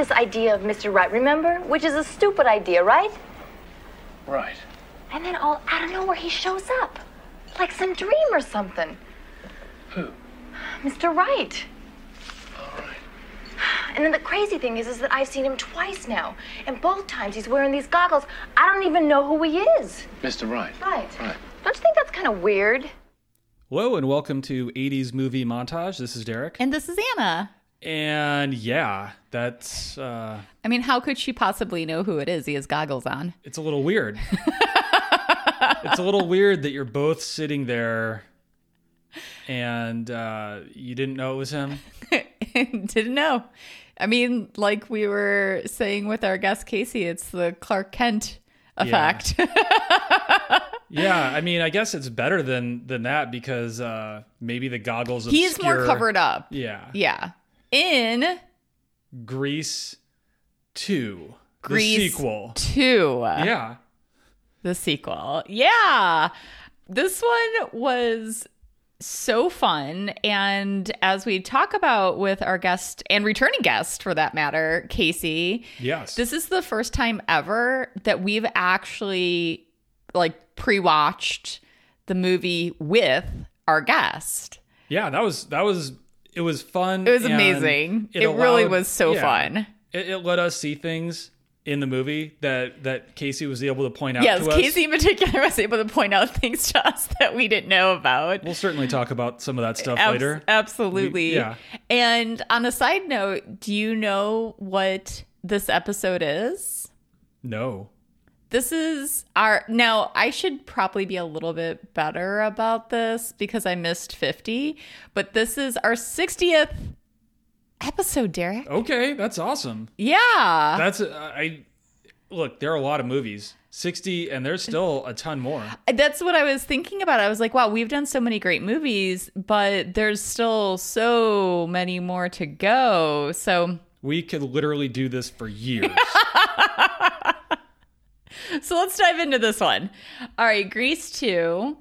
this idea of Mr. Right, remember? Which is a stupid idea, right? Right. And then all out of nowhere he shows up. Like some dream or something. Who? Mr. Right. All right. And then the crazy thing is, is that I've seen him twice now. And both times he's wearing these goggles. I don't even know who he is. Mr. Right. Right. Right. Don't you think that's kind of weird? Hello and welcome to 80s movie montage. This is Derek. And this is Anna. And yeah, that's uh I mean, how could she possibly know who it is? He has goggles on. it's a little weird. it's a little weird that you're both sitting there and uh you didn't know it was him. Didn't know. I mean, like we were saying with our guest Casey, it's the Clark Kent effect. Yeah, I mean, I guess it's better than than that because uh maybe the goggles obscure He's more covered up. Yeah. Yeah. In Grease 2. Grease the sequel. 2. Yeah. The sequel. Yeah. This one was so fun. And as we talk about with our guest and returning guest for that matter, Casey, Yes. this is the first time ever that we've actually like pre-watched the movie with our guest. Yeah, that was that was it was fun. It was amazing. It really was so fun. It, it let us see things in the movie that that Casey was able to point out Yes, to us. Casey in particular was able to point out things to us that we didn't know about. We'll certainly talk about some of that stuff later. Absolutely. We- yeah. And on a side note, do you know what this episode is? No. This is our now I should probably be a little bit better about this because I missed 50, but this is our 60th episode, Derek. Okay, that's awesome. Yeah. That's uh, I look. There are a lot of movies, sixty, and there's still a ton more. That's what I was thinking about. I was like, wow, we've done so many great movies, but there's still so many more to go. So We could literally do this for years. So let's dive into this one. All right, Grease 2,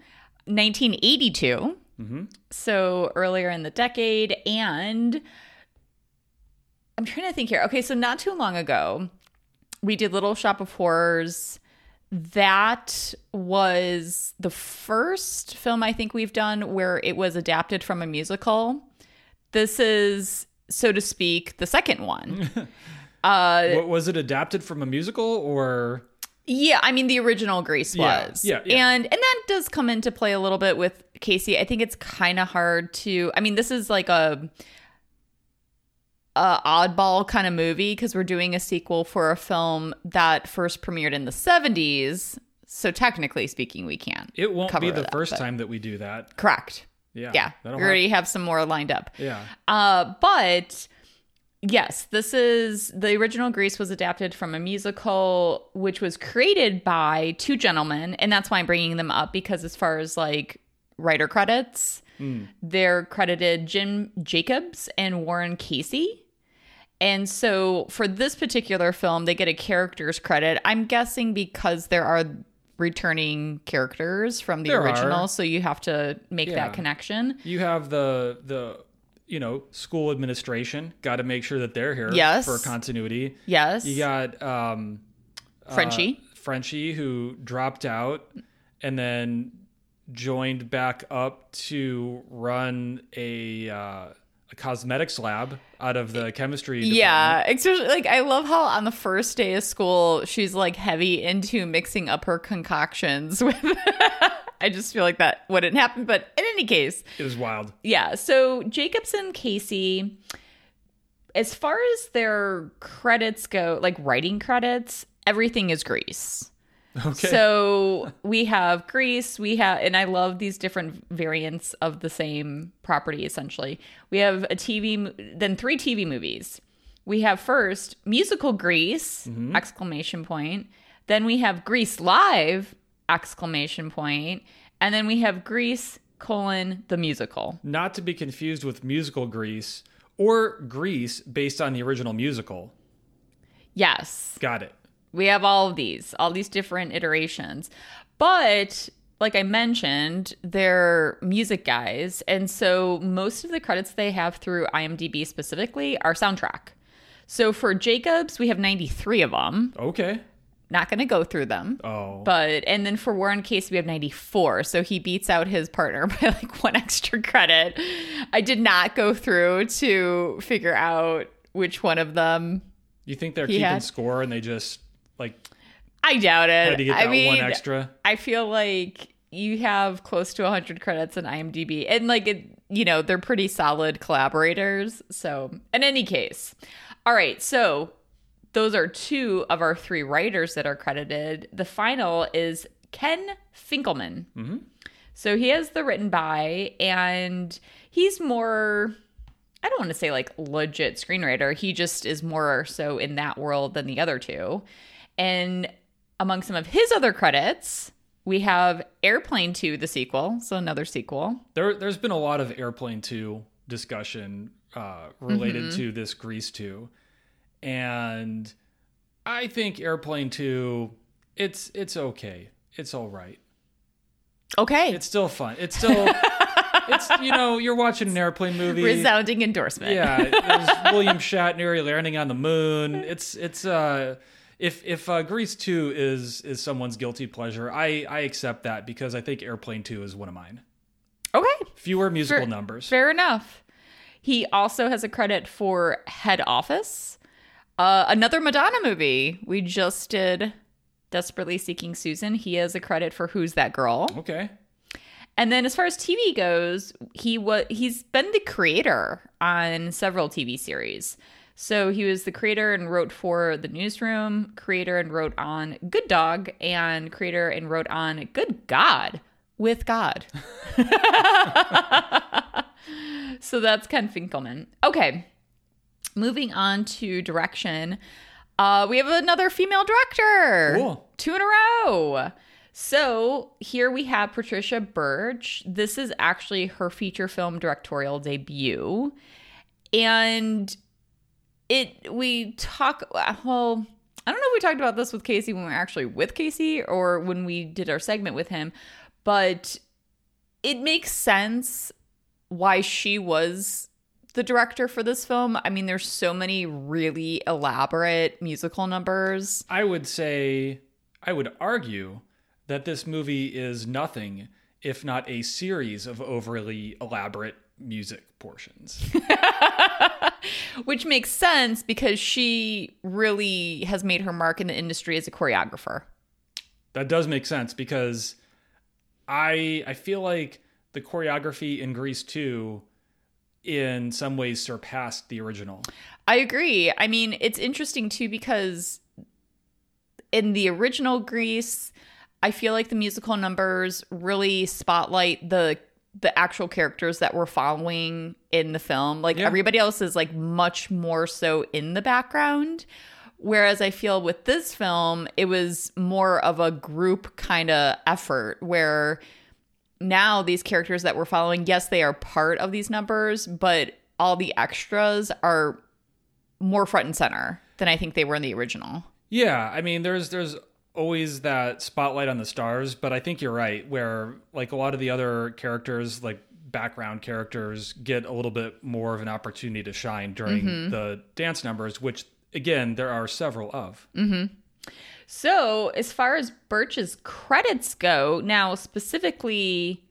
1982. Mm-hmm. So earlier in the decade. And I'm trying to think here. Okay, so not too long ago, we did Little Shop of Horrors. That was the first film I think we've done where it was adapted from a musical. This is, so to speak, the second one. Uh, what was it adapted from a musical or? Yeah, I mean the original Grease was. yeah, yeah. And and that does come into play a little bit with Casey. I think it's kind of hard to I mean this is like a a oddball kind of movie because we're doing a sequel for a film that first premiered in the 70s. So technically speaking, we can't. It won't be the that, first but- time that we do that. Correct. Yeah. Yeah. We already have some more lined up. yeah. Uh, but yes, this is the original Grease was adapted from a musical, which was created by two gentlemen, and that's why I'm bringing them up because as far as like writer credits, hmm. they're credited Jim Jacobs and Warren Casey. And so for this particular film, they get a character's credit. I'm guessing because there are returning characters from the There original, are. so you have to make Yeah. that connection. You have the the you know school administration got to make sure that they're here Yes. for continuity. Yes. You got um Frenchie. uh, Frenchie who dropped out and then joined back up to run a uh, a cosmetics lab out of the chemistry. Yeah, especially like I love how on the first day of school she's like heavy into mixing up her concoctions with I just feel like that wouldn't happen, but in any case, It was wild. yeah. So Jacobson Casey as far as their credits go, like writing credits, everything is Grease. Okay. So we have Grease, we have, and I love these different variants of the same property essentially. We have a TV, then three TV movies. We have first musical Grease, mm-hmm. exclamation point. Then we have Grease Live, exclamation point. And then we have Grease, colon, the musical. Not to be confused with musical Grease or Grease based on the original musical. Yes. Got it. We have all of these, all these different iterations. But like I mentioned, they're music guys. And so most of the credits they have through IMDb specifically are soundtrack. So for Jacobs, we have 93 of them. Okay. Not going to go through them. Oh. But and then for Warren Casey we have 94. So he beats out his partner by like one extra credit. I did not go through to figure out which one of them. you think they're he keeping had- score and they just like I doubt it. had to get that I mean, one extra? I feel like you have close to 100 credits in IMDb and like it, you know, they're pretty solid collaborators. So, in any case. All right, so those are two of our three writers that are credited. The final is Ken Finkleman. So he has the written by, and he's more. I don't want to say like legit screenwriter. He just is more so in that world than the other two. And among some of his other credits, we have Airplane 2, the sequel. So another sequel. there there's been a lot of Airplane 2 discussion uh, related Mm-hmm. to this Grease 2. And I think Airplane 2 it's it's okay. It's all right. Okay. It's still fun. It's still it's you know, you're watching an airplane movie. Resounding endorsement. Yeah, William Shatner landing on the moon. It's it's uh if if uh, Grease 2 is is someone's guilty pleasure, I I accept that because I think Airplane 2 is one of mine. Okay. Fewer musical Fair- numbers. Fair enough. He also has a credit for Head Office, uh, another Madonna movie. We just did Desperately Seeking Susan. He has a credit for Who's That Girl. Okay. And then as far as TV goes, he was he's been the creator on several TV series. So he was the creator and wrote for The Newsroom, creator and wrote on Good Dog, and creator and wrote on Good God with God. so that's Ken Finkleman. Okay. Moving on to direction. Uh, we have another female director. Cool. Two in a row. So here we have Patricia Birch. This is actually her feature film directorial debut. And it we talk well, I don't know if we talked about this with Casey when we were actually with Casey or when we did our segment with him, but it makes sense why she was the director for this film. I mean, there's so many really elaborate musical numbers. I would say I would argue that this movie is nothing if not a series of overly elaborate music portions. Which makes sense because she really has made her mark in the industry as a choreographer. that does make sense because I I feel like the choreography in Grease 2 in some ways surpassed the original. I agree. I mean, it's interesting too because in the original Grease, I feel like the musical numbers really spotlight the the actual characters that we're following in the film. Like Yeah. everybody else is like much more so in the background. Whereas I feel with this film, it was more of a group kind of effort where now these characters that we're following, yes, they are part of these numbers, but all the extras are more front and center than I think they were in the original. Yeah, I mean there's there's always that spotlight on the stars, but I think you're right where like a lot of the other characters like background characters get a little bit more of an opportunity to shine during mm-hmm. the dance numbers, which again there are several of. Mm-hmm. So, as far as Birch's credits go, now specifically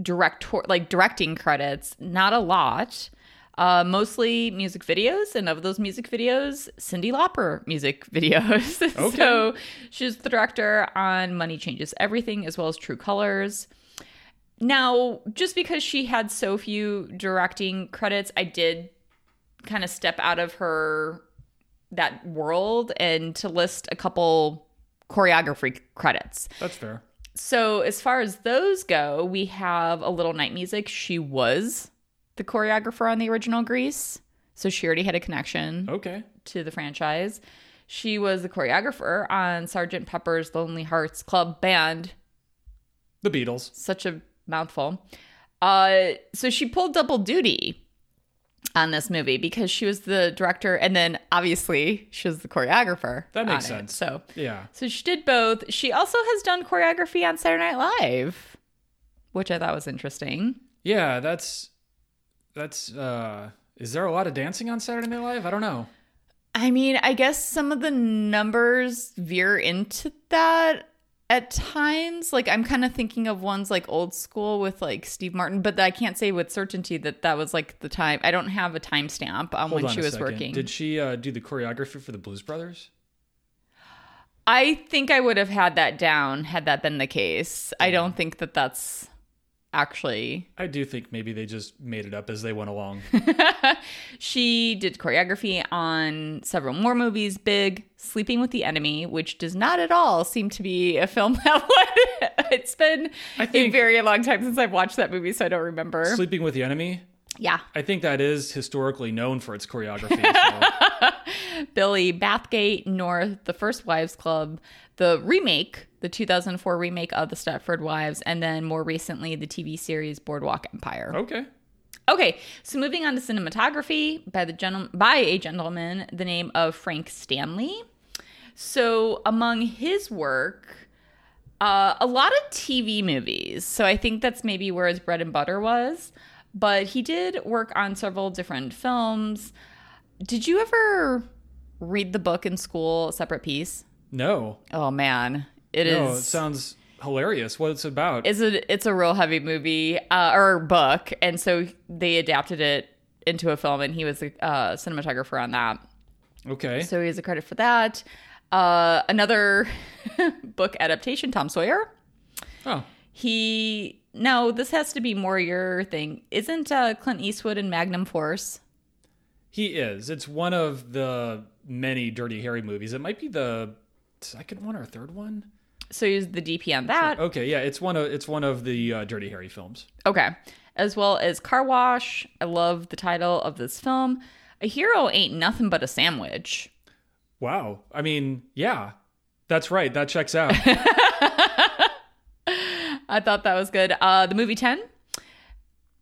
director like directing credits, not a lot. Uh, mostly music videos, and of those music videos, Cyndi Lauper music videos. Okay. so she's the director on Money Changes Everything as well as True Colors. Now, just because she had so few directing credits, I did kind of step out of her that world and to list a couple choreography credits. That's fair. So, as far as those go, we have a little night music. She was the choreographer on the original Grease. So, she already had a connection Okay. to the franchise. She was the choreographer on Sgt. Pepper's Lonely Hearts Club Band. The Beatles. Such a mouthful. Uh, so, she pulled double duty on this movie because she was the director and then obviously she was the choreographer. That makes on it. sense. So, Yeah. so she did both. She also has done choreography on Saturday Night Live, which I thought was interesting. Yeah, that's that's uh is there a lot of dancing on Saturday Night Live? I don't know. I mean, I guess some of the numbers veer into that at times. Like, I'm kind of thinking of ones like old school with like Steve Martin, but I can't say with certainty that that was like the time. I don't have a timestamp on Hold when on she was second. working. Did she uh, do the choreography for the Blues Brothers? I think I would have had that down had that been the case. I don't think that that's actually. I do think maybe they just made it up as they went along. She did choreography on several more movies Big, Sleeping with the Enemy, which does not at all seem to be a film that would. it's been a very long time since I've watched that movie, so I don't remember. Sleeping with the Enemy. yeah. I think that is historically known for its choreography. So. Billy Bathgate, North, The First Wives Club, the remake, the 2004 remake of The Stepford Wives, and then more recently the TV series Boardwalk Empire. okay. Okay, so moving on to cinematography by the gentle- by a gentleman the name of Frank Stanley. So among his work, uh, a lot of TV movies. So I think that's maybe where his bread and butter was. But he did work on several different films. Did you ever read the book in school, Separate Peace? No. Oh man, it is. No, it sounds hilarious. What it's about. it's a it's a real heavy movie uh, or book, and so they adapted it into a film, and he was a uh, cinematographer on that. okay. So he has a credit for that. Uh, another book adaptation, Tom Sawyer. oh, He no, this has to be more your thing. Isn't uh, Clint Eastwood in Magnum Force? He is. It's one of the many Dirty Harry movies. It might be the second one or third one. So he's the DP on that. Okay, yeah, it's one of it's one of the uh, Dirty Harry films. Okay. As well as Car Wash. I love the title of this film. A hero ain't nothing but a sandwich. Wow. I mean, yeah, that's right. That checks out. I thought that was good. Uh, the movie 10.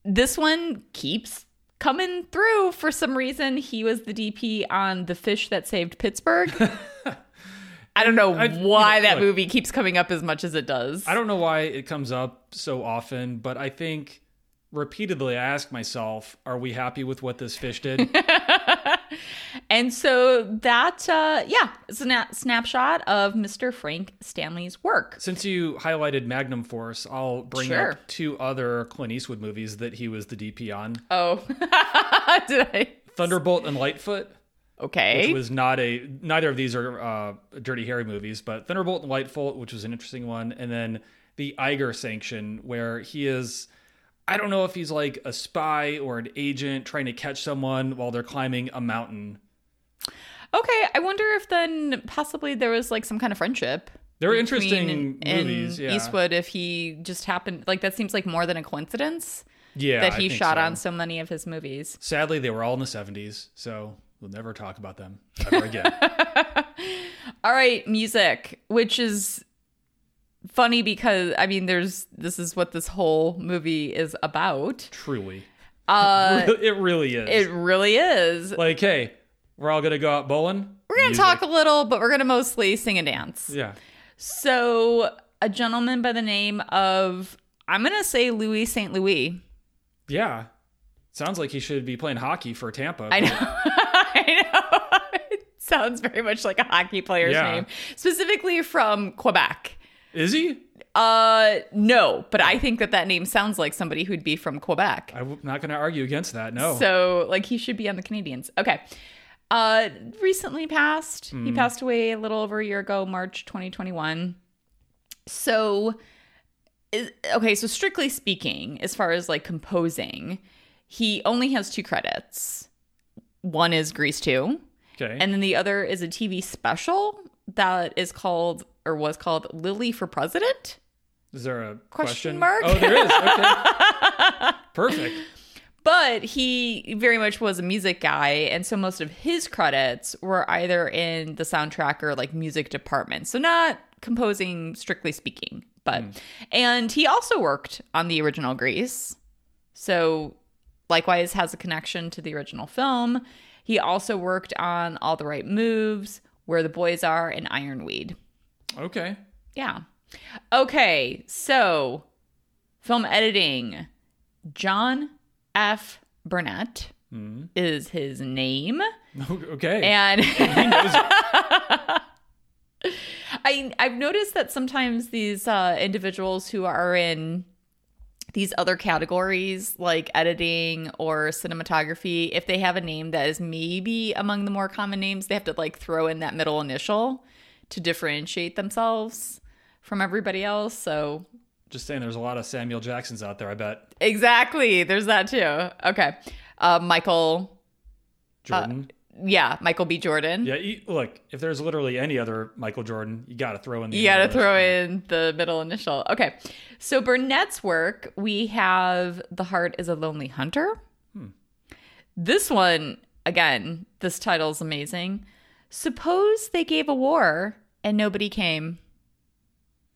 This one keeps coming through for some reason. He was the DP on The Fish That Saved Pittsburgh. I don't know I've- why you know, that look. movie keeps coming up as much as it does. I don't know why it comes up so often, but I think repeatedly I ask myself, are we happy with what this fish did? And so that, uh, yeah, it's a na- snapshot of Mr. Frank Stanley's work. Since you highlighted Magnum Force, I'll bring Sure. up two other Clint Eastwood movies that he was the DP on. Oh, did I? Thunderbolt and Lightfoot, Okay. which was not a neither of these are uh, Dirty Harry movies, but Thunderbolt and Lightfoot, which was an interesting one, and then the Eiger Sanction, where he is. I don't know if he's like a spy or an agent trying to catch someone while they're climbing a mountain. okay. I wonder if then possibly there was like some kind of friendship. They're interesting and movies. Yeah, Eastwood, if he just happened, like that seems like more than a coincidence yeah, that he shot so. on so many of his movies. Sadly, they were all in the '70s, so we'll never talk about them ever again. All right, music, which is funny because I mean, there's this is what this whole movie is about. Truly, Uh, it really is. it really is. like, hey, we're all gonna go out bowling. We're gonna Music. talk a little, but we're gonna mostly sing and dance. Yeah. So, a gentleman by the name of I'm gonna say Louis Saint Louis. Yeah. Sounds like he should be playing hockey for Tampa. I know. I know. It sounds very much like a hockey player's Yeah. name, specifically from Quebec. Is he? Uh, no, but I think that that name sounds like somebody who'd be from Quebec. I'm not going to argue against that. No. So, like, he should be on the Canadiens. Okay. Uh, recently passed. He passed away a little over a year ago, March 2021. So, is, okay, so strictly speaking, as far as like composing, he only has two credits. One is Grease 2, okay. and then the other is a TV special that is called or was called Lily for President. is there a Question question, mark? Oh, there is. Okay. Perfect. But he very much was a music guy, and so most of his credits were either in the soundtrack or like music department. So not composing strictly speaking, but hmm. and he also worked on the original Grease. So likewise has a connection to the original film. He also worked on All the Right Moves, Where the Boys Are, and Ironweed. Okay. Yeah. Okay, so film editing. John F. Burnett is his name. okay. And He knows it. I I've noticed that sometimes these uh, individuals who are in these other categories like editing or cinematography, if they have a name that is maybe among the more common names, they have to like throw in that middle initial to differentiate themselves from everybody else. So Just saying, there's a lot of Samuel Jacksons out there. I bet exactly, there's that too. Okay, uh, Michael, Jordan. yeah, Michael B. Jordan. yeah, you, look, if there's literally any other Michael Jordan, you got to throw in the. You got to throw in the middle initial. Okay. So Burnett's work, we have The Heart is a Lonely Hunter. This one, again, this title's amazing. Suppose they gave a war and nobody came.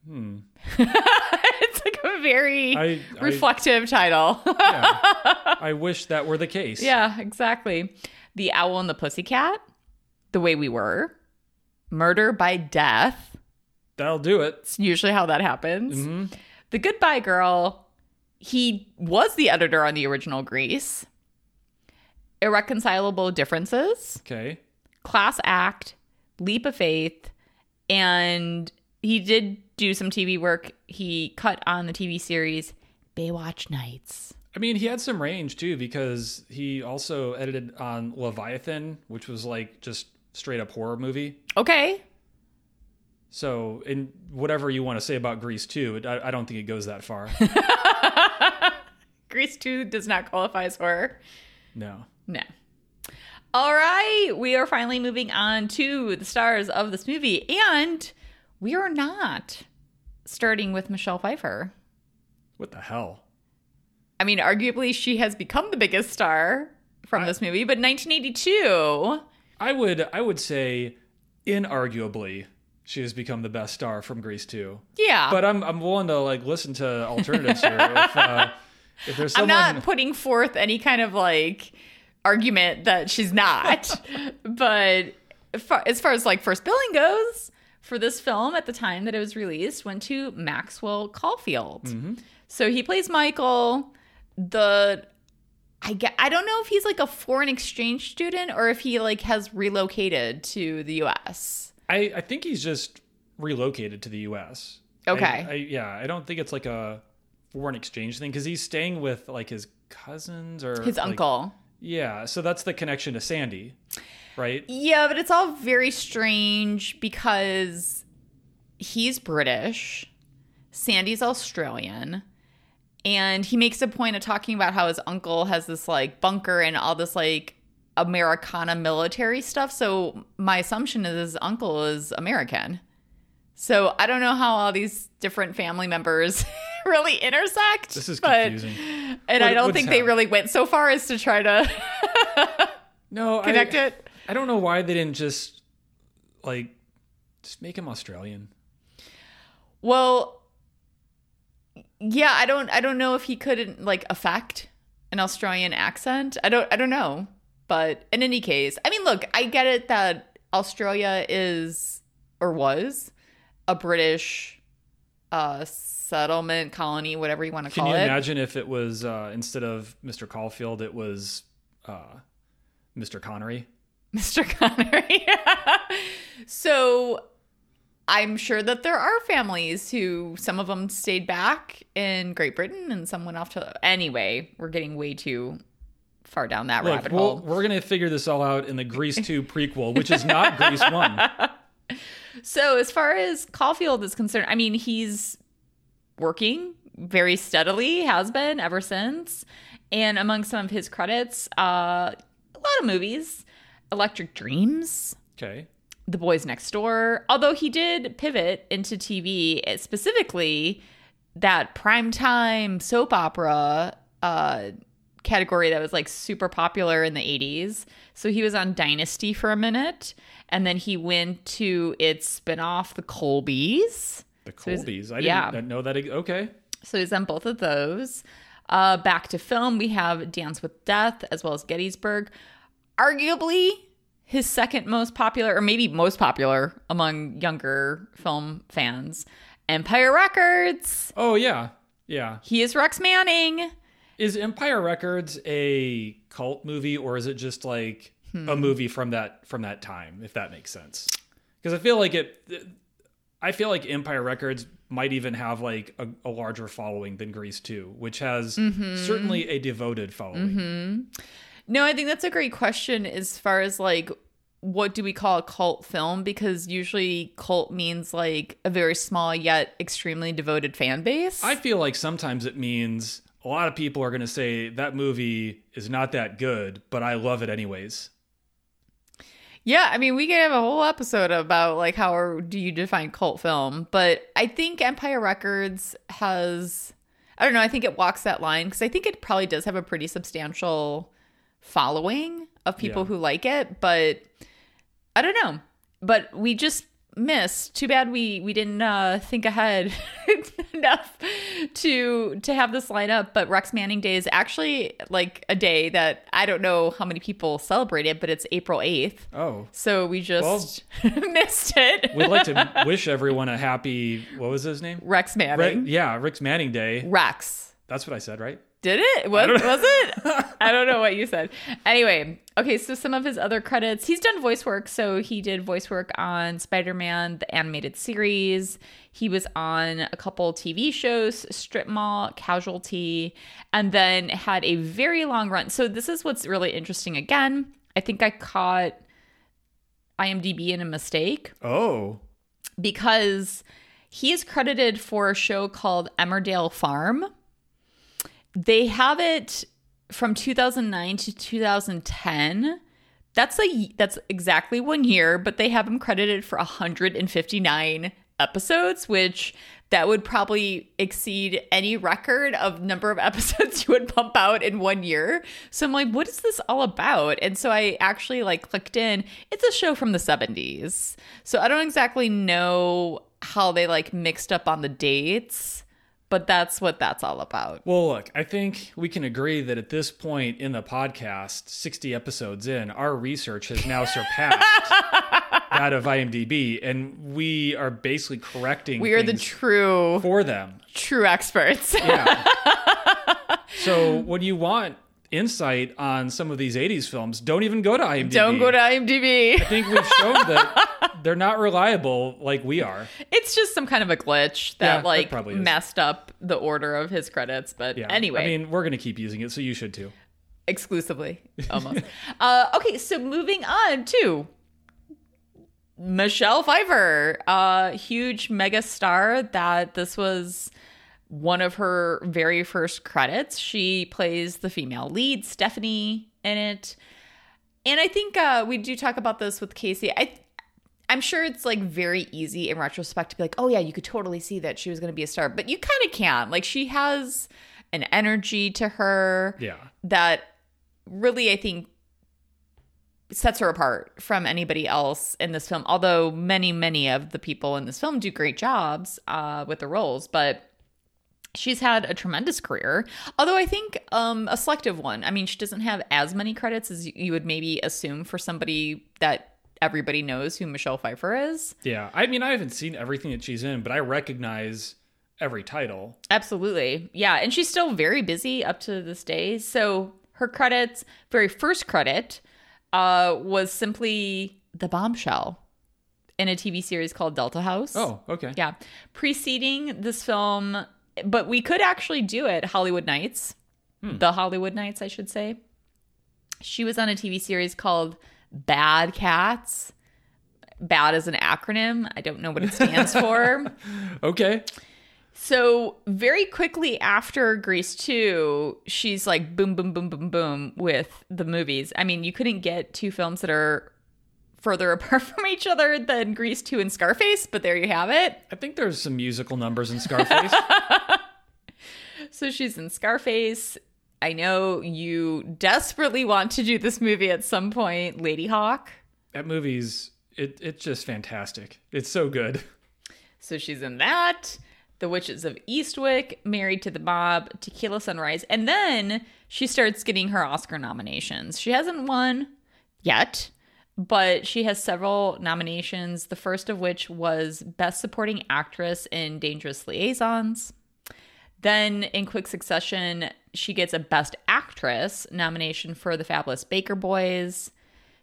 Hmm. it's like a very I- I- reflective title. Yeah. I wish that were the case. yeah, exactly. The Owl and the Pussycat, The Way We Were, Murder by Death. That'll do it. It's usually how that happens. Mm-hmm. The Goodbye Girl, he was the editor on the original Grease. Irreconcilable Differences, Okay. Class Act, Leap of Faith, and he did do some TV work. He cut on the TV series Baywatch Nights. I mean, he had some range too because he also edited on Leviathan, which was like just straight up horror movie. Okay. So, in whatever you want to say about Grease 2, I, I don't think it goes that far. Grease 2 does not qualify as horror. no. No. All right, we are finally moving on to the stars of this movie, and we are not starting with Michelle Pfeiffer. What the hell? I mean, arguably, she has become the biggest star from this movie, but 1982. I would I would say, inarguably, she has become the best star from Grease too. Yeah. But I'm I'm willing to like listen to alternatives here. If, uh, if there's I'm not putting forth any kind of like argument that she's not. but as far as like first billing goes, for this film at the time that it was released, went to Maxwell Caulfield. Mm-hmm. So he plays Michael. The I get, I don't know if he's like a foreign exchange student or if he like has relocated to the U.S. I I think he's just relocated to the U.S. I- Okay. I, yeah, I don't think it's like a foreign exchange thing because he's staying with like his cousins or His like- uncle. Yeah, so that's the connection to Sandy, right? Yeah, but it's all very strange because he's British, Sandy's Australian, and he makes a point of talking about how his uncle has this like bunker and all this like Americana military stuff. So my assumption is his uncle is American. So I don't know how all these different family members really intersect. This is but- confusing. and I don't think they really went so far as to try to No, connect I, it. I don't know why they didn't just like just make him Australian. Well, yeah, I don't I don't know if he couldn't like affect an Australian accent. I don't I don't know. But in any case, I mean, look, I get it that Australia is or was a British uh settlement colony, whatever you want to Can call it. Can you imagine if it was uh, instead of Mr. Caulfield, it was uh, Mr. Connery? Mr. Connery. so I'm sure that there are families who some of them stayed back in Great Britain and some went off to anyway, we're getting way too far down that Look, rabbit we'll, hole. we're gonna figure this all out in the Grease 2 prequel, which is not Grease 1. So as far as Caulfield is concerned, I mean he's working very steadily, has been ever since. And among some of his credits, uh, a lot of movies. Electric Dreams, Okay. The Boys Next Door. Although he did pivot into TV, eh, specifically that primetime soap opera uh, category that was like super popular in the 80s. So he was on Dynasty for a minute, and then he went to its spinoff, The Colbys. The So Colbys. I didn't yeah. know that. Okay. So he's on both of those. Uh, back to film, we have Dance with Death as well as Gettysburg. Arguably his second most popular, or maybe most popular among younger film fans. Empire Records. Oh, yeah. Yeah. He is Rex Manning. Is Empire Records a cult movie or is it just like a hmm. movie from that from that time, if that makes sense. Because I feel like it, I feel like Empire Records might even have like a, a larger following than Grease 2, which has mm-hmm. certainly a devoted following. Mm-hmm. No, I think that's a great question as far as like what do we call a cult film because usually cult means like a very small yet extremely devoted fan base. I feel like sometimes it means a lot of people are going to say that movie is not that good, but I love it anyways. Yeah, I mean, we could have a whole episode about like how do you define cult film, but I think Empire Records has I don't know, I think it walks that line because I think it probably does have a pretty substantial following of people Yeah. who like it, but I don't know. But we just missed. Too bad we we didn't uh, think ahead enough to to have this line up. But Rex Manning Day is actually like a day that I don't know how many people celebrate it, but it's April eighth. Oh. So we just missed it. We'd like to wish everyone a happy, what was his name? Rex Re- Manning. yeah, Rex Manning Day. Rex. That's what I said, right? Did it? Was, was it? I don't know what you said. Anyway, okay, so some of his other credits, he's done voice work. So he did voice work on Spider Man, the animated series. He was on a couple TV shows, Strip Mall, Casualty, and then had a very long run. So this is what's really interesting. Again, I think I caught IMDb in a mistake Oh. because he is credited for a show called Emmerdale Farm. They have it from 2009 to 2010. That's a that's exactly one year, but they have him credited for 159 episodes, which that would probably exceed any record of number of episodes you would pump out in one year. So I'm like, what is this all about? And so I actually like clicked in. It's a show from the 70s. So I don't exactly know how they like mixed up on the dates, but that's what that's all about. Well, look, I think we can agree that at this point in the podcast, 60 episodes in, our research has now surpassed that of IMDb, and we are basically correcting We are the true for them. true experts. Yeah. so when you want insight on some of these 80s films, don't even go to IMDb. Don't go to IMDb. I think we've shown that they're not reliable like we are. It's just some kind of a glitch that it like messed up the order of his credits. But Yeah. anyway, I mean, we're going to keep using it, so you should too. exclusively almost. uh, okay, so moving on to Michelle Pfeiffer, a huge mega star that this was one of her very first credits. She plays the female lead, Stephanie, in it. And I think uh, we do talk about this with Casey. I I'm sure it's like very easy in retrospect to be like, oh yeah, you could totally see that she was going to be a star, but you kind of can't. Like she has an energy to her Yeah. that really I think sets her apart from anybody else in this film. Although many, many of the people in this film do great jobs uh, with the roles, but she's had a tremendous career. Although I think um, a selective one. I mean, she doesn't have as many credits as you would maybe assume for somebody that everybody knows who Michelle Pfeiffer is. Yeah. I mean, I haven't seen everything that she's in, but I recognize every title. Absolutely. Yeah. And she's still very busy up to this day. So her credits, very first credit, uh, was simply The Bombshell in a TV series called Delta House. Oh, okay. Yeah. Preceding this film, but we could actually do it Hollywood Knights, the Hollywood Knights, I should say. She was on a TV series called Bad Cats. Bad is an acronym. I don't know what it stands for. Okay. So very quickly after Grease 2, she's like boom, boom, boom, boom, boom with the movies. I mean, you couldn't get two films that are further apart from each other than Grease 2 and Scarface, but there you have it. I think there's some musical numbers in Scarface. So she's in Scarface. I know you desperately want to do this movie at some point, Ladyhawke. that movie's it, it's just fantastic. It's so good. So she's in that. The Witches of Eastwick, Married to the Mob, Tequila Sunrise, and then she starts getting her Oscar nominations. She hasn't won yet, but she has several nominations. The first of which was Best Supporting Actress in Dangerous Liaisons. Then, in quick succession, she gets a Best Actress nomination for The Fabulous Baker Boys.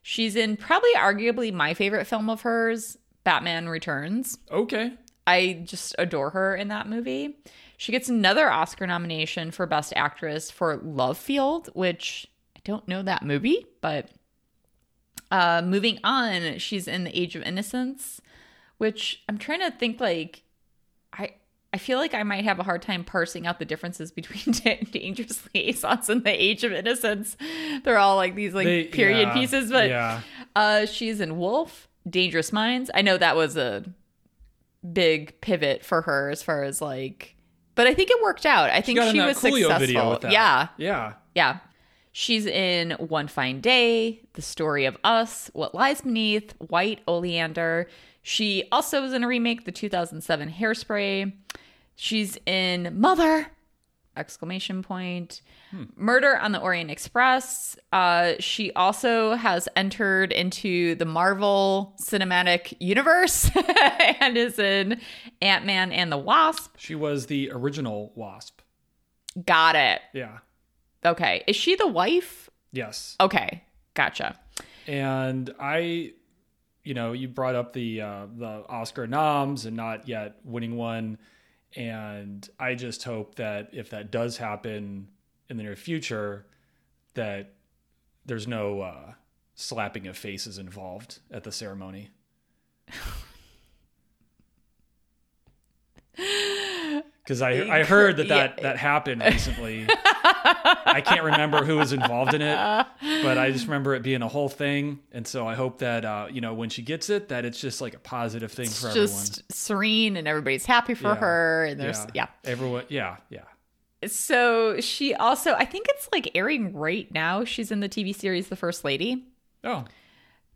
She's in probably arguably my favorite film of hers, Batman Returns. Okay. I just adore her in that movie. She gets another Oscar nomination for Best Actress for Love Field, which I don't know that movie, but uh, moving on, she's in The Age of Innocence, which I'm trying to think like I I feel like I might have a hard time parsing out the differences between Dangerous Liaisons and The Age of Innocence. They're all like these like They- period yeah, pieces, but yeah. uh, she's in Wolf, Dangerous Minds. I know that was a big pivot for her as far as like, but I think it worked out. I think she that was Coolio successful. video with that. Yeah, Yeah. yeah. She's in One Fine Day, The Story of Us, What Lies Beneath, White Oleander. She also was in a remake, the 2007 Hairspray. She's in Mother! Exclamation point. Murder on the Orient Express. Uh, she also has entered into the Marvel Cinematic Universe and is in Ant Man and the Wasp. She was the original Wasp. Got it. Yeah. Okay. Is she the wife? Yes. Okay. Gotcha. And I, you know, you brought up the uh, the Oscar noms and not yet winning one, and I just hope that if that does happen in the near future, that there's no uh, slapping of faces involved at the ceremony. Because I I heard that that, Yeah. that happened recently. I can't remember who was involved in it, but I just remember it being a whole thing. And so I hope that uh, you know when she gets it, that it's just like a positive thing for everyone. It's for just serene and everybody's happy for Yeah. her. And there's, everyone. yeah. everyone. Yeah, yeah. So she also, I think it's like airing right now. She's in the TV series The First Lady. Oh,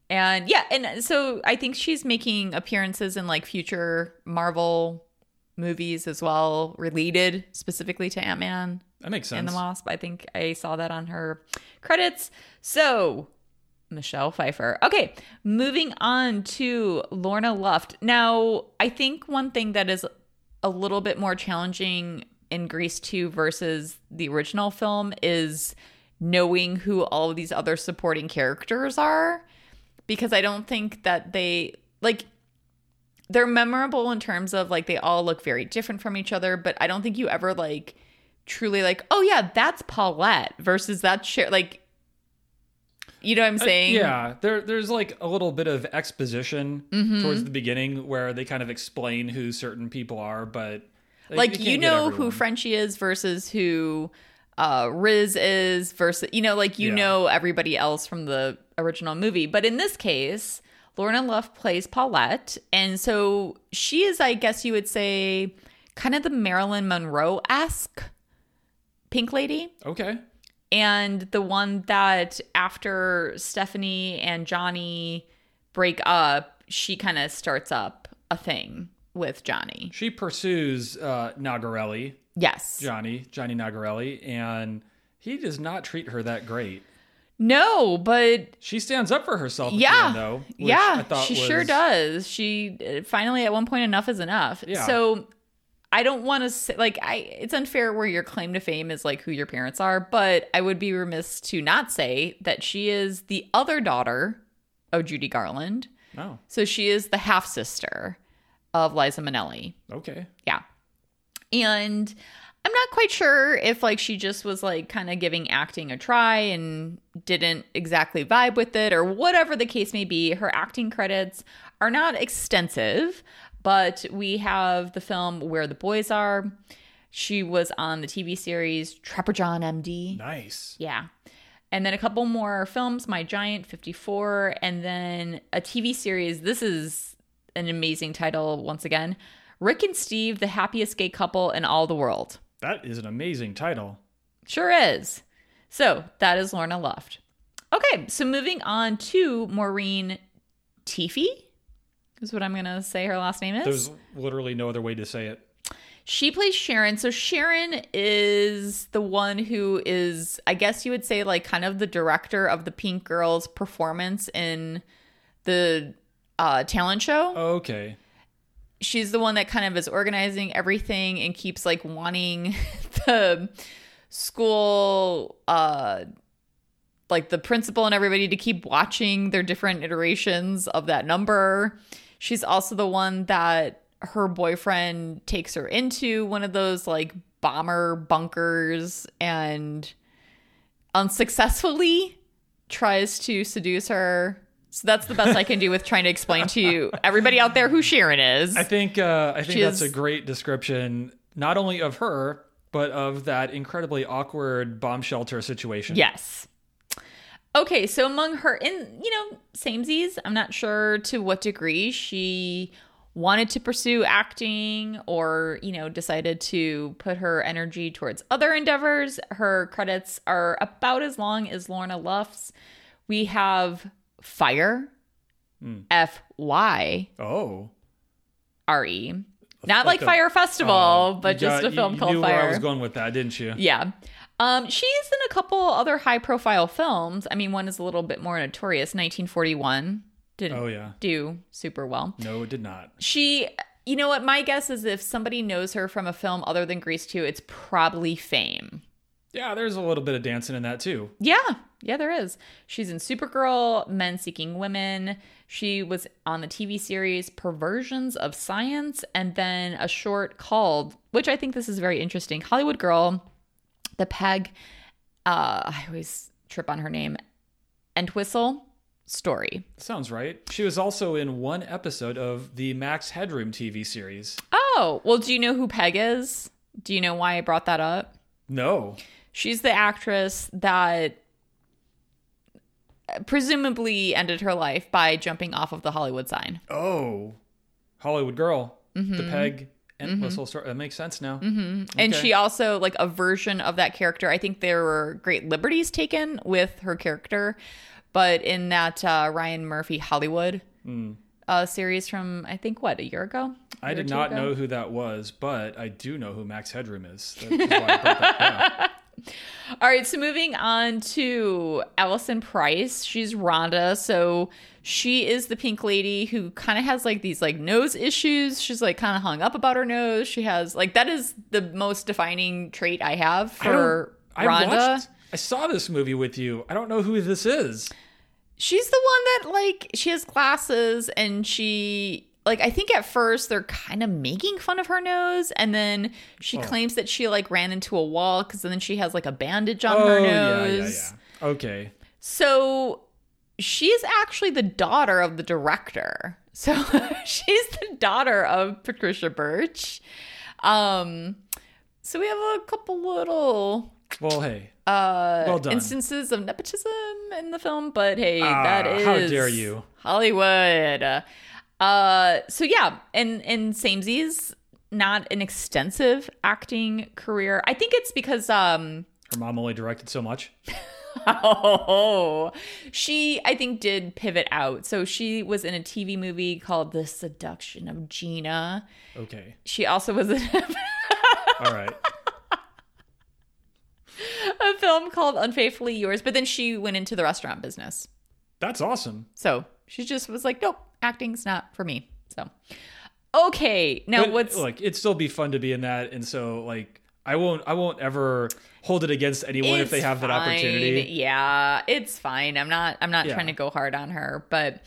And yeah, and so I think she's making appearances in like future Marvel movies as well, related specifically to Ant Man that makes and sense. the Wasp. I think I saw that on her credits. So, Michelle Pfeiffer. Okay, moving on to Lorna Luft. Now, I think one thing that is a little bit more challenging in Grease 2 versus the original film is knowing who all of these other supporting characters are because I don't think that they like they're memorable in terms of like they all look very different from each other, but I don't think you ever like truly like, oh yeah, that's Paulette versus that share like you know what I'm saying? Uh, yeah, there there's like a little bit of exposition Mm-hmm. towards the beginning where they kind of explain who certain people are, but like they you know who. Frenchie is versus who uh Riz is versus you know like you Yeah. know everybody else from the original movie but in this case Lorna Luft plays Paulette. And so she is I guess you would say kind of the Marilyn Monroe-esque pink lady. Okay. and the one that after Stephanie and Johnny break up she kind of starts up a thing with Johnny. She pursues uh, Nogerelli, yes. Johnny, Johnny Nogerelli, and he does not treat her that great. No, but She stands up for herself. Yeah, end, though. yeah, thought she sure does. She finally at one point enough is enough. Yeah. So I don't want to say like I. It's unfair where your claim to fame is like who your parents are, but I would be remiss to not say that she is the other daughter of Judy Garland. Oh, So she is the half sister of Liza Minnelli. okay. Yeah. And I'm not quite sure if like she just was like kind of giving acting a try and didn't exactly vibe with it or whatever the case may be. Her acting credits are not extensive, but we have the film Where the Boys Are. She was on the TV series Trapper John MD. Nice. Yeah. And then a couple more films, My Giant 54, and then a TV series. This is an amazing title once again. Rick and Steve, the happiest gay couple in all the world. That is an amazing title. Sure is. So that is Lorna Luft. Okay, so moving on to Maureen Teefy, is what I'm going to say her last name is. There's literally no other way to say it. She plays Sharon. So Sharon is the one who is, I guess you would say, like kind of the director of the Pink Girls performance in the uh, talent show. Okay. She's the one that kind of is organizing everything and keeps like wanting the school uh like the principal and everybody to keep watching their different iterations of that number. She's also the one that her boyfriend takes her into one of those like bomber bunkers and unsuccessfully tries to seduce her. So that's the best I can do with trying to explain to you, everybody out there, who Sharon is. I think uh, I think She that's is- a great description, not only of her but of that incredibly awkward bomb shelter situation. Yes. Okay, so among her, in you know, samesies, I'm not sure to what degree she wanted to pursue acting or you know decided to put her energy towards other endeavors. Her credits are about as long as Lorna Luft's. We have Fyre, F Y Oh. R E, not like, Like a- Fyre Festival, Oh, but just got- a film you, called you knew Fyre. Where I was going with that, didn't you? Yeah. Um, she's in a couple other high profile films. I mean, one is a little bit more notorious, 1941. Didn't Oh yeah. do super well. No, it did not. She, you know what? My guess is if somebody knows her from a film other than Grease 2, it's probably Fame. Yeah, there's a little bit of dancing in that too. Yeah, yeah, there is. She's in Supergirl, Men Seeking Women. She was on the TV series Perversions of Science, and then a short called, which I think this is very interesting, Hollywood Girl, the Peg. Uh, I always trip on her name, Entwistle story. Sounds right. She was also in one episode of the Max Headroom TV series. Oh, well, do you know who Peg is? Do you know why I brought that up? No. She's the actress that presumably ended her life by jumping off of the Hollywood sign. Oh. Hollywood Girl. Mm-hmm. The Peg Entwistle story. That makes sense now. And Okay. she also, like, a version of that character. I think there were great liberties taken with her character, but in that uh, Ryan Murphy Hollywood uh, series from, I think, what, a year ago? I did not ago? know who that was, but I do know who Max Headroom is. That's why I brought that up. All right, so moving on to Allison Price. She's Rhonda, so she is the pink lady who kind of has like these like nose issues. She's like kind of hung up about her nose. She has like that is the most defining trait I have I for I Rhonda. watched. I saw this movie with you. I don't know who this is. She's the one that like she has glasses and she like I think at first they're kind of making fun of her nose and then she claims that she like ran into a wall cuz then she has like a bandage on her oh yeah, nose. yeah, yeah. Okay. So she's actually the daughter of the director. So she's the daughter of Patricia Birch. Um so we have a couple little Well, hey. uh well done. instances of nepotism in the film, but hey, Ah, that is how dare you. Hollywood. Uh so yeah, and and samesies not an extensive acting career. I think it's because um Her mom only directed so much. Oh, she, I think, did pivot out. So she was in a TV movie called The Seduction of Gina. Okay. She also was in All right. a film called Unfaithfully Yours, but then she went into the restaurant business. That's awesome. So she just was like, nope, acting's not for me. So, okay. Now, But, what's. look? It'd still be fun to be in that, and so like I won't. I won't ever hold it against anyone if they have that opportunity. Yeah, it's fine. I'm not I'm not Yeah. trying to go hard on her, but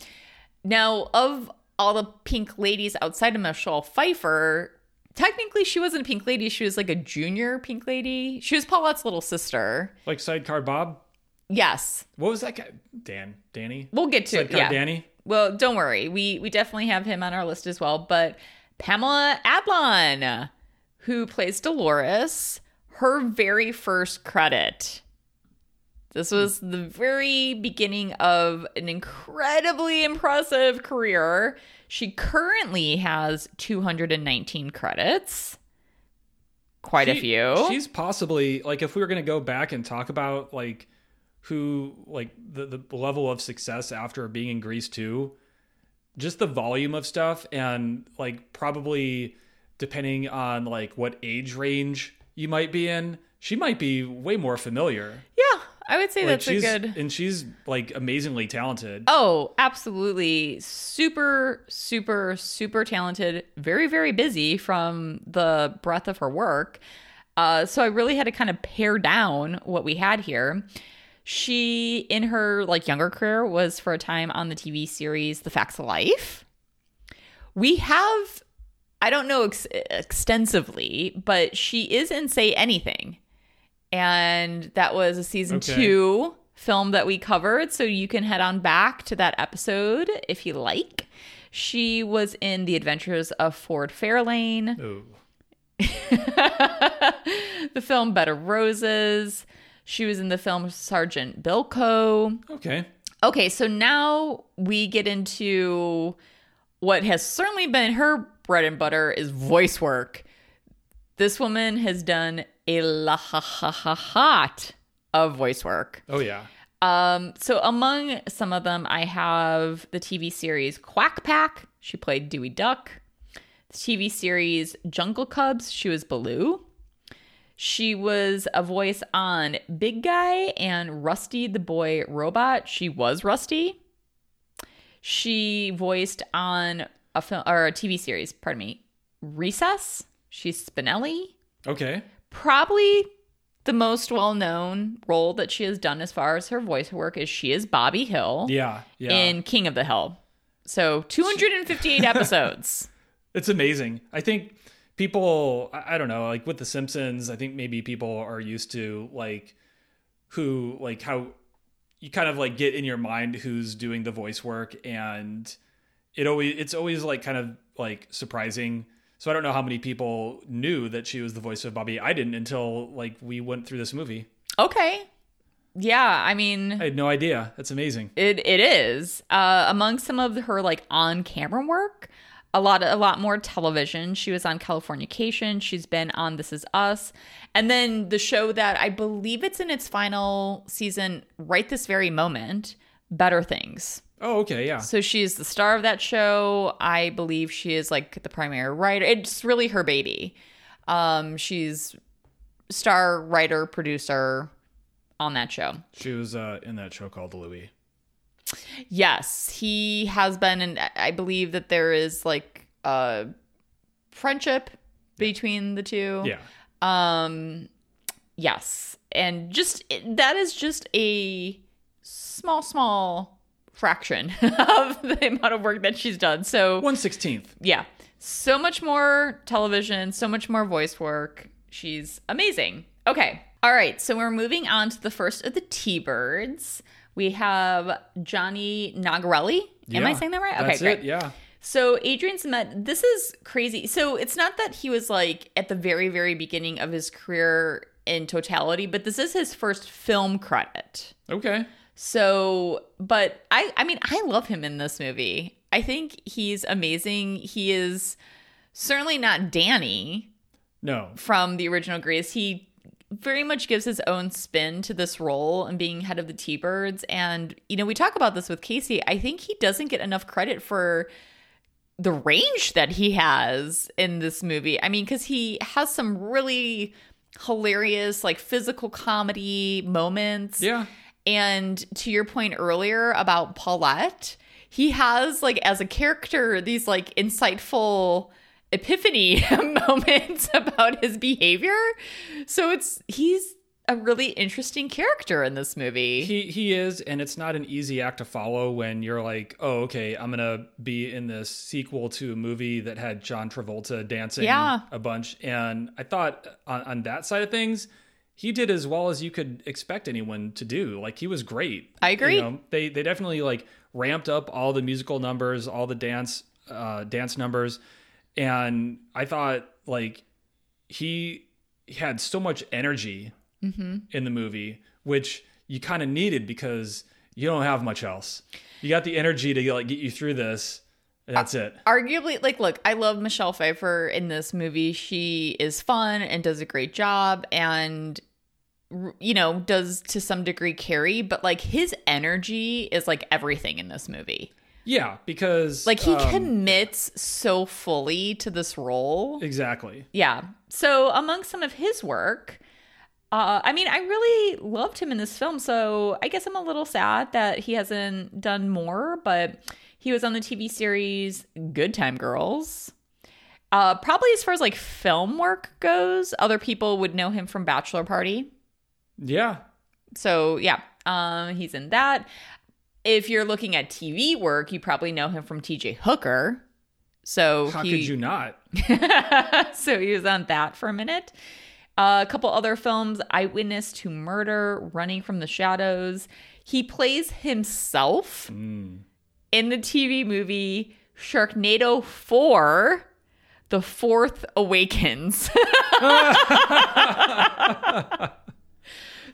now of all the pink ladies outside of Michelle Pfeiffer, technically she wasn't a pink lady, she was like a junior pink lady. She was Paulette's little sister. Like Sidecar Bob. Yes. What was that guy? Dan. Danny. We'll get to it. Sidecar Yeah. Danny. Well, don't worry. We we definitely have him on our list as well, but Pamela Adlon, who plays Dolores, her very first credit. This was the very beginning of an incredibly impressive career. She currently has 219 credits. Quite a few. She's possibly like if we were gonna go back and talk about like who like the the level of success after being in Grease 2, just the volume of stuff and like probably depending on like what age range you might be in, she might be way more familiar. yeah, I would say Like that's a she's good. and she's like amazingly talented. Oh, absolutely. Super, super, super talented. Very, very busy from the breadth of her work. Uh, so I really had to kind of pare down what we had here. She, in her like younger career, was for a time on the TV series The Facts of Life. We have, I don't know ex- extensively, but she is in Say Anything, and that was a season Okay. two film that we covered. So you can head on back to that episode if you like. She was in The Adventures of Ford Fairlane the film Bed of Roses. She was in the film Sergeant Bilko. Okay. Okay, so now we get into what has certainly been her bread and butter is voice work. This woman has done a lot of voice work. Oh yeah. Um, so among some of them, I have the TV series Quack Pack. She played Dewey Duck. The TV series Jungle Cubs. She was Baloo. She was a voice on Big Guy and Rusty the Boy Robot. She was Rusty. She voiced on a film or a TV series, pardon me, Recess. She's Spinelli Okay. probably the most well-known role that she has done as far as her voice work is she is Bobby Hill Yeah. Yeah. in King of the Hill. So 258 episodes. It's amazing. I think people, I I don't know, like with The Simpsons, I think maybe people are used to like who, like how you kind of like get in your mind who's doing the voice work and it always, it's always like kind of like surprising. So I don't know how many people knew that she was the voice of Bobby. I didn't until like we went through this movie. Okay. Yeah, I mean I had no idea. That's amazing. it it is. Uh among some of her like on-camera work, a lot a lot more television. She was on Californication, she's been on This Is Us. And then the show that I believe it's in its final season right this very moment, Better Things. Oh, okay. Yeah. So she's the star of that show. I believe she is like the primary writer. It's really her baby. Um, she's star writer producer on that show. She was uh, in that show called Louie. Yes, he has been, and I believe that there is like a friendship between the two. Yeah. Um, yes, and just that is just a small, small fraction of the amount of work that she's done. So One sixteenth. yeah, so much more television, so much more voice work. She's amazing. Okay. All right. So we're moving on to the first of the T Birds. We have Johnny Nogerelli. Am I saying that right? Okay, That's great. it. Yeah. So Adrian Zmed, this is crazy. So it's not that he was like at the very, very beginning of his career in totality, but this is his first film credit. Okay. So, but I I mean, I love him in this movie. I think he's amazing. He is certainly not Danny No. from the original Grease. He very much gives his own spin to this role and being head of the T-Birds and you know, we talk about this with Casey. I think he doesn't get enough credit for the range that he has in this movie. I mean, cuz he has some really hilarious like physical comedy moments. Yeah. And to your point earlier about Paulette, he has like as a character these like insightful epiphany moments about his behavior. So it's he's a really interesting character in this movie. He he is, and it's not an easy act to follow when you're like, oh, okay, I'm gonna be in this sequel to a movie that had John Travolta dancing Yeah. a bunch. And I thought on, on that side of things, he did as well as you could expect anyone to do. Like he was great. I agree. You know, they they definitely like ramped up all the musical numbers, all the dance uh, dance numbers, and I thought like he had so much energy mm-hmm. in the movie, which you kind of needed because you don't have much else. You got the energy to like get you through this. That's it. Arguably, like, look, I love Michelle Pfeiffer in this movie. She is fun and does a great job and, you know, does to some degree carry, but like his energy is like everything in this movie. Yeah, because Like he um, commits so fully to this role. exactly. Yeah. So among some of his work, uh, I mean, I really loved him in this film. So I guess I'm a little sad that he hasn't done more, but he was on the TV series Good Time Girls. Uh, probably as far as like film work goes, other people would know him from Bachelor Party. Yeah, So yeah, Um, he's in that. If you're looking at TV work, you probably know him from TJ Hooker. So How he, could you not? so he was on that for a minute. Uh, a couple other films Eyewitness to Murder, Running from the Shadows. He plays himself in the TV movie Sharknado 4 The Fourth Awakens.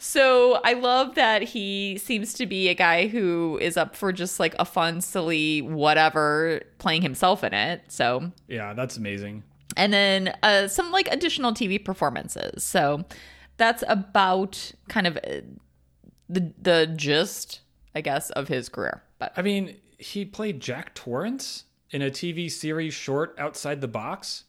so I love that he seems to be a guy who is up for just like a fun, silly whatever, playing himself in it. So Yeah, that's amazing. and then uh, some like additional TV performances. So that's about kind of uh, the the gist, I guess, of his career. But I mean, he played Jack Torrance in a TV series short outside the box.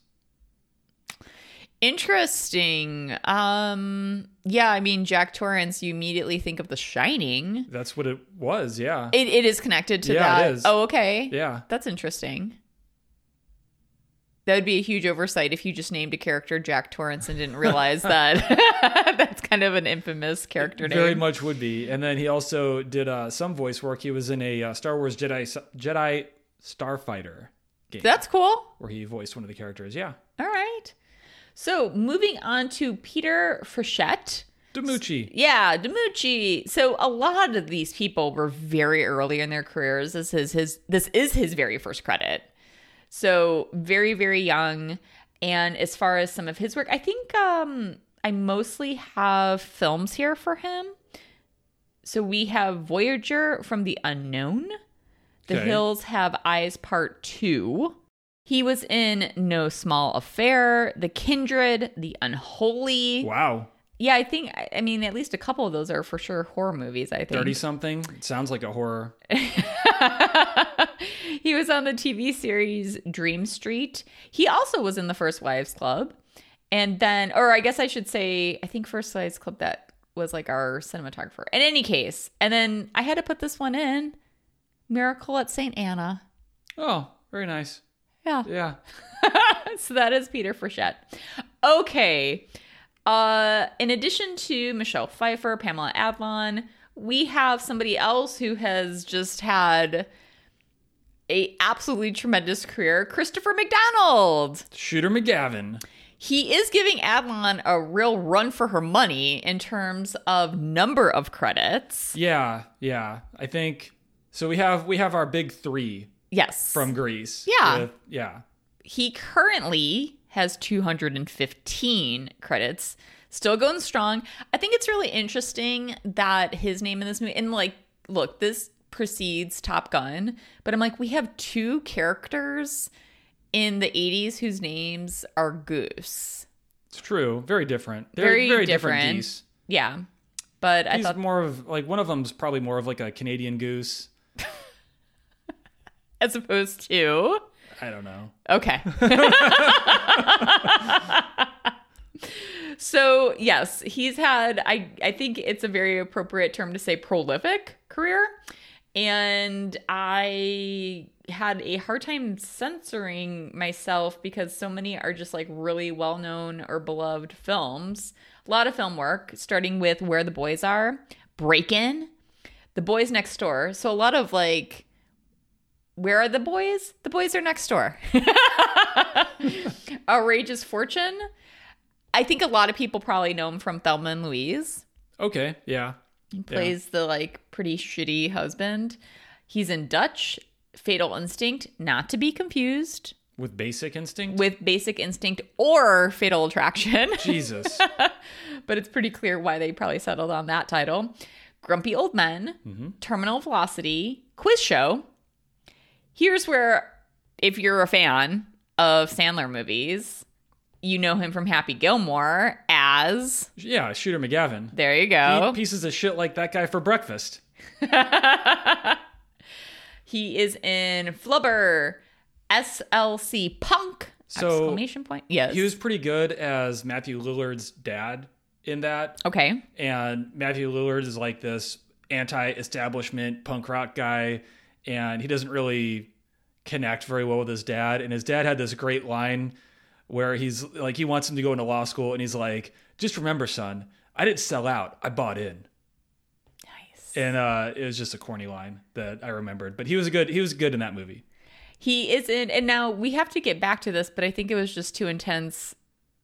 Interesting. Um, yeah, I mean Jack Torrance. You immediately think of The Shining. That's what it was. Yeah. It, it is connected to Yeah, it that. is. Oh, okay. Yeah. That's interesting. That would be a huge oversight if you just named a character Jack Torrance and didn't realize that that's kind of an infamous character name. Very much would be. And then he also did uh, some voice work. He was in a uh, Star Wars Jedi Jedi Starfighter game That's cool. where he voiced one of the characters. Yeah. All right. So moving on to Peter Frechette. DiMucci. Yeah, DiMucci. So a lot of these people were very early in their careers. This is his this is his very first credit. So very, very young. And as far as some of his work, I think um I mostly have films here for him. So we have Voyager from the Unknown. The Okay. Hills Have Eyes Part 2. He was in No Small Affair, The Kindred, The Unholy. Wow. Yeah, I think I- mean at least a couple of those are for sure horror movies, I think. 30 something. Sounds like a horror. he was on the TV series Dream Street. He also was in the First Wives Club. And then or I guess I should say I think First Wives Club that was like our cinematographer. In any case, and then I had to put this one in. Miracle at St. Anna. Oh, very nice. Yeah. Yeah. so that is Peter Frechette. Okay. Uh, in addition to Michelle Pfeiffer, Pamela Adlon, we have somebody else who has just had a absolutely tremendous career, Christopher McDonald. Shooter McGavin. He is giving Adlon a real run for her money in terms of number of credits. Yeah, yeah. I think so we have we have our big 3 Yes. from Grease. Yeah. with- yeah. he currently has 215 credits still going strong i think it's really interesting that his name in this movie and like look this precedes top gun but i'm like we have two characters in the 80s whose names are goose It's true. Very different. They're Very very, different. different. geese. yeah but i thought more of like one of them's probably more of like a Canadian goose. as opposed to I don't know. Okay. so yes, he's had I I think it's a very appropriate term to say prolific career. And I had a hard time censoring myself because so many are just like really well known or beloved films. A lot of film work, starting with Where the Boys Are, Break In, The Boys Next Door. So a lot of like where are the boys? The boys are next door. Outrageous Fortune. I think a lot of people probably know him from Thelma and Louise. Okay, yeah. He plays the like pretty shitty husband. He's in Dutch, Fatal Instinct, not to be confused With basic instinct. with Basic Instinct or Fatal Attraction. Jesus. but it's pretty clear why they probably settled on that title. Grumpy Old Men, mm-hmm. Terminal Velocity, Quiz Show. Here's where, if you're a fan of Sandler movies, you know him from Happy Gilmore as. yeah, Shooter McGavin. There you Eat go. pieces of shit like that guy for breakfast. He is in Flubber, SLC Punk! So, exclamation point. Yes. He was pretty good as Matthew Lillard's dad in that. okay. And Matthew Lillard is like this anti-establishment punk rock guy, and he doesn't really connect very well with his dad. And his dad had this great line where he's like, he wants him to go into law school, and he's like, "Just remember, son, I didn't sell out. I bought in." Nice. and uh, it was just a corny line that I remembered. But he was good. He was good in that movie. He is in, and now we have to get back to this, but I think it was just too intense.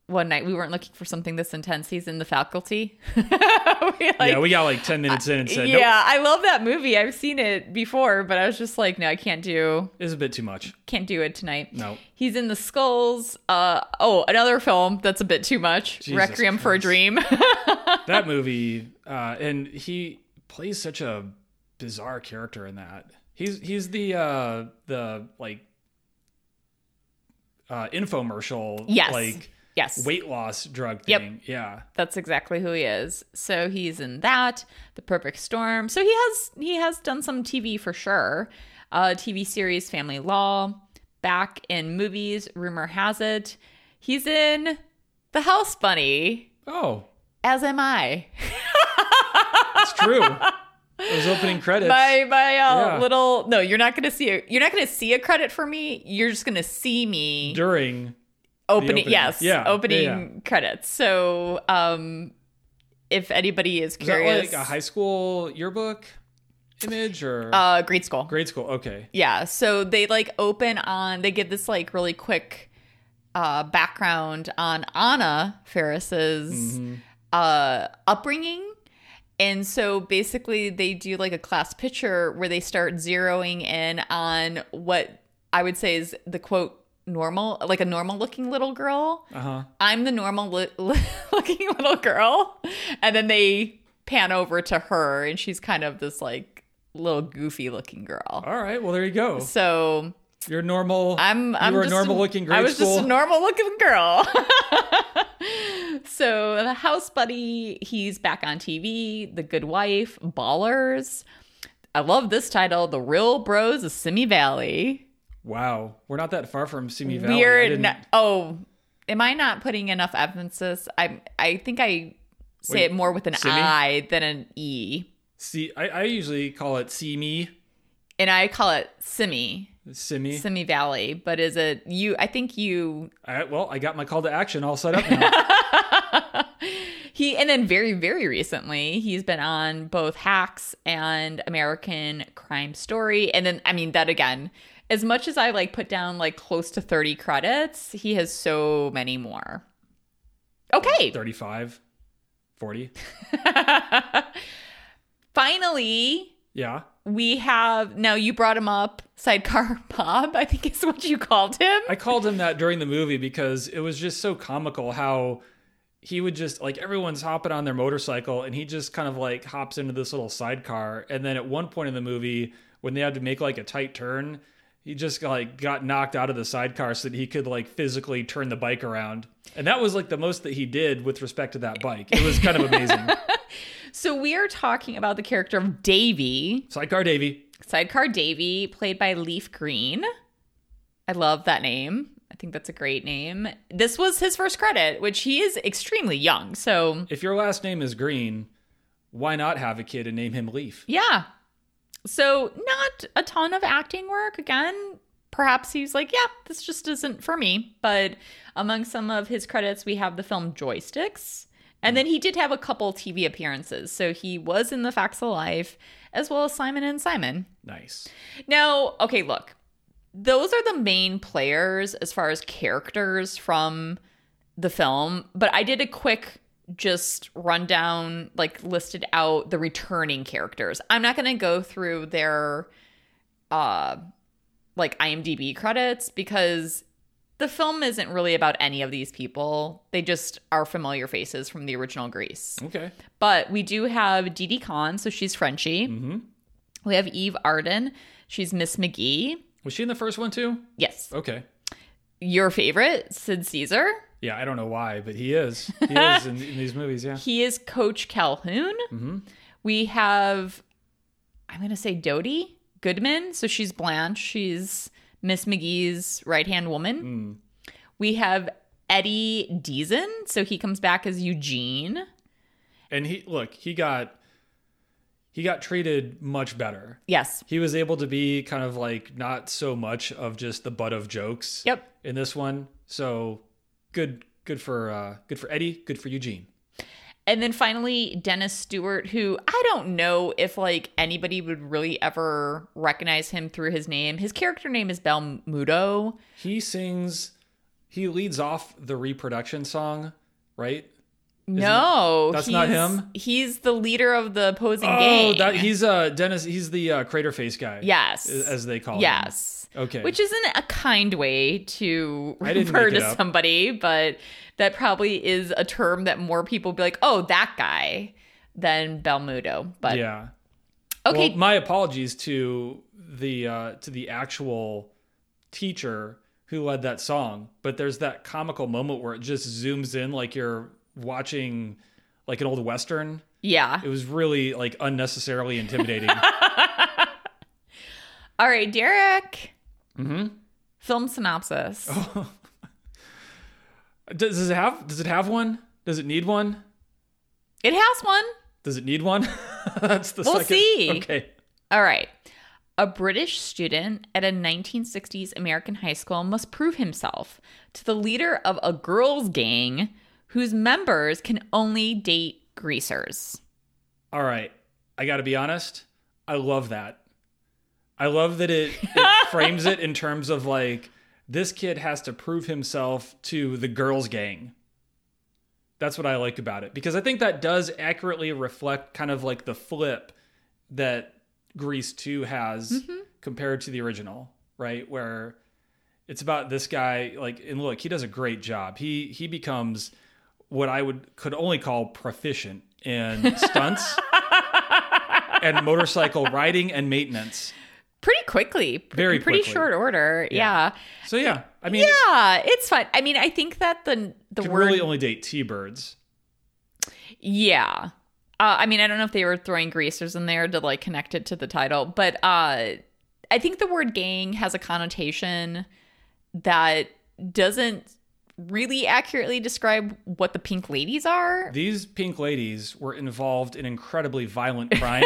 One night we weren't looking for something this intense. He's in the faculty. we like, yeah, we got like ten minutes in and said, yeah, "Nope, I love that movie. I've seen it before, but I was just like, no, I can't do it's a bit too much." can't do it tonight. No. He's in the skulls. Uh oh, another film that's a bit too much. Jesus Requiem for a Dream. That movie, uh, and he plays such a bizarre character in that. He's he's the uh, the like uh, infomercial, Yes. like yes. weight loss drug Yep. thing. Yeah, That's exactly who he is. So he's in that, The Perfect Storm. So he has he has done some TV for sure. Uh TV series Family Law, back in movies, rumor has it. He's in The House Bunny, oh, as am I. it's true. Those opening credits. My my uh, Yeah. little no, you're not gonna see a you're not gonna see a credit for me. You're just gonna see me during opening, opening. yes Yeah, opening yeah, yeah. credits so um if anybody is is that curious like a high school yearbook image or uh grade school grade school? Okay, yeah so they like open on they give this like really quick uh background on anna faris's Mm-hmm. uh upbringing and so basically they do like a class picture where they start zeroing in on what i would say is the quote normal like a normal looking little girl uh huh. I'm the normal li- looking little girl. And then they pan over to her, and she's kind of this like little goofy looking girl. All right, well there you go. So You're normal. I'm I'm you were just a normal looking grade I was school. just a normal looking girl. so the house bunny, he's back on TV. The Good Wife, Ballers. I love this title, The Real Bros of Simi Valley. Wow, we're not that far from Simi Valley. I Weird. didn't- no- oh, am I not putting enough emphasis? I I think I say Wait, it more with an Simi? I than an E, See, I, I usually call it Simi, and I call it Simi, Simi. Simi Valley. But is it you? I think you. I, well, I got my call to action all set up now. He and then very very recently he's been on both Hacks and American Crime Story, and then I mean that again. As much as I like put down like close to 30 credits, he has so many more. Okay. 35, 40. Finally, Yeah. we have now you brought him up sidecar bob i think is what you called him I called him that during the movie because it was just so comical how he would just like everyone's hopping on their motorcycle and he just kind of like hops into this little sidecar and then at one point in the movie when they had to make like a tight turn he just like got knocked out of the sidecar so that he could like physically turn the bike around. And that was like the most that he did with respect to that bike. It was kind of amazing. So we are talking about the character of davy. Sidecar davy. Sidecar davy played by leif green. I love that name. I think that's a great name. This was his first credit which he is extremely young so if your last name is green why not have a kid and name him leaf yeah so not a ton of acting work. Again perhaps he's like yeah this just isn't for me. But among some of his credits we have the film joysticks. And then he did have a couple tv appearances. So he was in the facts of life as well as simon and simon. Nice. Now okay look. Those are the main players as far as characters from the film. But i did a quick just run down, like listed out the returning characters i'm not going to go through their uh like imdb credits because the film isn't really about any of these people they just are familiar faces from the original grease okay but we do have Didi Conn, so she's Frenchie. mm-hmm. We have Eve Arden. She's Miss McGee. was she in the first one too Yes. okay Your favorite, Sid Caesar. Yeah, I don't know why, but he is. He is in, in these movies. Yeah. He is Coach Calhoun. Mm-hmm. We have, I'm going to say Dody Goodman. So she's Blanche. She's Miss McGee's right hand woman. Mm. We have Eddie Deezen. So he comes back as Eugene. And he look, he got he got treated much better. Yes. He was able to be kind of like not so much of just the butt of jokes. Yep. In this one, so good, good for uh, good for Eddie, good for Eugene. And then finally, Dennis Stewart, who I don't know if like anybody would really ever recognize him through his name. His character name is Balmudo. He sings, he leads off the reproduction song, right? No, That's not he's- him? He's the leader of the opposing game. Oh, gang. that he's uh Dennis. He's the uh, crater face guy. yes, as they call him. yes. Okay. Which isn't a kind way to refer to up. somebody, but that probably is a term that more people be like, "Oh, that guy," than Balmudo. But yeah. okay, Well, my apologies to the uh, to the actual teacher who led that song, but there's that comical moment where it just zooms in like you're watching like an old western. yeah. It was really like unnecessarily intimidating. All right, Derek. hmm Film synopsis. Oh. Does, does it have does it have one? Does it need one? It has one. Does it need one? That's the We'll second. see. Okay. All right. A British student at a 1960s American high school must prove himself to the leader of a girls' gang whose members can only date greasers. All right. I got to be honest. I love that. I love that it, it frames it in terms of like this kid has to prove himself to the girls' gang. That's what I like about it because I think that does accurately reflect kind of like the flip that Grease 2 has mm-hmm. compared to the original, right? Where it's about this guy like and look, he does a great job. He he becomes what I would could only call proficient in stunts and motorcycle riding and maintenance. Pretty quickly. Very Pretty quickly. short order. Yeah. So yeah, I mean, Yeah, it's fun. I mean, I think that the the word really only date T-birds. Yeah. Uh, I mean, I don't know if they were throwing greasers in there to like connect it to the title, but uh, I think the word gang has a connotation that doesn't really accurately describe what the pink ladies are. These pink ladies were involved in incredibly violent crime.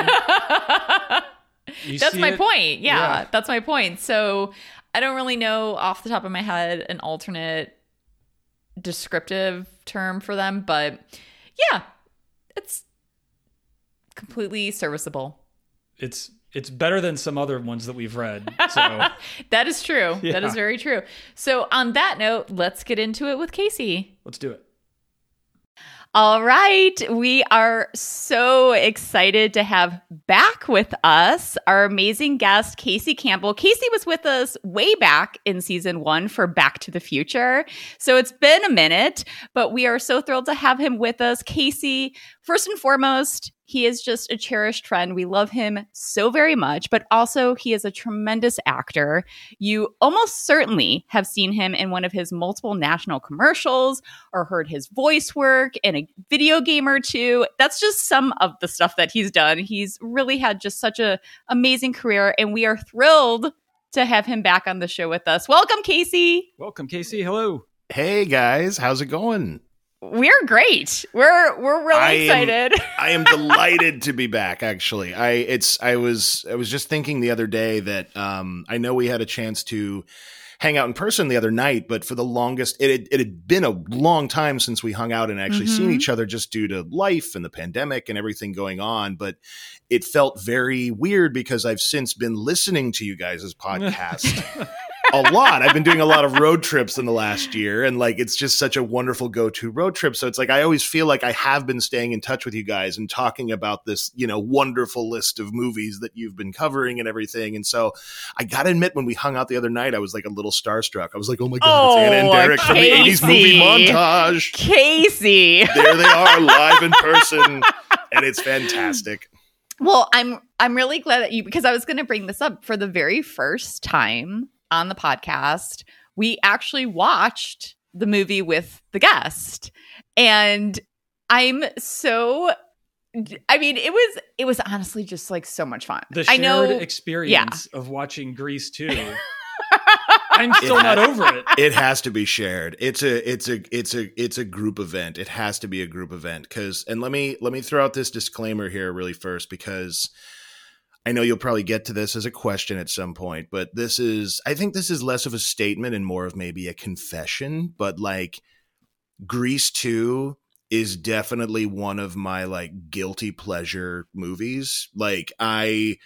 That's my it? point. Yeah, Yeah. that's my point. So I don't really know off the top of my head an alternate descriptive term for them, but yeah, it's completely serviceable. It's it's better than some other ones that we've read. So That is true. That Yeah. is very true. So, on that note, let's get into it with Casey. let's do it. All right. We are so excited to have back with us our amazing guest, Casey Campbell. Casey was with us way back in season one for Back to the Future. So it's been a minute, but we are so thrilled to have him with us. Casey, first and foremost, he is just a cherished friend. We love him so very much, but also he is a tremendous actor. You almost certainly have seen him in one of his multiple national commercials or heard his voice work in a video game or two. That's just some of the stuff that he's done. He's really had just such an amazing career and we are thrilled to have him back on the show with us. Welcome Casey. Welcome, Casey. Hello. Hey guys, how's it going? We're great. We're we're really I am- excited. I am delighted to be back. Actually, I it's I was I was just thinking the other day that um I know we had a chance to hang out in person the other night, but for the longest it had, it had been a long time since we hung out and actually seen Mhm. each other just due to life and the pandemic and everything going on. But it felt very weird because I've since been listening to you guys' podcast. A lot. I've been doing a lot of road trips in the last year, and like it's just such a wonderful go to road trip. So it's like I always feel like I have been staying in touch with you guys and talking about this, you know, wonderful list of movies that you've been covering and everything. And so I gotta admit, when we hung out the other night, I was like a little starstruck. I was like, oh my god, it's Anna and Oh, Derek from the 80s movie montage. Casey. There they are, live in person, and it's fantastic. Well, I'm I'm really glad that you because I was going to bring this up for the very first time on the podcast. We actually watched the movie with the guest, and I'm so. I mean, it was it was honestly just like so much fun. The I shared know. experience of watching Grease 2. I'm still It not over it. it has to be shared it's a it's a it's a it's a group event it has to be a group event because and let me let me throw out this disclaimer here really first because i know you'll probably get to this as a question at some point but this is i think this is less of a statement and more of maybe a confession but like grease 2 is definitely one of my like guilty pleasure movies. Like I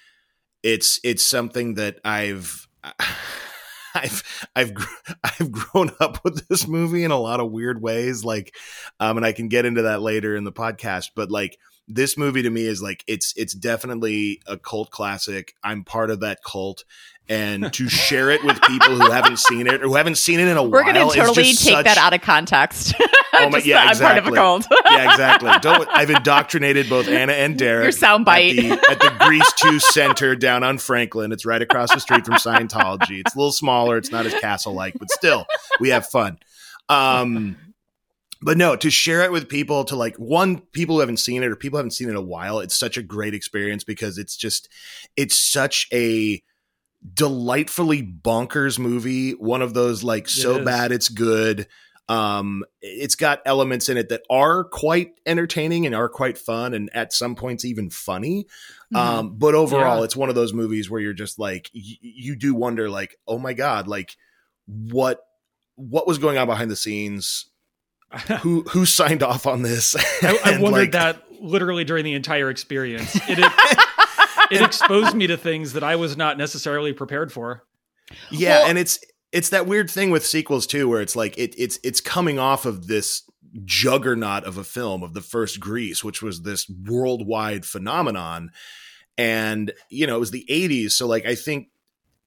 it's it's something that I've I've I've I've grown up with this movie in a lot of weird ways like um and I can get into that later in the podcast but like this movie to me is like it's it's definitely a cult classic. I'm part of that cult and to share it with people who haven't seen it or who haven't seen it in a while. We're while. going to totally take such, that out of context. Oh my, Just yeah, exactly. I'm part of a cult. yeah, exactly. Don't I've indoctrinated both Anna and Derek. Your soundbite. at the, at the Grease Two Center down on Franklin. It's right across the street from Scientology. It's a little smaller. It's not as castle like, but still, we have fun. Um, but no, to share it with people, to like one people who haven't seen it or people haven't seen it in a while, it's such a great experience because it's just it's such a delightfully bonkers movie. One of those like so is. bad it's good. Um, it's got elements in it that are quite entertaining and are quite fun, and at some points even funny. Um, but overall, Yeah. it's one of those movies where you're just like y- you do wonder, like, oh my god, like what what was going on behind the scenes? Who who signed off on this? I, I wondered like, that literally during the entire experience. It, it, it exposed me to things that I was not necessarily prepared for. Yeah, Well- and it's it's that weird thing with sequels too, where it's like it it's it's coming off of this juggernaut of a film of the first Grease, which was this worldwide phenomenon, and you know it was the '80s, so like I think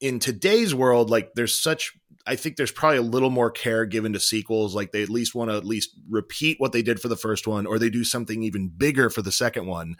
in today's world, like there's such. I think there's probably a little more care given to sequels. Like they at least want to at least repeat what they did for the first one, or they do something even bigger for the second one.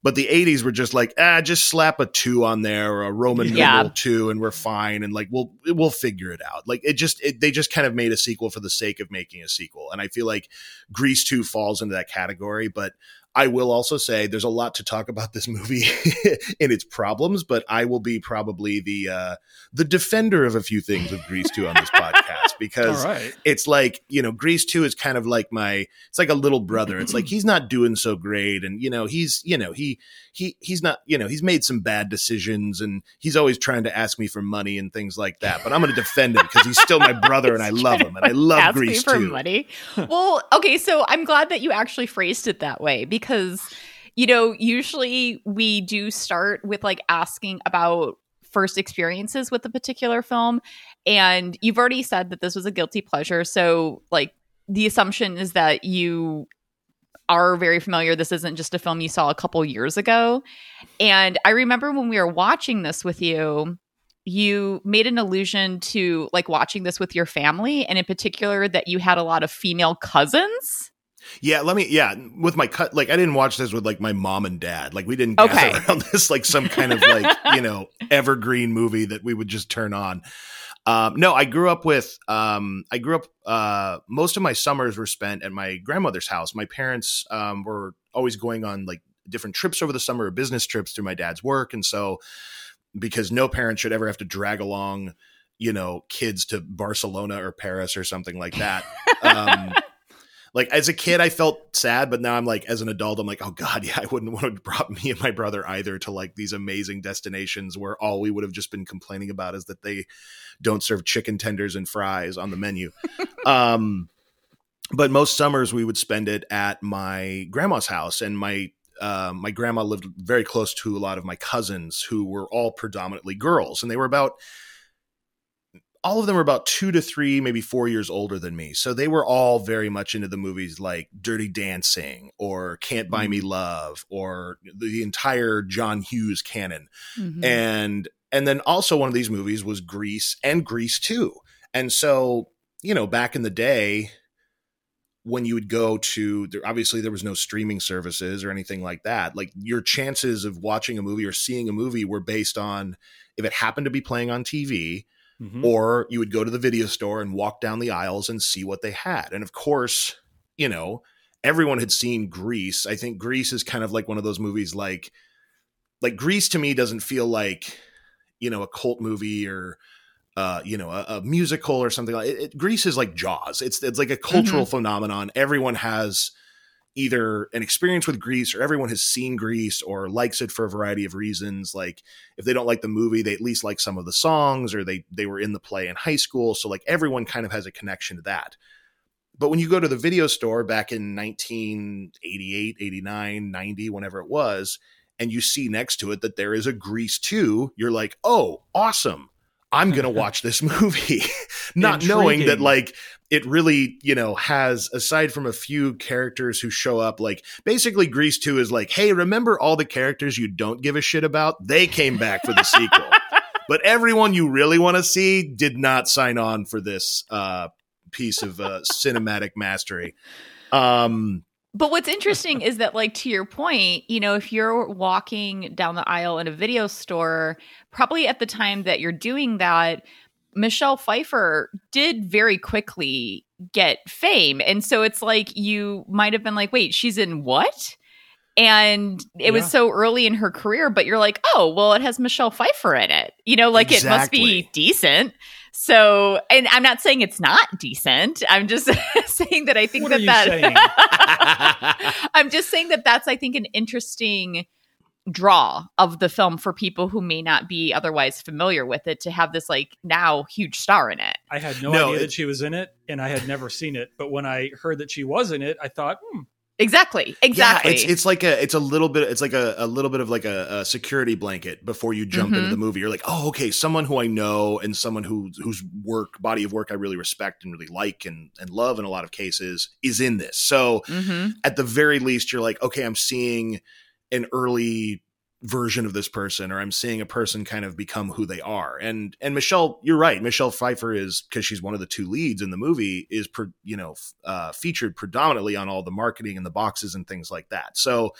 But the 80s were just like, ah, just slap a two on there or a Roman Yeah. numeral two and we're fine. And like, we'll, we'll figure it out. Like it just, it, they just kind of made a sequel for the sake of making a sequel. And I feel like Grease 2 falls into that category. But I will also say there's a lot to talk about this movie and its problems, but I will be probably the, uh, the defender of a few things of Grease 2 on this podcast because right. it's like you know grease 2 is kind of like my it's like a little brother it's like he's not doing so great and you know he's you know he he he's not you know he's made some bad decisions and he's always trying to ask me for money and things like that but i'm going to defend him because he's still my brother and i love him and i love Ask me grease for too money. well, okay, so I'm glad that you actually phrased it that way because, you know, usually we do start with like asking about first experiences with a particular film. And you've already said that this was a guilty pleasure. So, like, the assumption is that you are very familiar. This isn't just a film you saw a couple years ago. And I remember when we were watching this with you, you made an allusion to like watching this with your family and in particular that you had a lot of female cousins. Yeah let me yeah with my cut like i didn't watch this with like my mom and dad like we didn't gather Okay. around this like some kind of like you know evergreen movie that we would just turn on um, no, I grew up with. Um, I grew up. Uh, most of my summers were spent at my grandmother's house. My parents um, were always going on like different trips over the summer, or business trips through my dad's work, and so because no parent should ever have to drag along, you know, kids to Barcelona or Paris or something like that. um, like as a kid, I felt sad, but now I'm like, as an adult, I'm like, oh god, yeah, I wouldn't want to brought me and my brother either to like these amazing destinations where all we would have just been complaining about is that they don't serve chicken tenders and fries on the menu. um, but most summers we would spend it at my grandma's house, and my uh, my grandma lived very close to a lot of my cousins who were all predominantly girls, and they were about all of them were about two to three, maybe four years older than me. So they were all very much into the movies like Dirty Dancing or Can't Buy Me Love or the entire John Hughes canon. Mm-hmm. And and then also one of these movies was Grease and Grease 2. And so, you know, back in the day when you would go to there obviously there was no streaming services or anything like that. Like your chances of watching a movie or seeing a movie were based on if it happened to be playing on TV Mhm. or you would go to the video store and walk down the aisles and see what they had. And of course, you know, everyone had seen Grease. I think Grease is kind of like one of those movies like like Grease to me doesn't feel like, you know, a cult movie or uh, you know, a, a musical or something like it, it. Grease is like Jaws. It's it's like a cultural phenomenon. Everyone has either an experience with Grease or everyone has seen Grease or likes it for a variety of reasons. Like if they don't like the movie, they at least like some of the songs or they they were in the play in high school. So like everyone kind of has a connection to that. but when you go to the video store back in 1988, 89, 90, whenever it was, and you see next to it that there is a Grease 2, you're like, oh, awesome. I'm going to watch this movie. Not knowing that, like, it really, you know, has, aside from a few characters who show up, like, basically, Grease 2 is like, hey, remember all the characters you don't give a shit about? They came back for the sequel. But everyone you really want to see did not sign on for this uh, piece of uh, cinematic mastery. Um, But what's interesting is that, like, to your point, you know, if you're walking down the aisle in a video store, probably at the time that you're doing that, Michelle Pfeiffer did very quickly get fame. And so it's like you might have been like, wait, she's in what? And it was so early in her career, but you're like, oh, well, it has Michelle Pfeiffer in it. You know, like it must be decent. So, and I'm not saying it's not decent. I'm just saying that I think What that are that? I'm just saying that that's I think an interesting draw of the film for people who may not be otherwise familiar with it to have this like now huge star in it. I had no, No, idea it- that she was in it, and I had never seen it. But when I heard that she was in it, I thought, hmm, Exactly. Exactly. Yeah, it's it's like a it's a little bit it's like a, a little bit of like a, a security blanket before you jump into Mhm. the movie. You're like, oh, okay, someone who I know and someone who whose work body of work I really respect and really like and and love in a lot of cases is in this. So Mhm. at the very least, you're like, okay, I'm seeing an early version of this person or I'm seeing a person kind of become who they are. And and Michelle, you're right. Michelle Pfeiffer is because she's one of the two leads in the movie is per, you know, uh, featured predominantly on all the marketing and the boxes and things like that. So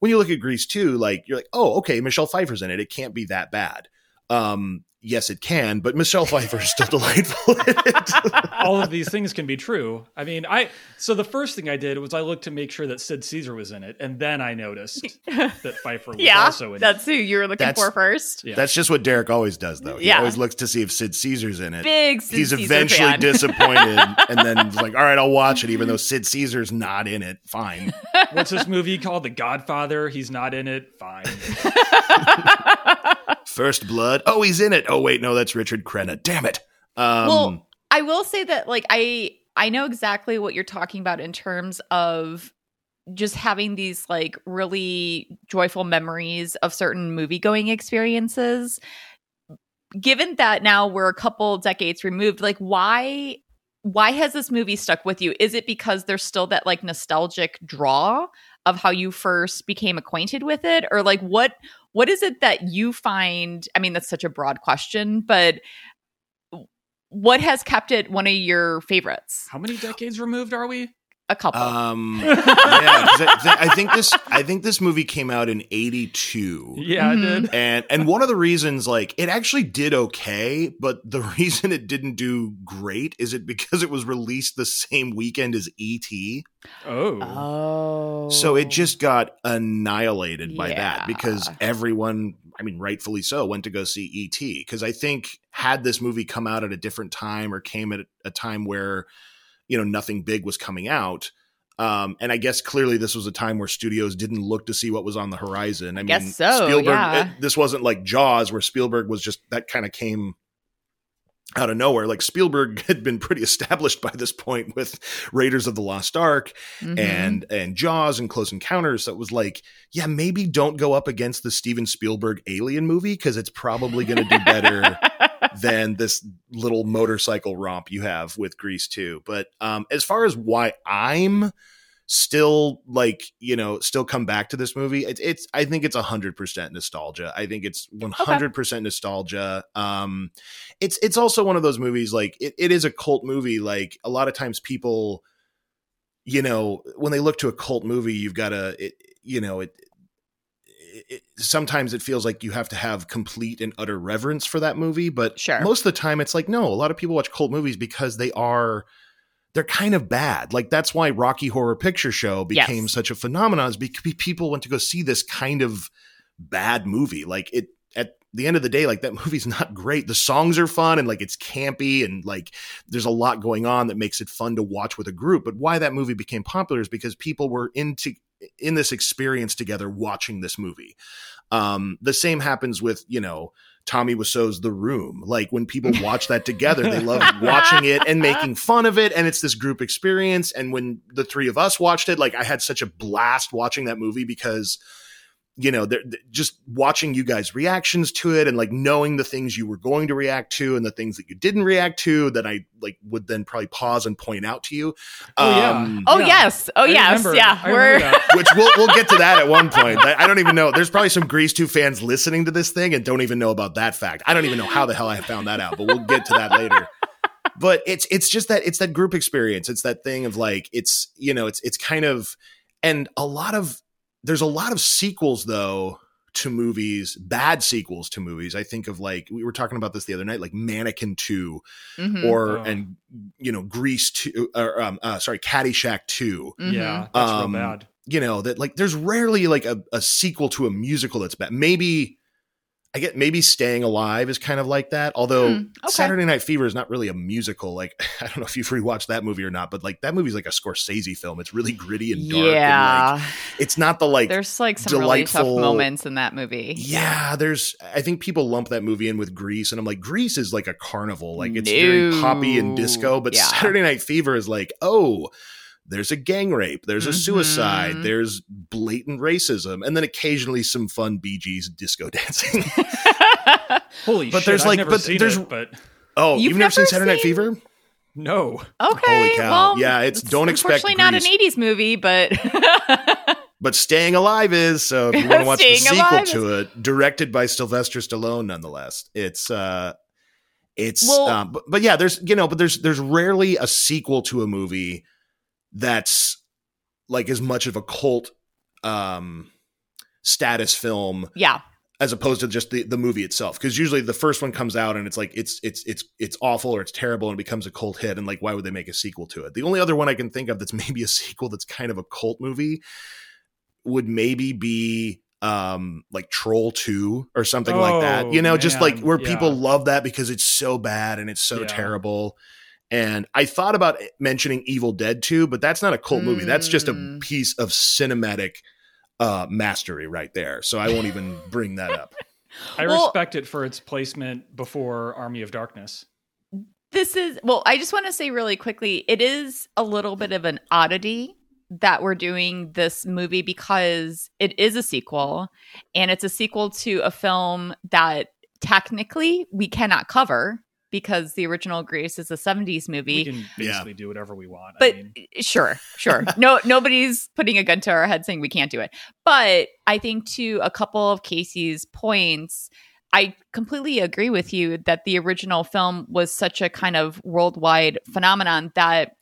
when you look at grease 2, like you're like, "Oh, okay, Michelle Pfeiffer's in it. It can't be that bad." Um yes, it can, but Michelle Pfeiffer is still delightful in it. all of these things can be true. I mean, I so the first thing I did was I looked to make sure that Sid Caesar was in it, and then I noticed that Pfeiffer was Yeah. also in That's it. That's who you were looking That's- for first. Yeah. That's just what Derek always does though. He Yeah. always looks to see if Sid Caesar's in it. Big Sid he's Caesar eventually fan. disappointed and then is like all right i'll watch it even though sid caesar's not in it fine What's this movie called? The Godfather. He's not in it. Fine. First blood. Oh he's in it. Oh wait no that's richard crenna. Damn it. Um well, I will say that like I I know exactly what you're talking about in terms of just having these like really joyful memories of certain movie going experiences. Given that now we're a couple decades removed, like why why has this movie stuck with you? Is it because there's still that like nostalgic draw of how you first became acquainted with it? Or like what what is it that you find I mean that's such a broad question, but what has kept it one of your favorites? How many decades removed are we? A couple. um yeah 'cause I, th- I think this i think this movie came out in 82 Yeah, Mhm. I did. and and one of the reasons like it actually did okay but the reason it didn't do great is it because it was released the same weekend as et Oh. oh. So it just got annihilated by Yeah. that because everyone, I mean, rightfully so, went to go see E.T. Because I think had this movie come out at a different time or came at a time where, you know, nothing big was coming out. Um, and I guess clearly this was a time where studios didn't look to see what was on the horizon. I, guess mean, so, Spielberg, yeah. it- this wasn't like Jaws where Spielberg was just, that kind of came out of nowhere. Like Spielberg had been pretty established by this point with Raiders of the Lost Ark Mhm. and and Jaws and Close Encounters. That was like, yeah, maybe don't go up against the Steven Spielberg Alien movie because it's probably going to do better than this little motorcycle romp you have with Grease 2. But um, as far as why I'm still like you know still come back to this movie it's, it's i think it's 100% nostalgia. I think it's 100% nostalgia. Um it's it's also one of those movies like it, it is a cult movie. Like a lot of times people you know when they look to a cult movie you've got to you know it, it, sometimes it feels like you have to have complete and utter reverence for that movie but Sure. most of the time it's like no a lot of people watch cult movies because they are they're kind of bad like that's why rocky horror picture show became Yes. such a phenomenon is because people went to go see this kind of bad movie like it at the end of the day like that movie's not great the songs are fun and like it's campy and like there's a lot going on that makes it fun to watch with a group but why that movie became popular is because people were into in this experience together watching this movie um the same happens with you know Tommy Wiseau's The Room. Like when people watch that together, they love watching it and making fun of it. And it's this group experience. And when the three of us watched it, like I had such a blast watching that movie because you know, they're, they're just watching you guys' reactions to it and like knowing the things you were going to react to and the things that you didn't react to that I like would then probably pause and point out to you. Oh, yeah. Um, Oh Yeah. yes. Oh I yes. remember- yeah. I We're which we'll we'll get to that at one point. I, I don't even know. There's probably some Grease 2 fans listening to this thing and don't even know about that fact. I don't even know how the hell I found that out, but we'll get to that later. But it's it's just that it's that group experience. It's that thing of like it's you know it's it's kind of and a lot of there's a lot of sequels though to movies, bad sequels to movies. I think of like we were talking about this the other night, like Mannequin 2 Mhm. or Oh. and you know Grease 2 or um uh, sorry Caddyshack 2 Mhm. Yeah, that's Um, real bad. you know that like there's rarely like a, a sequel to a musical that's bad maybe i get maybe staying alive is kind of like that although Hmm, okay. saturday night fever is not really a musical like i don't know if you've rewatched that movie or not but like that movie's like a scorsese film it's really gritty and dark Yeah. and like it's not the like There's like some really tough delightful- moments in that movie. yeah, there's. I think people lump that movie in with Grease, and I'm like, Grease is like a carnival, like it's very poppy and disco. But Yeah. Saturday Night Fever is like, oh, there's a gang rape, there's a suicide, Mhm. there's blatant racism, and then occasionally some fun Bee Gees disco dancing. Holy but shit! there's I've like- never but seen there's- it, but oh, You've you've, never seen never Saturday Night seen- Fever? no. okay. Holy cow. Well, Yeah, it's- don't expect Unfortunately, not an '80s movie, but But Staying Alive is so. If you want to watch the sequel Alive to it, directed by Sylvester Stallone, nonetheless, it's uh, it's Well- um, but, but yeah, there's you know, but there's there's rarely a sequel to a movie that's like as much of a cult um status film yeah. as opposed to just the, the movie itself because usually the first one comes out and it's like it's it's it's it's awful or it's terrible and it becomes a cult hit and like why would they make a sequel to it the only other one i can think of that's maybe a sequel that's kind of a cult movie would maybe be um like troll 2 or something like that Oh, you know just like where yeah. people love that because it's so bad and it's so Yeah. terrible and i thought about mentioning evil dead 2 but that's not a cult movie that's just a Mm. piece of cinematic uh mastery right there so i won't even bring that up I Well- respect it for its placement before Army of Darkness. This is well, I just want to say really quickly, it is a little bit of an oddity that we're doing this movie because it is a sequel and it's a sequel to a film that technically we cannot cover because the original Grease is a 70s movie. We can Yeah. basically do whatever we want. but I mean, sure, sure. No nobody's putting a gun to our head saying we can't do it. But I think to a couple of Casey's points, I completely agree with you that the original film was such a kind of worldwide phenomenon that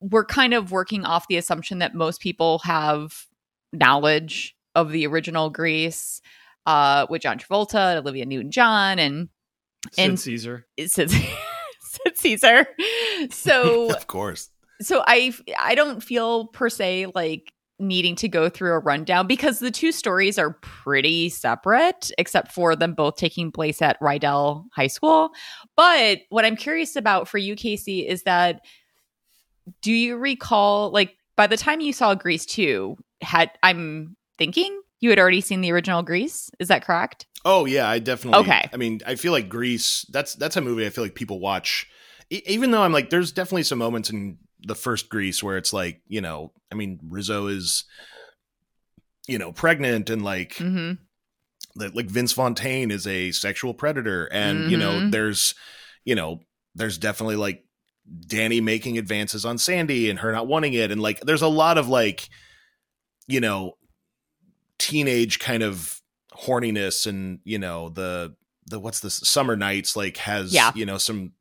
we're kind of working off the assumption that most people have knowledge of the original Grease uh, with John Travolta, Olivia Newton-John, and Sid and- Caesar. it says Caesar. So of course so I I don't feel per se like needing to go through a rundown because the two stories are pretty separate except for them both taking place at Rydell High School. But what I'm curious about for you Casey is that do you recall like by the time you saw Grease 2 had I'm thinking you had already seen the original Grease, is that correct? Oh yeah, I definitely. Okay. I mean, I feel like Grease. That's that's a movie I feel like people watch, e- even though I'm like, there's definitely some moments in the first Grease where it's like, you know, I mean, Rizzo is, you know, pregnant and like, Mhm. that like Vince Fontaine is a sexual predator, and you know, Mhm. there's, you know, there's definitely like Danny making advances on Sandy and her not wanting it, and like, there's a lot of like, you know, teenage kind of horniness and you know the the what's this summer nights like has Yeah. you know some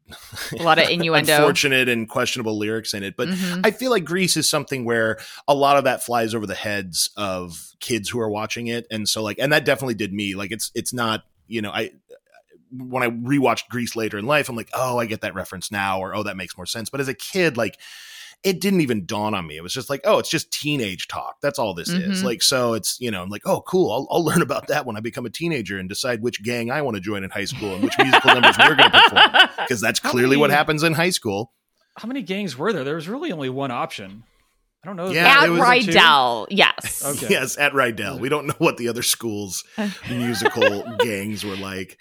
A lot of innuendo. unfortunate and questionable lyrics in it but Mhm. I feel like grease is something where a lot of that flies over the heads of kids who are watching it, and so like, and that definitely did me. Like, it's it's not you know I when I rewatched grease later in life, I'm like, oh, I get that reference now, or oh, that makes more sense. But as a kid, like, it didn't even dawn on me. It was just like, oh, it's just teenage talk. That's all this is. Mhm. Like, so it's you know, I'm like, oh, cool. I'll, I'll learn about that when I become a teenager and decide which gang I want to join in high school and which musical numbers we're going to perform because that's How clearly what happens in high school. How many gangs were there? There was really only one option. I don't know. if Yeah, At it was a two. Rydell, yes. Okay. Yes, at Rydell. We don't know what the other schools' musical gangs were like.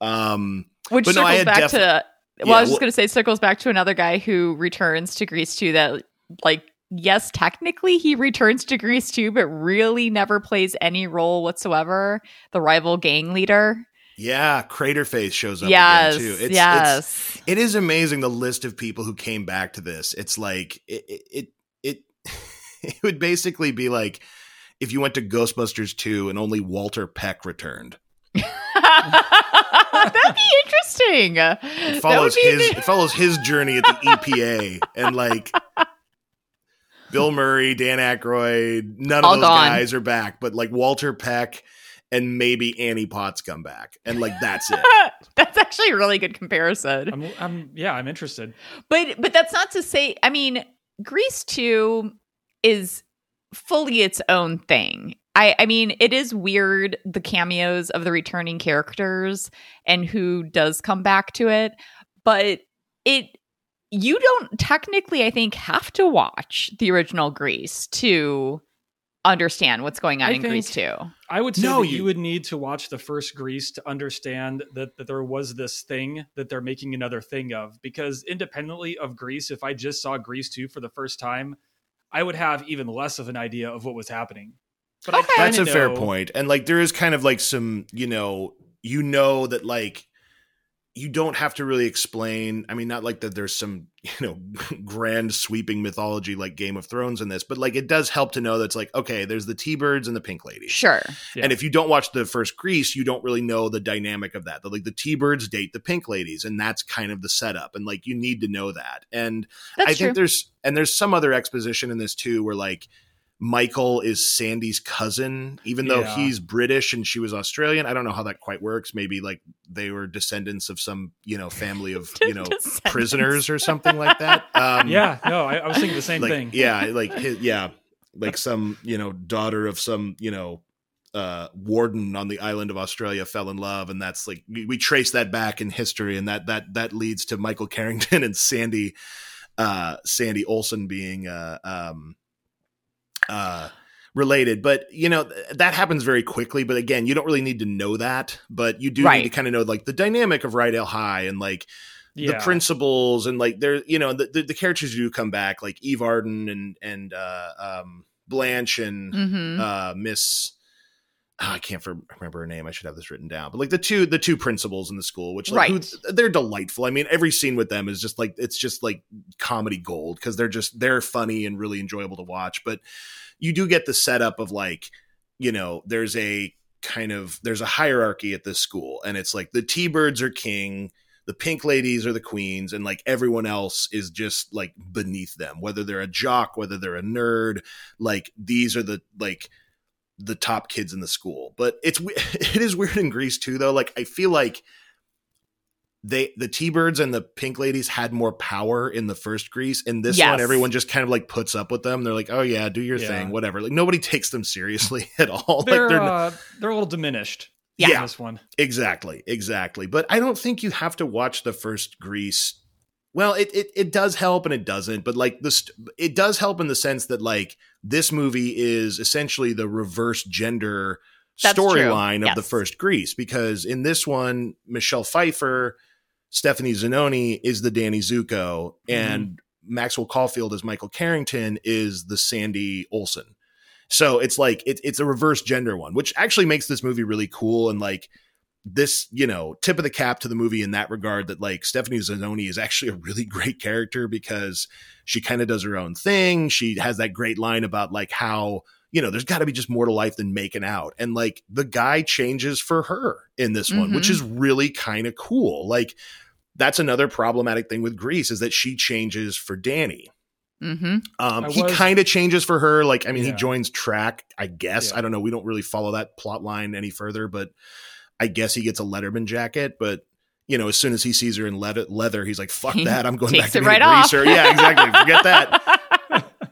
Um, Which But no, I circles had back defi- to well, Yeah, I was just well- gonna say circles back to another guy who returns to Grease too. That like yes, technically he returns to Grease too, but really never plays any role whatsoever. The rival gang leader. yeah, Craterface shows up yes, again too. It's, yes. it's it is amazing the list of people who came back to this. It's like it it it, it, it would basically be like if you went to Ghostbusters 2 and only Walter Peck returned. That'd be interesting. It follows that would his it follows his journey at the EPA and like Bill Murray, Dan Aykroyd, none All of those gone. guys are back, but like Walter Peck and maybe Annie Potts come back, and like that's it. That's actually a really good comparison. I'm, I'm yeah, I'm interested. But but that's not to say I mean Grease 2 is fully its own thing. I I mean it is weird the cameos of the returning characters and who does come back to it, but it you don't technically I think have to watch the original Grease to understand what's going on I in think- Grease 2. I would say No, that you, you- would need to watch the first Grease to understand that, that there was this thing that they're making another thing of. Because independently of Grease, if I just saw Grease 2 for the first time, I would have even less of an idea of what was happening. But Okay. I That's a kinda fair point. And like there is kind of like some, you know, you know that like you don't have to really explain. I mean, not like that there's some, you know, grand sweeping mythology like Game of Thrones in this, but like it does help to know that it's like, okay, there's the T-Birds and the Pink Lady. Sure. Yeah. And if you don't watch the first Grease, you don't really know the dynamic of that. The, like the T-Birds date the Pink Ladies, and that's kind of the setup. And like you need to know that. And That's I true. think there's and there's some other exposition in this too, where like Michael is Sandy's cousin, even though Yeah. he's British and she was Australian. I don't know how that quite works. Maybe like they were descendants of some you know family of you know prisoners or something like that. Um, yeah, no, I, I was thinking the same like, thing. Yeah, like his, yeah, like some you know daughter of some you know uh warden on the island of Australia fell in love, and that's like we, we trace that back in history, and that that that leads to Michael Carrington and Sandy uh Sandy Olson being uh um uh related but you know th- that happens very quickly but again you don't really need to know that but you do Right. need to kind of know like the dynamic of Rydell High and like Yeah. the principles and like there you know the, the, the characters do come back like eve arden and and uh um blanche and Mhm. uh miss oh, i can't for, remember her name i should have this written down but like the two the two principals in the school which like Right. who, they're delightful i mean every scene with them is just like it's just like comedy gold because they're just they're funny and really enjoyable to watch but you do get the setup of like you know there's a kind of there's a hierarchy at this school and it's like the t-birds are king the pink ladies are the queens and like everyone else is just like beneath them whether they're a jock whether they're a nerd like these are the like the top kids in the school. But it's it is weird in greece too though. Like i feel like they the t-birds and the pink ladies had more power in the first grease in this Yes. one everyone just kind of like puts up with them they're like oh yeah do your Yeah. thing whatever like nobody takes them seriously at all They're, like they're uh, they're a little diminished. Yeah. in this one. Exactly, exactly. But I don't think you have to watch the first Grease. Well, it it, it does help and it doesn't, but like this, it does help in the sense that like this movie is essentially the reverse gender That's true. storyline of the first Grease because in this one, Michelle Pfeiffer, Stephanie Zinone is the Danny Zuko, mm-hmm. and Maxwell Caulfield as Michael Carrington is the Sandy Olson. So it's like it, it's a reverse gender one, which actually makes this movie really cool and like this, you know, tip of the cap to the movie in that regard that like Stephanie Zinone is actually a really great character because she kind of does her own thing. She has that great line about like how, you know, there's got to be just more to life than making out. And like the guy changes for her in this one, which is really kind of cool. Like that's another problematic thing with Grease is that she changes for Danny. Mm-hmm. Um, I he kind of changes for her. Like, I mean, he joins track, I guess. Yeah. I don't know. We don't really follow that plot line any further, but I guess he gets a Letterman jacket. But, you know, as soon as he sees her in leather, leather he's like, fuck that. I'm going back to it being right a off. Yeah, exactly. Forget that.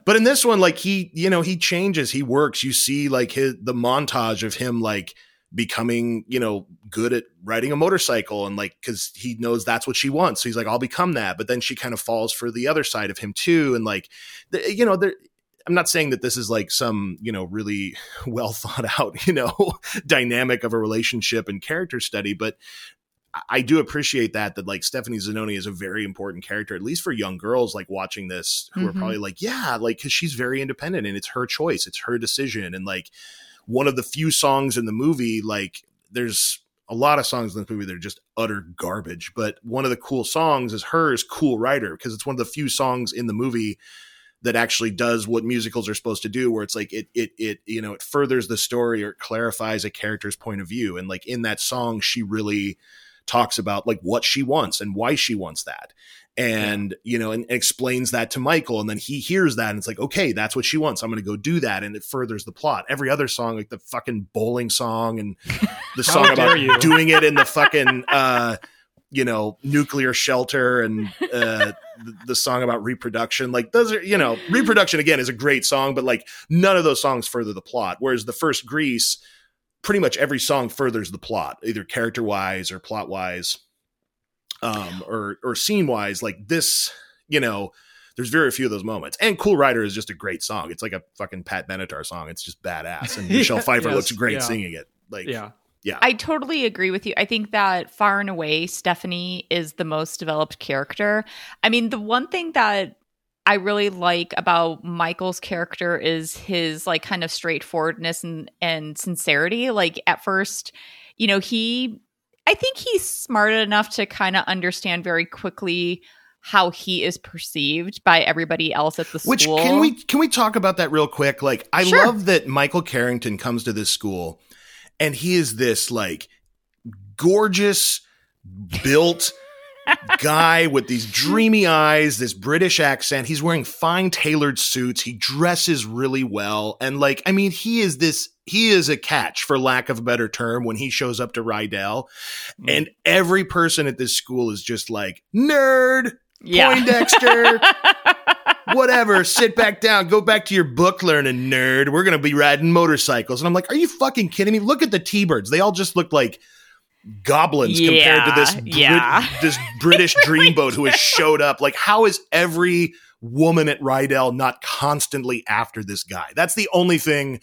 But in this one, like he, you know, he changes, he works. You see like his the montage of him like becoming, you know, good at riding a motorcycle and like because he knows that's what she wants. So he's like, I'll become that. But then she kind of falls for the other side of him too. And like the, you know, there I'm not saying that this is like some, you know, really well thought out, you know, dynamic of a relationship and character study, but I do appreciate that that like Stephanie Zinone is a very important character, at least for young girls like watching this who are Mhm. probably like, yeah, like because she's very independent and it's her choice, it's her decision, and like one of the few songs in the movie, like there's a lot of songs in this movie that are just utter garbage, but one of the cool songs is hers, "Cool Rider," because it's one of the few songs in the movie that actually does what musicals are supposed to do where it's like it it it you know it furthers the story or clarifies a character's point of view and like in that song she really talks about like what she wants and why she wants that. And you know and explains that to michael and then he hears that and it's like okay that's what she wants. I'm gonna go do that and it furthers the plot. Every other song like the fucking bowling song and the song about you. doing it in the fucking uh you know nuclear shelter and uh the, the song about reproduction. Like those are you know reproduction again is a great song but like none of those songs further the plot whereas the first grease pretty much every song furthers the plot either character wise or plot wise um or or scene wise like this you know there's very few of those moments and cool rider is just a great song it's like a fucking pat benatar song it's just badass and michelle pfeiffer Yes, looks great yeah. singing it like Yeah. yeah I totally agree with you. I think that far and away, Stephanie is the most developed character. I mean, the one thing that I really like about Michael's character is his like kind of straightforwardness and, and sincerity. Like at first, you know, he I think he's smart enough to kind of understand very quickly how he is perceived by everybody else at the school. Which can we can we talk about that real quick? Like I Sure. love that Michael Carrington comes to this school and he is this like gorgeous built guy with these dreamy eyes, this British accent. He's wearing fine tailored suits. He dresses really well. And like, I mean, he is this, he is a catch for lack of a better term when he shows up to Rydell. Mm. And every person at this school is just like, nerd, yeah. Poindexter, whatever, sit back down, go back to your book learning, nerd. We're gonna be riding motorcycles. And I'm like, are you fucking kidding me? Look at the T-birds. They all just look like goblins compared to this Brit- yeah. this British dreamboat who has showed up. Like, how is every woman at Rydell not constantly after this guy? That's the only thing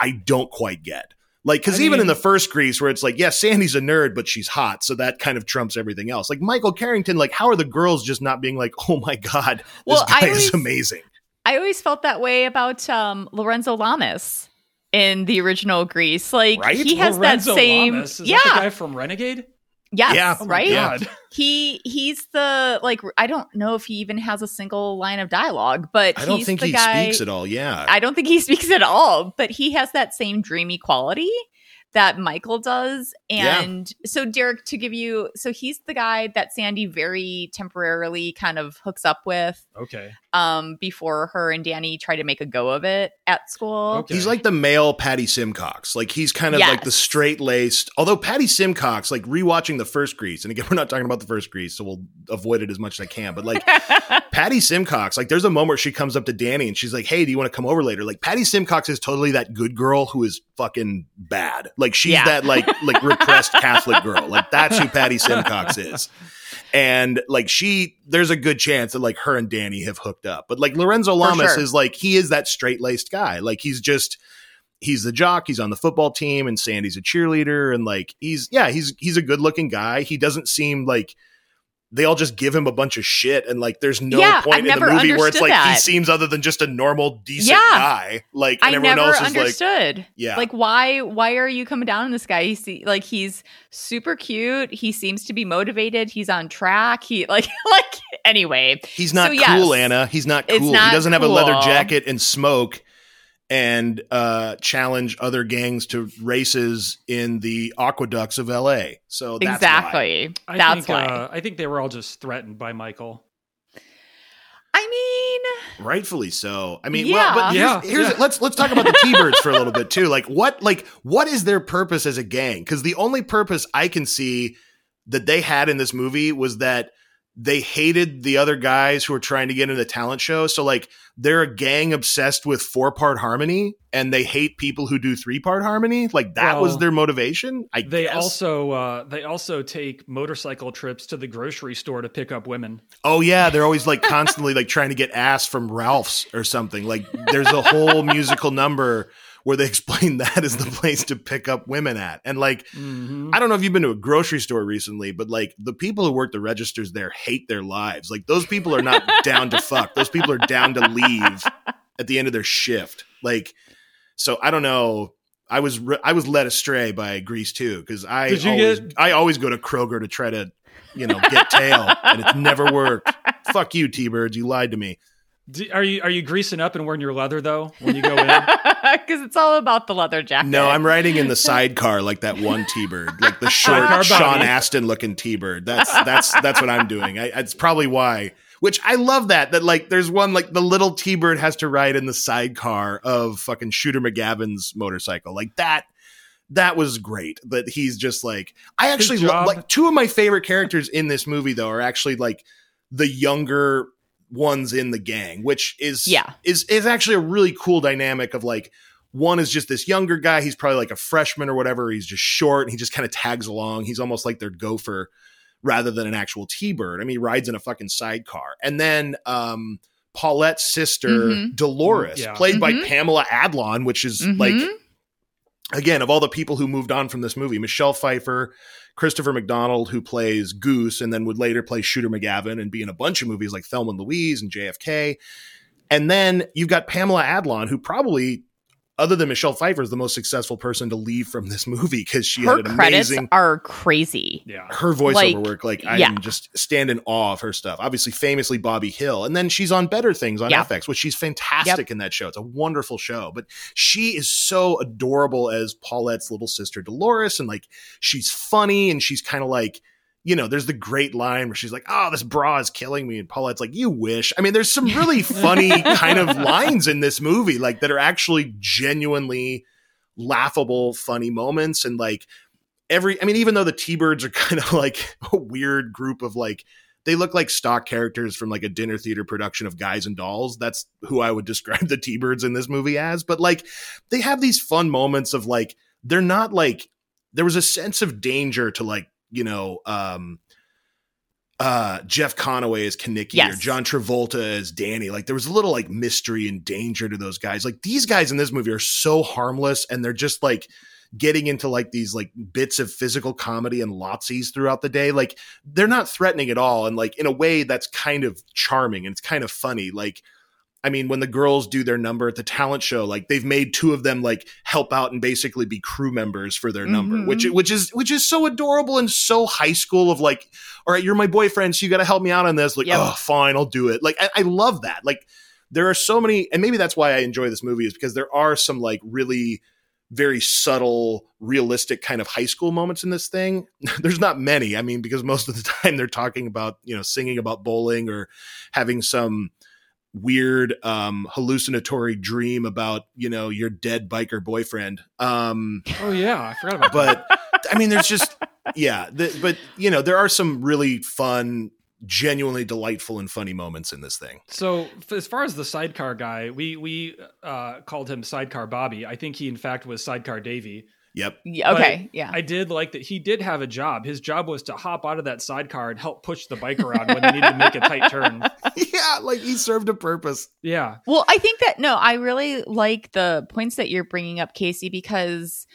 I don't quite get. Like, because even in the first Grease, where it's like, yeah, Sandy's a nerd, but she's hot, so that kind of trumps everything else. Like Michael Carrington, like, how are the girls just not being like, oh my god, this Well, guy I is amazing? I always felt that way about um, Lorenzo Lamas in the original Grease. Like Right? he has Lorenzo that same, Lamas, is yeah, that the guy from Renegade? yes, Yeah. Oh right. God. He he's the like I don't know if he even has a single line of dialogue, but I don't he's think the he guy, speaks at all. Yeah, I don't think he speaks at all, but he has that same dreamy quality that Michael does. Yeah. And so Derek, to give you, so he's the guy that Sandy very temporarily kind of hooks up with Okay. Um before her and Danny try to make a go of it at school. Okay. He's like the male Patty Simcox. Like he's kind of like the straight laced. Although Patty Simcox, like rewatching the first Grease, and again, we're not talking about the first Grease, so we'll avoid it as much as I can. But like Patty Simcox, like there's a moment where she comes up to Danny and she's like, "Hey, do you want to come over later?" Like Patty Simcox is totally that good girl who is fucking bad. Like she's Yeah. that like like repressed Catholic girl. Like that's who Patty Simcox is. And like she, there's a good chance that like her and Danny have hooked up. But like Lorenzo Lamas sure. is like he is that straight laced guy. Like he's just he's the jock. He's on the football team, and Sandy's a cheerleader. And like he's yeah, he's he's a good looking guy. He doesn't seem like they all just give him a bunch of shit, and like there's no Yeah, point I in the movie where it's like he seems other than just a normal decent Yeah. guy. Like and I everyone never else is like understood. yeah. Like why why are you coming down on this guy? He's like he's super cute. He seems to be motivated. He's on track. He like like anyway. He's not So, yes, cool, Anna. He's not cool. not he doesn't have a leather jacket and smoke and uh, challenge other gangs to races in the aqueducts of LA. So that's why. exactly. I That's think, why. Uh, I think they were all just threatened by Michael. I mean, Rightfully so. I mean, Yeah. well, but here's, Yeah, here's yeah. let's let's talk about the T-birds for a little bit too. Like what like what is their purpose as a gang? Because the only purpose I can see that they had in this movie was that they hated the other guys who were trying to get into the talent show. So like they're a gang obsessed with four part harmony, and they hate people who do three part harmony. Like that was their motivation. I They guess. also uh, they also take motorcycle trips to the grocery store to pick up women. Oh yeah, they're always like constantly like trying to get ass from Ralph's or something. Like there's a whole musical number where they explain that is the place to pick up women at. And like, Mhm. I don't know if you've been to a grocery store recently, but like the people who work the registers there hate their lives. Like those people are not down to fuck. Those people are down to leave at the end of their shift. Like, so I don't know. I was re- I was led astray by Grease too because I always, get- I always go to Kroger to try to you know get tail and it's never worked. Fuck you, T Birds. You lied to me. Do- are you are you greasing up and wearing your leather though when you go in? Because it's all about the leather jacket. No, I'm riding in the sidecar like that one T Bird, like the short Sidecar Sean Bobby. Aston looking T Bird. That's that's that's what I'm doing. I, it's probably why. Which I love that that like there's one like the little T Bird has to ride in the sidecar of fucking Shooter McGavin's motorcycle. Like that. That was great. That he's just like I actually lo- like two of my favorite characters in this movie though are actually like the younger ones in the gang, which is Yeah. is is actually a really cool dynamic of like one is just this younger guy. He's probably like a freshman or whatever. He's just short and he just kind of tags along. He's almost like their gopher rather than an actual T-bird. I mean, he rides in a fucking sidecar. And then um Paulette's sister, Mhm. Dolores, Yeah. played by Mhm. Pamela Adlon, which is Mhm. like again, of all the people who moved on from this movie, Michelle Pfeiffer, Christopher McDonald, who plays Goose and then would later play Shooter McGavin and be in a bunch of movies like Thelma and Louise and JFK. And then you've got Pamela Adlon, who probably, other than Michelle Pfeiffer, is the most successful person to leave from this movie because she her had an credits amazing are crazy. Yeah. her voiceover Like, work. Like I yeah. am just stand in awe of her stuff. Obviously, famously Bobby Hill, and then she's on Better Things on Yeah. FX, which she's fantastic in that show. It's a wonderful show, but she is so adorable as Paulette's little sister Dolores, and like she's funny and she's kind of like. You know, there's the great line where she's like, "Oh, this bra is killing me," and Paulette's like, "You wish." I mean, there's some really funny kind of lines in this movie, like that are actually genuinely laughable, funny moments, and like every i mean even though the t-birds are kind of like a weird group of like they look like stock characters from like a dinner theater production of guys and dolls that's who i would describe the t-birds in this movie as. But like they have these fun moments of like they're not like there was a sense of danger to like you know um uh Jeff Conaway as Kenickie or John Travolta as Danny. Like there was a little like mystery and danger to those guys. Like these guys in this movie are so harmless and they're just like getting into like these like bits of physical comedy and lotsies throughout the day. Like they're not threatening at all. And like in a way that's kind of charming and it's kind of funny. Like I mean, when the girls do their number at the talent show, like they've made two of them like help out and basically be crew members for their number, Mhm. which which is which is so adorable and so high school of like, all right, you're my boyfriend, so you got to help me out on this. Like, Yep. oh, fine, I'll do it. Like, I, I love that. Like, there are so many, and maybe that's why I enjoy this movie is because there are some like really very subtle, realistic kind of high school moments in this thing. There's not many. I mean, because most of the time they're talking about, you know, singing about bowling or having some weird um hallucinatory dream about, you know, your dead biker boyfriend. Um Oh yeah, I forgot about that. but I mean there's just yeah, the, but you know, there are some really fun genuinely delightful and funny moments in this thing. So as far as the sidecar guy, we we uh, called him Sidecar Bobby. I think he in fact was Sidecar Davy. Yep. Yeah, okay, But yeah. I did like that he did have a job. His job was to hop out of that sidecar and help push the bike around when they needed to make a tight turn. yeah, like he served a purpose. Yeah. Well, I think that no, I really like the points that you're bringing up, Casey, because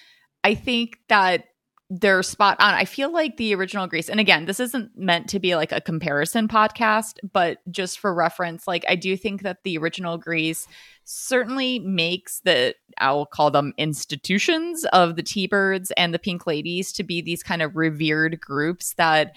I think that they're spot on. I feel like the original Grease, and again, this isn't meant to be like a comparison podcast, but just for reference, like I do think that the original Grease certainly makes the I'll call them institutions of the T-Birds and the Pink Ladies to be these kind of revered groups that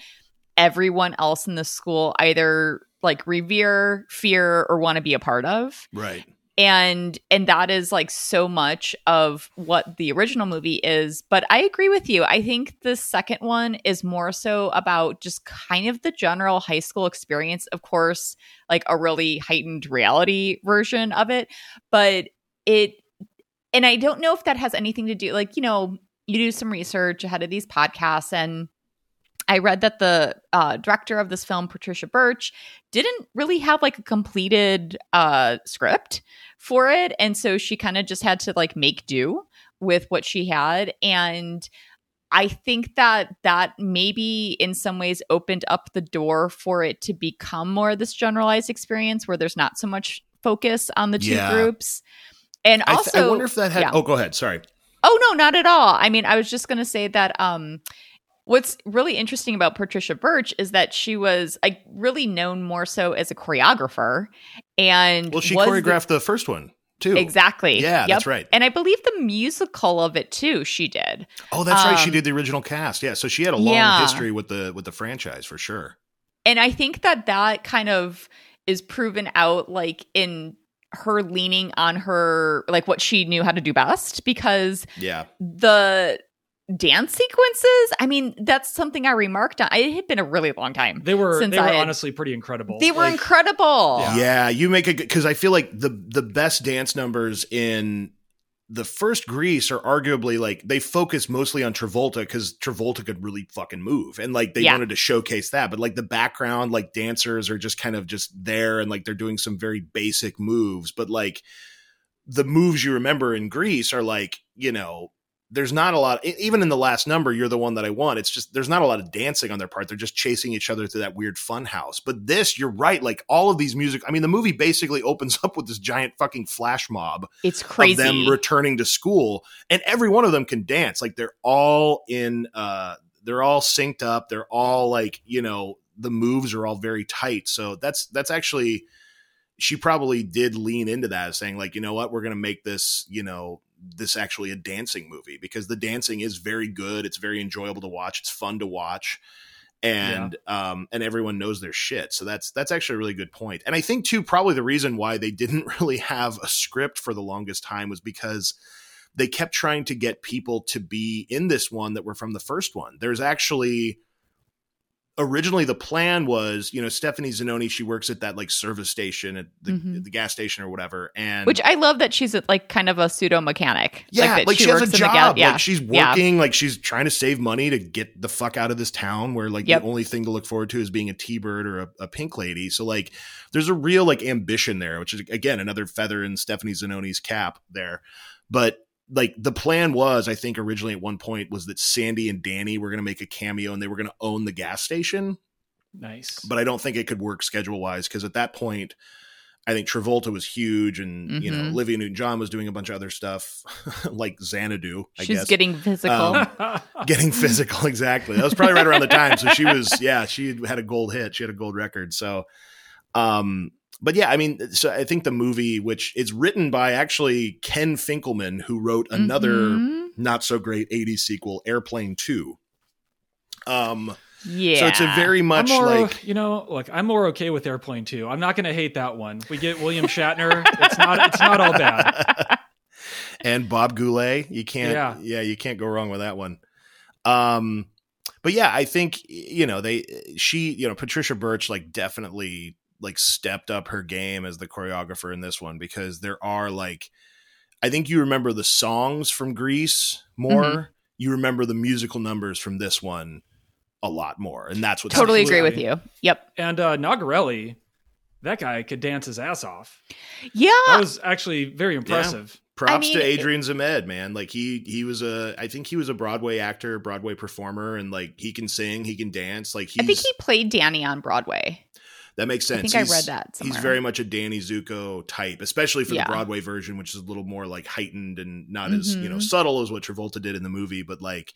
everyone else in the school either like revere, fear, or want to be a part of Right. And and that is like so much of what the original movie is but i agree with you. I think the second one is more so about just kind of the general high school experience of course like a really heightened reality version of it but it and i don't know if that has anything to do like you know you do some research ahead of these podcasts and I read that the uh, director of this film, Patricia Birch, didn't really have like a completed uh, script for it. And so she kind of just had to like make do with what she had. And I think that that maybe in some ways opened up the door for it to become more of this generalized experience where there's not so much focus on the two Yeah. groups. And I, th- also, I wonder if that had. yeah. Oh, go ahead. Sorry. Oh no, not at all. I mean, I was just going to say that um what's really interesting about Patricia Birch is that she was like really known more so as a choreographer and Well, she was the- choreographed the, first one too. Exactly. Yeah, that's right. And I believe the musical of it too, she did. Oh, that's right. She Um, did the original cast. Yeah, so she had a long Yeah. history with the with the franchise for sure. And I think that that kind of is proven out like in her leaning on her like what she knew how to do best because Yeah. the dance sequences i mean that's something i remarked on it had been a really long time They were since they were I had- honestly pretty incredible. they were Like, incredible Yeah. Yeah, you make a good because I feel like the the best dance numbers in the first Grease are arguably like they focus mostly on Travolta because Travolta could really fucking move and like they Yeah. wanted to showcase that. But like the background, like dancers are just kind of just there and like they're doing some very basic moves. But like the moves you remember in Grease are like, you know, there's not a lot even in the last number you're the one that i want. It's just there's not a lot of dancing on their part. They're just chasing each other through that weird fun house. But this you're right like all of these music i mean the movie basically opens up with this giant fucking flash mob it's crazy. of them returning to school and every one of them can dance. Like they're all in uh they're all synced up. They're all like you know the moves are all very tight. So that's that's actually she probably did lean into that saying like you know what? We're gonna make this you know this actually a dancing movie because the dancing is very good it's very enjoyable to watch it's fun to watch and um and everyone knows their shit. So that's that's actually a really good point. point. And i think too probably the reason why they didn't really have a script for the longest time was because they kept trying to get people to be in this one that were from the first one. There's actually originally the plan was you know stephanie zinone she works at that like service station at the, Mhm. the gas station or whatever and which i love that she's a, like kind of a pseudo mechanic yeah, that like, she, has a works in the job. gal- yeah Like she's Yeah. working, like she's trying to save money to get the fuck out of this town where like Yep. the only thing to look forward to is being a T-bird or a, a pink lady. So like there's a real like ambition there, which is again another feather in Stephanie Zinone's cap there. But like the plan was, I think originally at one point was that Sandy and Danny were going to make a cameo and they were going to own the gas station. nice. But I don't think it could work schedule wise because at that point, I think Travolta was huge, and you know Mhm. Olivia Newton-John was doing a bunch of other stuff like Xanadu. I she's guess getting physical Um, getting physical exactly that was probably right around the time so she was yeah she had a gold hit she had a gold record so um but yeah i mean so i think the movie which is written by actually ken finkleman who wrote another Mhm. not so great 80s sequel airplane 2 um yeah so it's a very much more, like you know, look, I'm more okay with Airplane 2. I'm not going to hate that one. We get William Shatner. it's not it's not all bad. and Bob Goulet. You can't, yeah. Yeah. you can't go wrong with that one. Um, but yeah, I think you know they, she, you know, Patricia Birch, like definitely like stepped up her game as the choreographer in this one because there are like, I think you remember the songs from Grease more. Mm-hmm. You remember the musical numbers from this one a lot more, and that's what totally agree with you yep And uh Nogerelli, that guy could dance his ass off. yeah That was actually very impressive. Props I mean, to Adrian Zmed, man. Like he he was a I think he was a Broadway actor, Broadway performer, and like he can sing, he can dance. Like he's i think he played danny on broadway that makes sense. i think i read that He's very much a Danny Zuko type, especially for Yeah. the Broadway version, which is a little more like heightened and not as you know Mhm. subtle as what Travolta did in the movie. But like,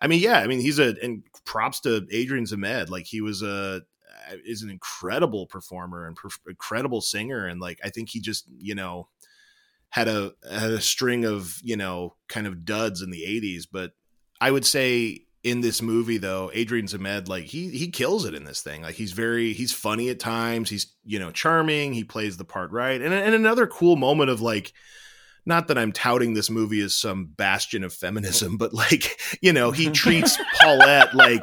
I mean, yeah, I mean, he's a and props to Adrian Zmed. Like he was a is an incredible performer and perf- incredible singer, and like I think he just you know had a had a string of you know kind of duds in the 80s but i would say in this movie though adrian zmed like he he kills it in this thing. Like he's very he's funny at times. He's you know charming. He plays the part right. And, and another cool moment of like not that i'm touting this movie as some bastion of feminism but like you know he treats paulette like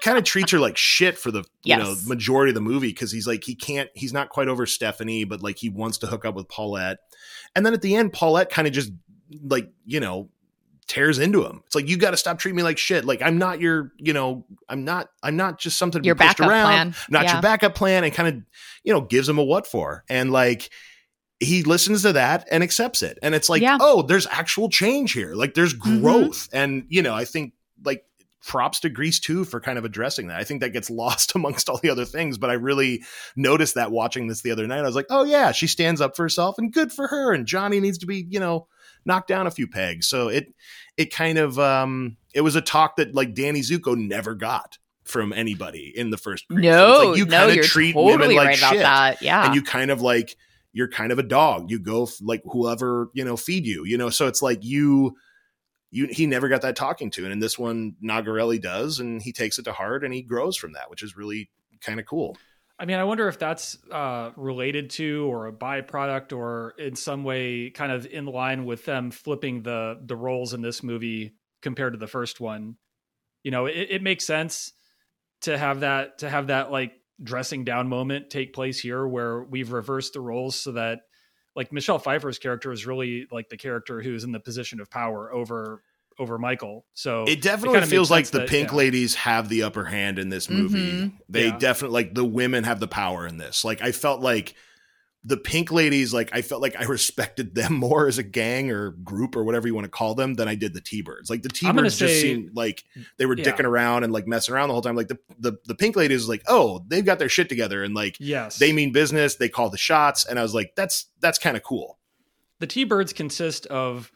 kind of treats her like shit for the you know majority of the movie because he's like he can't he's not quite over stephanie but like he wants to hook up with paulette. And then at the end, Paulette kind of just like, you know, tears into him. It's like, you got to stop treating me like shit. Like, I'm not your, you know, I'm not, I'm not just something to Your be pushed around. plan. I'm not Yeah. your backup plan and kind of, you know, gives him a what for. And like, he listens to that and accepts it. And it's like, Yeah. oh, there's actual change here. Like, there's Mhm. growth. And, you know, I think like props to Grease too for kind of addressing that. I think that gets lost amongst all the other things, but I really noticed that watching this the other night. I was like, oh yeah, she stands up for herself and good for her. And Johnny needs to be, you know, knocked down a few pegs. So it it kind of um it was a talk that like Danny Zuko never got from anybody in the first. No, It's like you no, kinda treat totally women like right shit that. Yeah. and you kind of like you're kind of a dog you go f- like whoever you know feed you you know so it's like you you he never got that talking to and in this one nogerelli does and he takes it to heart and he grows from that which is really kind of cool I mean, I wonder if that's uh, related to or a byproduct or in some way kind of in line with them flipping the the roles in this movie compared to the first one. You know, it, it makes sense to have that to have that like dressing down moment take place here where we've reversed the roles so that like Michelle Pfeiffer's character is really like the character who's in the position of power over over Michael. So it definitely kinda feels like the that- pink yeah. ladies have the upper hand in this movie Mhm. they Yeah. definitely like the women have the power in this like i felt like the pink ladies like i felt like i respected them more as a gang or group or whatever you want to call them than i did the t-birds like the t-birds just say- seemed like they were Yeah. dicking around and like messing around the whole time like the, the the pink ladies like oh they've got their shit together and like yes, they mean business they call the shots and i was like that's that's kind of cool the T-birds consist of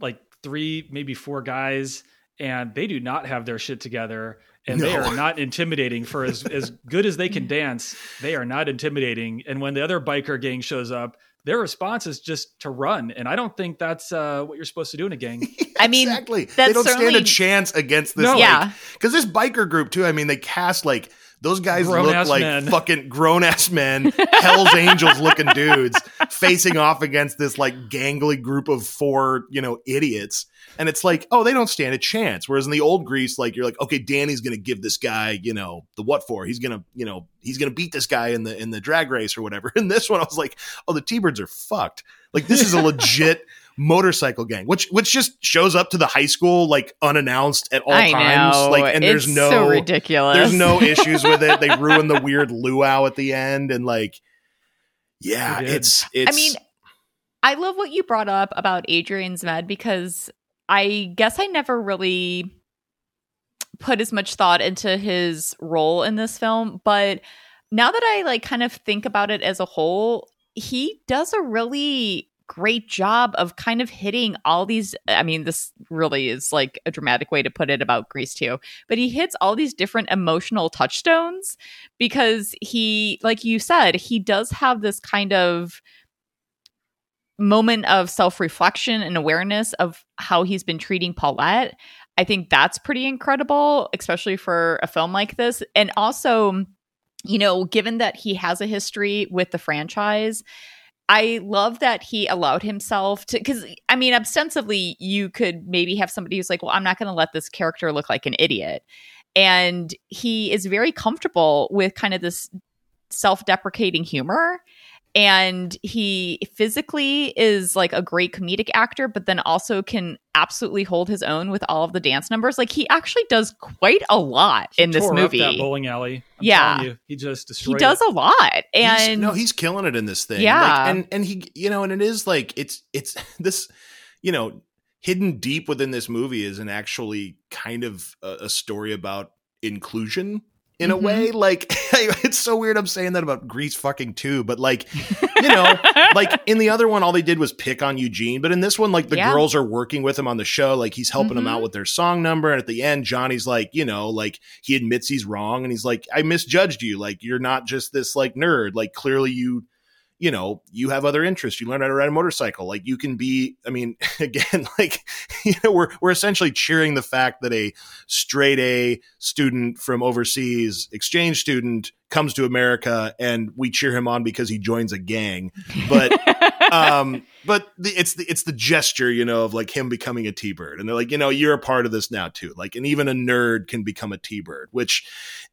like three, maybe four guys, and they do not have their shit together, and they are not intimidating. For as as good as they can dance, they are not intimidating. And when the other biker gang shows up, their response is just to run. And I don't think that's uh, what you're supposed to do in a gang. I mean, exactly they don't stand a chance against this No. like, Yeah. because this biker group too i mean they cast like those guys look Grown-ass like men. fucking grown-ass men hell's angels looking dudes facing off against this like gangly group of four you know idiots. And it's like oh they don't stand a chance. Whereas in the old Grease, like you're like okay danny's gonna give this guy you know the what for? He's gonna you know he's gonna beat this guy in the in the drag race or whatever. In this one i was like oh the t-birds are fucked. Like this is a legit motorcycle gang which which just shows up to the high school like unannounced at all I times know. like and there's It's no so ridiculous. there's no issues with it they ruin the weird luau at the end and like yeah it's it's I mean, I love what you brought up about Adrian Zmed because I guess I never really put as much thought into his role in this film, but now that I like kind of think about it as a whole, he does a really great job of kind of hitting all these I mean this really is like a dramatic way to put it about Grease too, but he hits all these different emotional touchstones because he like you said, he does have this kind of moment of self-reflection and awareness of how he's been treating Paulette. I think that's pretty incredible, especially for a film like this. And also, you know, given that he has a history with the franchise, I love that he allowed himself to because I mean, ostensibly, you could maybe have somebody who's like, Well, I'm not going to let this character look like an idiot. And he is very comfortable with kind of this self deprecating humor. And he physically is like a great comedic actor, but then also can absolutely hold his own with all of the dance numbers. Like he actually does quite a lot He in this tore up movie. that bowling alley. I'm Yeah. telling you, he just he does it. a lot. He's- And no he's killing it in this thing Yeah. Like, and and he you know and it is like it's it's this you know hidden deep within this movie is an actually kind of a, a story about inclusion in a Mhm. way like it's so weird i'm saying that about grease fucking too but like you know like in the other one all they did was pick on eugene but in this one like the Yeah. girls are working with him on the show like he's helping them Mhm. out with their song number and at the end johnny's like you know like he admits he's wrong and he's like i misjudged you like you're not just this like nerd like clearly you you know you have other interests. You learn how to ride a motorcycle. Like you can be i mean again like you know we're we're essentially cheering the fact that a straight a student from overseas exchange student comes to america and we cheer him on because he joins a gang. But um but the, it's the it's the gesture you know of like him becoming a t-bird. And they're like you know you're a part of this now too. Like and even a nerd can become a t-bird which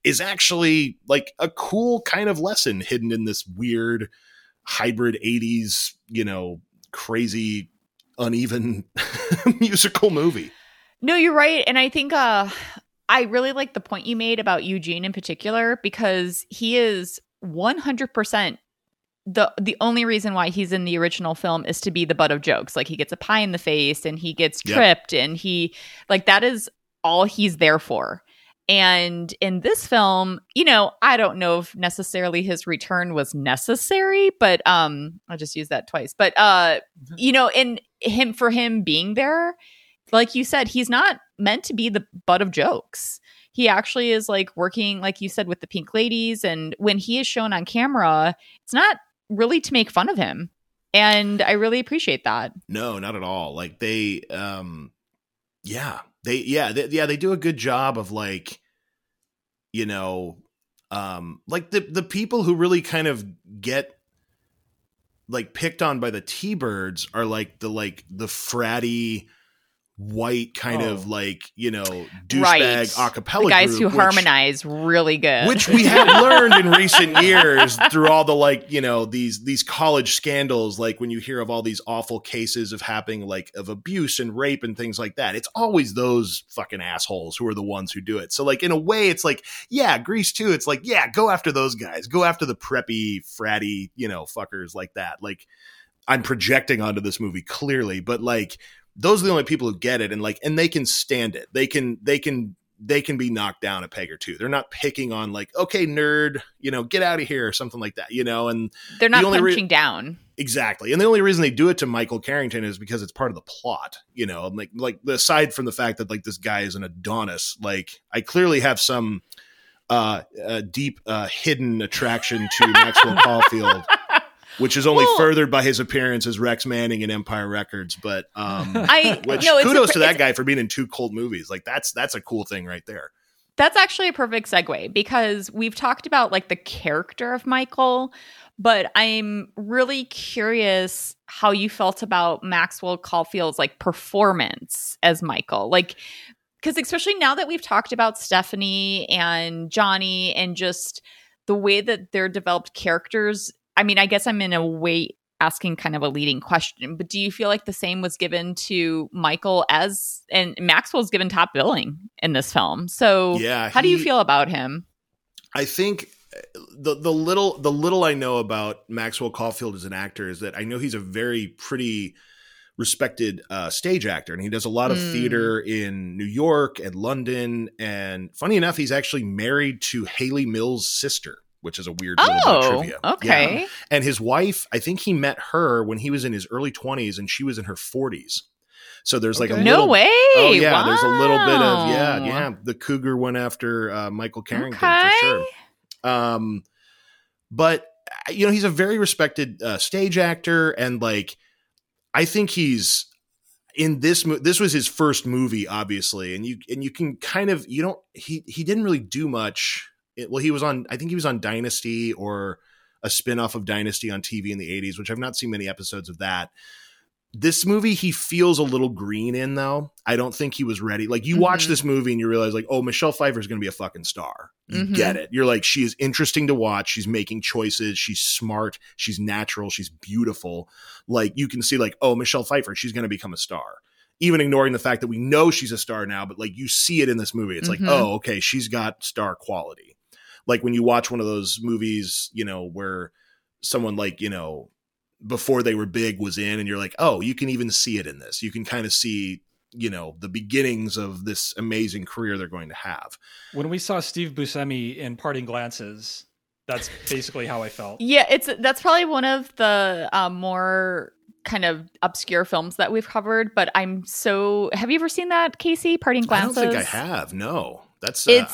is actually like a cool kind of lesson hidden in this weird hybrid 80s you know crazy uneven musical movie No, you're right. And I think uh I really like the point you made about Eugene in particular because he is 100% the the only reason why he's in the original film is to be the butt of jokes. Like he gets a pie in the face and he gets Yep. tripped and he like that is all he's there for. And in this film, you know, I don't know if necessarily his return was necessary, but um I'll just use that twice. But uh you know, in him for him being there, like you said, he's not meant to be the butt of jokes. He actually is like working like you said with the pink ladies and when he is shown on camera, it's not really to make fun of him. And I really appreciate that. No, not at all. Like they um yeah, they yeah, they, yeah, they do a good job of like you know um like the the people who really kind of get like picked on by the T-birds are like the like the fratty white kind Oh. of like, you know, douchebag Right. acapella the guys group, who which- harmonize really good. which we have learned in recent years through all the like you know these these college scandals like when you hear of all these awful cases of happening like of abuse and rape and things like that it's always those fucking assholes who are the ones who do it so like in a way it's like yeah grease too it's like yeah go after those guys go after the preppy fratty you know fuckers like that like i'm projecting onto this movie clearly but like those are the only people who get it and like and they can stand it. They can they can they can be knocked down a peg or two. They're not picking on like okay nerd you know get out of here or something like that you know and They're not the only re- punching down. exactly and the only reason they do it to michael carrington is because it's part of the plot you know like like aside from the fact that like this guy is an adonis like i clearly have some uh, uh deep uh hidden attraction to maxwell caulfield which is only Well- furthered by his appearance as rex manning in empire records but um I which no, it's a kudos to that guy for being in two cold movies. Like that's that's a cool thing right there. That's actually a perfect segue because we've talked about like the character of Michael, but I'm really curious how you felt about Maxwell Caulfield's like performance as Michael. Like because especially now that we've talked about Stephanie and Johnny and just the way that they're developed characters, I mean, I guess I'm in a way asking kind of a leading question, but do you feel like the same was given to Michael as and Maxwell's given top billing in this film? So Yeah, how do you feel about him? I think uh, the the little the little I know about Maxwell Caulfield as an actor is that I know he's a very pretty respected uh, stage actor, and he does a lot of Mm. theater in New York and London. And funny enough, he's actually married to Hayley Mills' sister, which is a weird little bit of Oh, trivia. Yeah. okay. And his wife, I think he met her when he was in his early twenties, and she was in her forties. So there's like a Okay. No way. Oh yeah, there's a little bit of yeah, yeah. The cougar went after uh, Michael Carrington Okay. for sure. Um, but uh, you know he's a very respected uh, stage actor, and like I think he's in this. Mo- this was his first movie, obviously, and you and you can kind of you don't he he didn't really do much. It, well, he was on. I think he was on Dynasty or a spin-off of Dynasty on TV in the 80s, which I've not seen many episodes of that. This movie he feels a little green in though. I don't think he was ready. Like you watch Mhm. this movie and you realize like, oh, Michelle Pfeiffer is going to be a fucking star. You Mhm. get it. You're like, she is interesting to watch. She's making choices. She's smart. She's natural. She's beautiful. Like you can see like, oh, Michelle Pfeiffer, she's going to become a star. Even ignoring the fact that we know she's a star now, but like you see it in this movie. It's Mhm. like, oh, okay, she's got star quality. Like when you watch one of those movies, you know, where someone like, you know, before they were big was in and you're like, "Oh, you can even see it in this. You can kind of see, you know, the beginnings of this amazing career they're going to have." When we saw Steve Buscemi in Parting Glances, that's basically how I felt. Yeah, it's that's probably one of the um, more kind of obscure films that we've covered. But I'm so. Have you ever seen that, Casey? Parting Glances. I don't think I have. No. That's uh,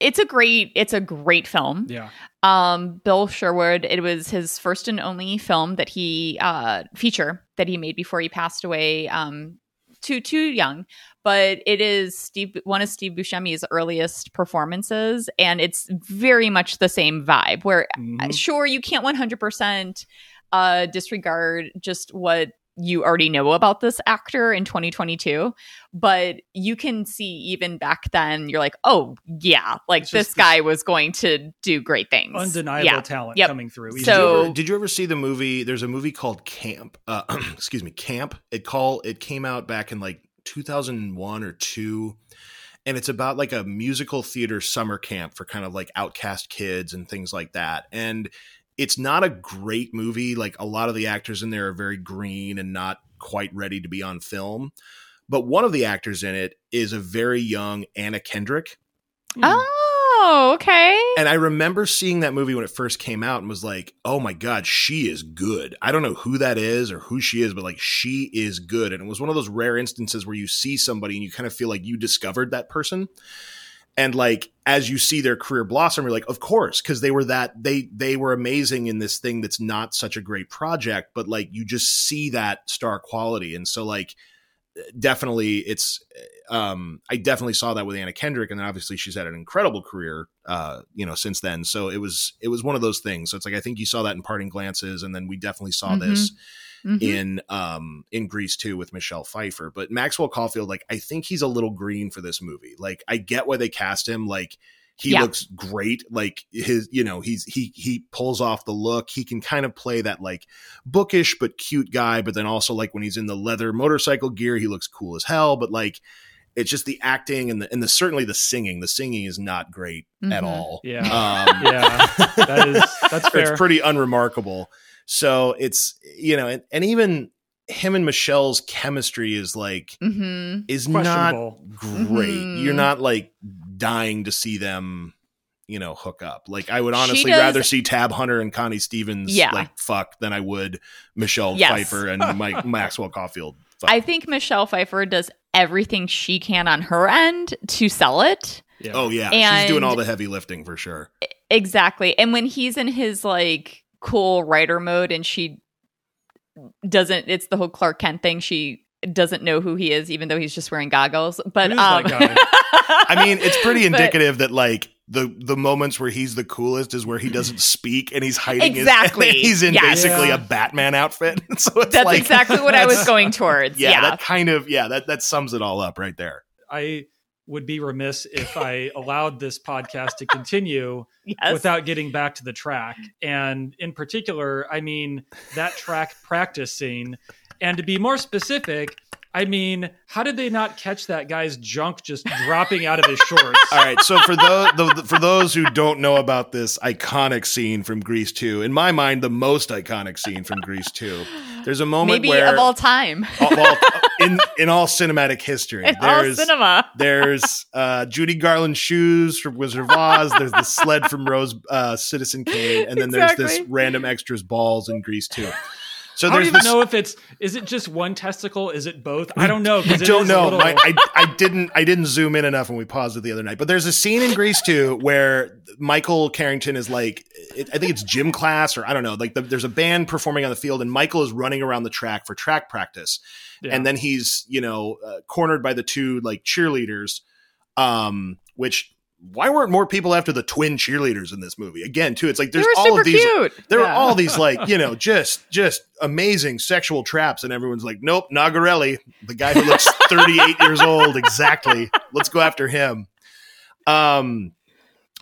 It's a great it's a great film. Yeah. Um, Bill Sherwood. It was his first and only film that he uh feature that he made before he passed away. Um, too too young, but it is Steve one of Steve Buscemi's earliest performances, and it's very much the same vibe. Where Mhm. sure you can't 100% uh disregard just what you already know about this actor in 2022 but you can see even back then you're like oh yeah like It's this guy was going to do great things Undeniable yeah talent Yep. coming through. Did you, So- ever, did you ever see the movie? There's a movie called Camp. Uh, excuse me, Camp. It call it came out back in like 2001 or two, and it's about like a musical theater summer camp for kind of like outcast kids and things like that. And it's not a great movie. Like a lot of the actors in there are very green and not quite ready to be on film. but one of the actors in it is a very young Anna Kendrick. Mm. Oh, okay. And I remember seeing that movie when it first came out and was like, oh my God, she is good. I don't know who that is or who she is, but like she is good. And it was one of those rare instances where you see somebody and you kind of feel like you discovered that person. And like as you see their career blossom, you're like, of course, because they were that they they were amazing in this thing that's not such a great project, but like you just see that star quality. And so like definitely it's um I definitely saw that with Anna Kendrick and then obviously she's had an incredible career uh you know since then so it was it was one of those things so it's like I think you saw that in parting glances and then we definitely saw Mhm. this Mhm. in um in Grease 2 with Michelle Pfeiffer but Maxwell Caulfield like I think he's a little green for this movie like I get why they cast him like he Yeah. looks great like his you know he's he he pulls off the look he can kind of play that like bookish but cute guy but then also like when he's in the leather motorcycle gear he looks cool as hell but like it's just the acting and the and the certainly the singing the singing is not great at Mhm. all Yeah. um Yeah. That is that's fair. it's pretty unremarkable so it's you know and, and even him and michelle's chemistry is like Mhm. is not Questionable. great Mhm. you're not like dying to see them you know hook up like i would honestly does- rather see tab hunter and connie stevens Yeah. like fuck than i would michelle Yes. pfeiffer and mike maxwell caulfield fuck. I think Michelle Pfeiffer does everything she can on her end to sell it. Yeah. oh yeah she's doing all the heavy lifting for sure Exactly. And when he's in his like Cool Rider mode and she doesn't it's the whole Clark Kent thing, she doesn't know who he is even though he's just wearing goggles. But Who's um that guy? i mean it's pretty But- indicative that like the the moments where he's the coolest is where he doesn't speak and he's hiding Exactly. and he's in Yes. basically Yeah. a batman outfit so it's that's like exactly what I was going towards. yeah, Yeah. that kind of yeah that that sums it all up right there I would be remiss if I allowed this podcast to continue yes. without getting back to the track. And in particular, I mean that track practice scene. And to be more specific, I mean, how did they not catch that guy's junk just dropping out of his shorts? All right, so for those the, for those who don't know about this iconic scene from Grease 2, in my mind, the most iconic scene from Grease 2, there's a moment Maybe where of all time. all- all- in in all cinematic history, In all there's cinema. there's uh, Judy Garland shoes from Wizard of Oz, there's the sled from Rose uh, Citizen Kane, and then there's this random extras balls in Grease 2. So I don't even this. know if it's is it just one testicle? Is it both? I don't know. it don't know. little- My, I, I didn't I didn't zoom in enough when we paused it the other night. But there's a scene in Grease 2 where Michael Carrington is like, it, I think it's gym class or I don't know. Like the, there's a band performing on the field, and Michael is running around the track for track practice, Yeah. and then he's you know uh, cornered by the two like cheerleaders, um, which. Why weren't more people after the twin cheerleaders in this movie? Again, too, it's like there's all of these cute. there Yeah. are all these like you know just just amazing sexual traps and everyone's like nope nogerelli the guy who looks 38 years old exactly let's go after him um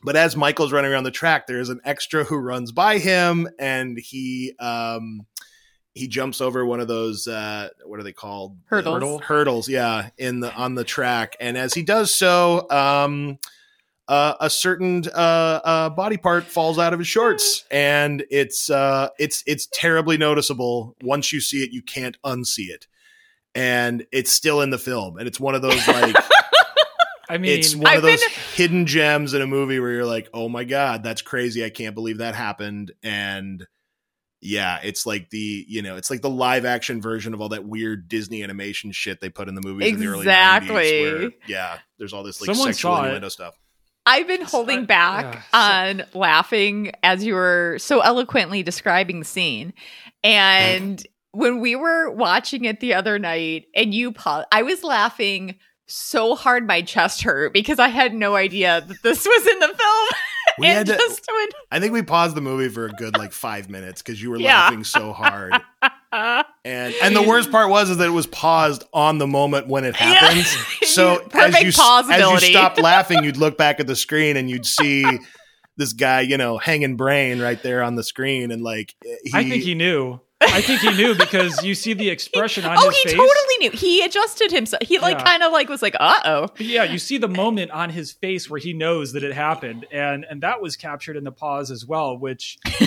but as michael's running around the track there's an extra who runs by him and he um he jumps over one of those uh what are they called Hurdles. Hurdle- hurdles yeah in the on the track and as he does so um uh, a certain uh, uh, body part falls out of his shorts, and it's uh, it's it's terribly noticeable. Once you see it, you can't unsee it, and it's still in the film. And it's one of those like I mean, it's one I've of those been- hidden gems in a movie where you're like, oh my god, that's crazy! I can't believe that happened. And yeah, it's like the you know, it's like the live action version of all that weird Disney animation shit they put in the movies in the early 90s. Exactly. Where, yeah, there's all this like Someone sexual innuendo stuff. I've been holding back yeah, on laughing as you were so eloquently describing the scene. And when we were watching it the other night and you paused, I was laughing so hard my chest hurt because I had no idea that this was in the film. We and had to- just when I think we paused the movie for a good like five minutes because you were Yeah. laughing so hard. And and the worst part was is that it was paused on the moment when it Yeah. happened. So as Perfect you pause as you stopped laughing, you'd look back at the screen and you'd see this guy, you know, hanging brain right there on the screen, and like he, I think he knew. I think he knew because you see the expression on oh, his face. Oh, he totally knew. He adjusted himself. He like Yeah. kind of like was like, uh oh. Yeah, you see the moment on his face where he knows that it happened, and and that was captured in the pause as well, which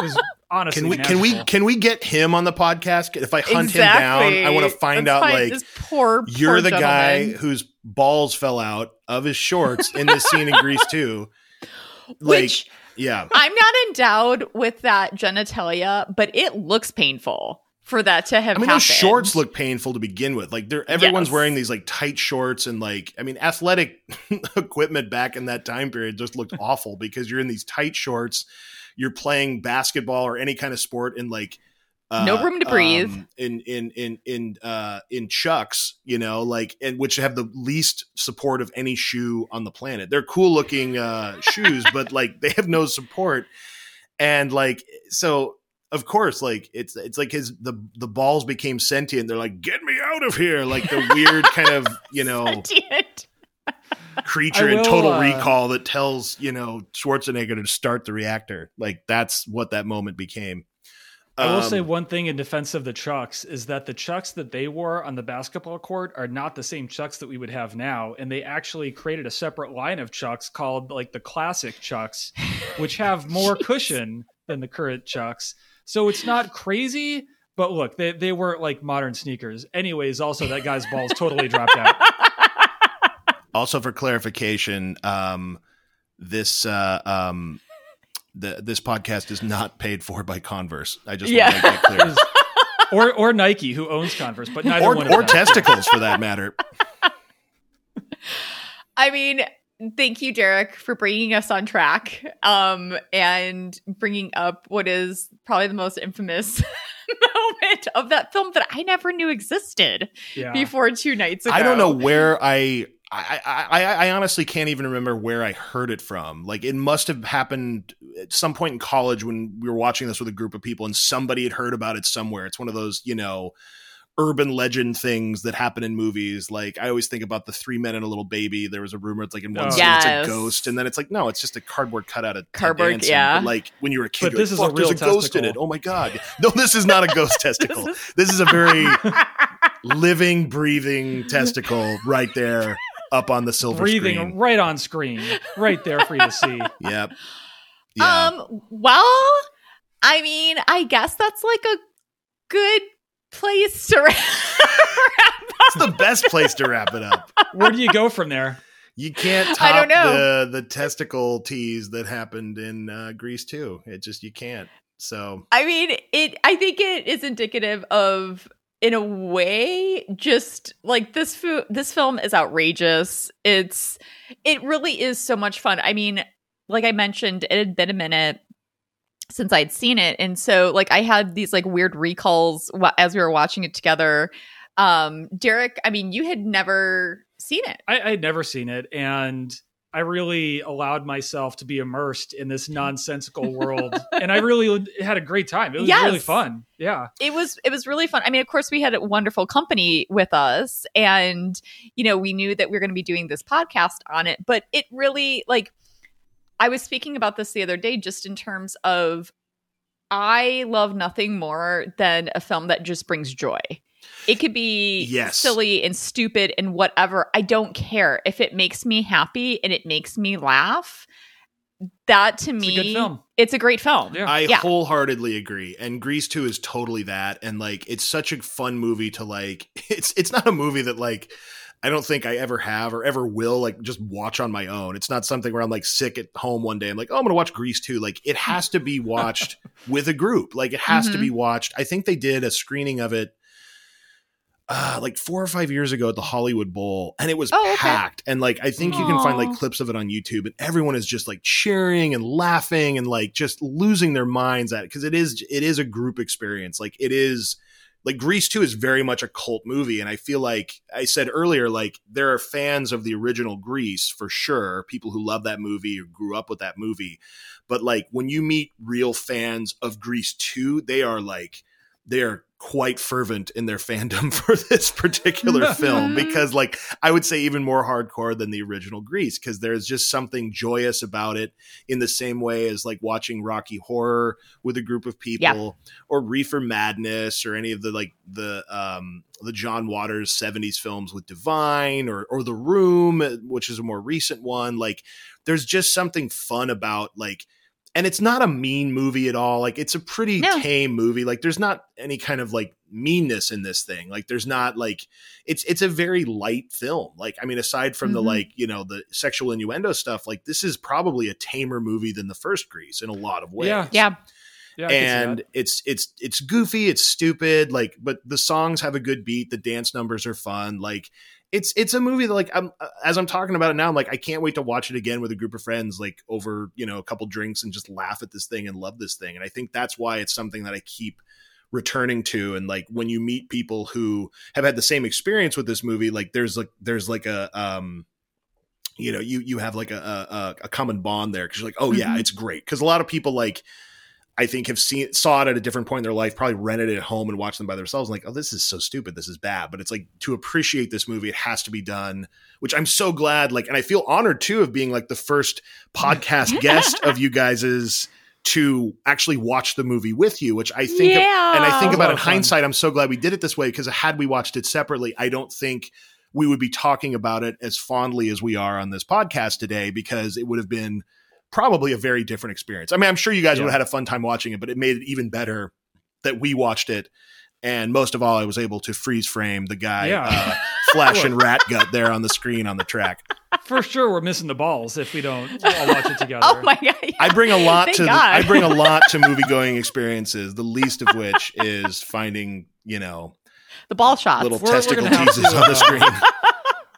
was honestly Can we can we can we get him on the podcast? If I hunt exactly. him down, I want to find Let's out find like this poor, you're poor the guy whose balls fell out of his shorts in this scene in Grease too. Like, Which yeah, I'm not endowed with that genitalia, but it looks painful for that to have I mean, happened. those shorts look painful to begin with. Like, they're everyone's Yes. wearing these like tight shorts and like, I mean, athletic equipment back in that time period just looked awful because you're in these tight shorts. You're playing basketball or any kind of sport in like uh, No room to breathe. um, in in in in uh in chucks you know like and which have the least support of any shoe on the planet. They're cool looking uh shoes but like they have no support. And like so of course like it's it's like his the the balls became sentient. They're like get me out of here like the weird kind of you know Sentient. creature I in total uh, recall that tells you know schwarzenegger to start the reactor. Like that's what that moment became I will Um, say one thing in defense of the Chucks is that the Chucks that they wore on the basketball court are not the same Chucks that we would have now, and they actually created a separate line of Chucks called like the classic Chucks, which have more cushion than the current Chucks. So it's not crazy, but look, they they were like modern sneakers. Anyways, also that guy's balls totally dropped out. also for clarification um this uh um the this podcast is not paid for by converse i just Yeah. want to make that clear Or or Nike, who owns Converse, but neither or, one or of them. testicles for that matter I mean, thank you, Derek, for bringing us on track um, and bringing up what is probably the most infamous moment of that film that I never knew existed Yeah. before two nights ago. i don't know where I, I i i honestly can't even remember where i heard it from like it must have happened at some point in college when we were watching this with a group of people and somebody had heard about it somewhere it's one of those you know urban legend things that happen in movies. Like I always think about the three men and a little baby. There was a rumor it's like in one Oh. scene Yes. it's a ghost, and then it's like no, it's just a cardboard cutout of Ted Cardboard, Danson. yeah. But like when you were a kid, But this like, is a "Fuck, there's real a ghost in it. Oh my god! No, this is not a ghost testicle. this is a very living, breathing testicle right there up on the silver breathing screen. right on screen, right there for you to see. Yep. Yeah. Um, well, I mean, I guess that's like a good place to wrap up. It's the best place to wrap it up. Where do you go from there? You can't top I don't know. the the testicle tease that happened in uh, Grease too. It just you can't. So I mean, it. I think it is indicative of, in a way, just like this. Fu- this film is outrageous. It's. It really is so much fun. I mean, like I mentioned, it had been a minute since I'd seen it, and so like I had these like weird recalls wa- as we were watching it together. Um, Derek, I mean, you had never seen it. I, I'd never seen it, and I really allowed myself to be immersed in this nonsensical world, and I really had a great time. It was really fun. Yeah, it was it was really fun. I mean, of course, we had a wonderful company with us, and you know, we knew that we were going to be doing this podcast on it. But it really like I was speaking about this the other day, just in terms of I love nothing more than a film that just brings joy. It could be Yes. silly and stupid and whatever. I don't care if it makes me happy and it makes me laugh. That to it's me, a good film. it's a great film. Yeah. I Yeah. wholeheartedly agree. And Grease 2 is totally that. And like it's such a fun movie to like it's it's not a movie that like I don't think I ever have or ever will like just watch on my own. It's not something where I'm like sick at home one day. I'm like, oh, I'm gonna watch Grease 2. Like it has to be watched with a group. Like it has to Mm-hmm. be watched. I think they did a screening of it uh, like four or five years ago at the Hollywood Bowl, and it was Oh, okay. packed. And like, I think you can find like clips of it on YouTube, and everyone is just like cheering and laughing and like just losing their minds at it because it is it is a group experience. Like it is like Grease 2 is very much a cult movie, and I feel like I said earlier, like there are fans of the original Grease for sure, people who love that movie or grew up with that movie. But like when you meet real fans of Grease 2, they are like they are quite fervent in their fandom for this particular film because like I would say even more hardcore than the original Grease because there's just something joyous about it in the same way as like watching Rocky Horror with a group of people or Reefer Madness or any of the like the um the John Waters 70s films with Divine or or The Room which is a more recent one. Like there's just something fun about like and it's not a mean movie at all. Like it's a pretty No. tame movie. Like there's not any kind of like meanness in this thing. Like there's not like it's it's a very light film. Like I mean, aside from the Mhm. like you know the sexual innuendo stuff, like this is probably a tamer movie than the first Grease in a lot of ways. Yeah. Yeah. Yeah, I can see and it's it's it's goofy, it's stupid, like but the songs have a good beat, the dance numbers are fun, like it's it's a movie that like I'm as I'm talking about it now, I'm like I can't wait to watch it again with a group of friends, like over you know a couple drinks and just laugh at this thing and love this thing, and I think that's why it's something that I keep returning to. And like when you meet people who have had the same experience with this movie like there's like there's like a um you know you you have like a a, a common bond there because you're like oh yeah Mhm. it's great. Because a lot of people like I think have seen saw it at a different point in their life, probably rented it at home and watched them by themselves. And like, oh, this is so stupid. This is bad. But it's like to appreciate this movie, it has to be done. Which I'm so glad. Like, and I feel honored too of being like the first podcast guest of you guys's to actually watch the movie with you. Which I think, Yeah. and I think That was a about lot in hindsight, I'm so glad we did it this way because had we watched it separately, I don't think we would be talking about it as fondly as we are on this podcast today because it would have been probably a very different experience. I mean, I'm sure you guys Yeah. would have had a fun time watching it, but it made it even better that we watched it. And most of all, I was able to freeze frame the guy Yeah. uh, flashing rat gut there on the screen on the track. For sure, we're missing the balls if we don't all watch it together. Oh my god. yeah. I bring a lot Thank to the, I bring a lot to movie going experiences. The least of which is finding you know the ball shots. little We're- we're testicle gonna have teases to, on the uh, screen.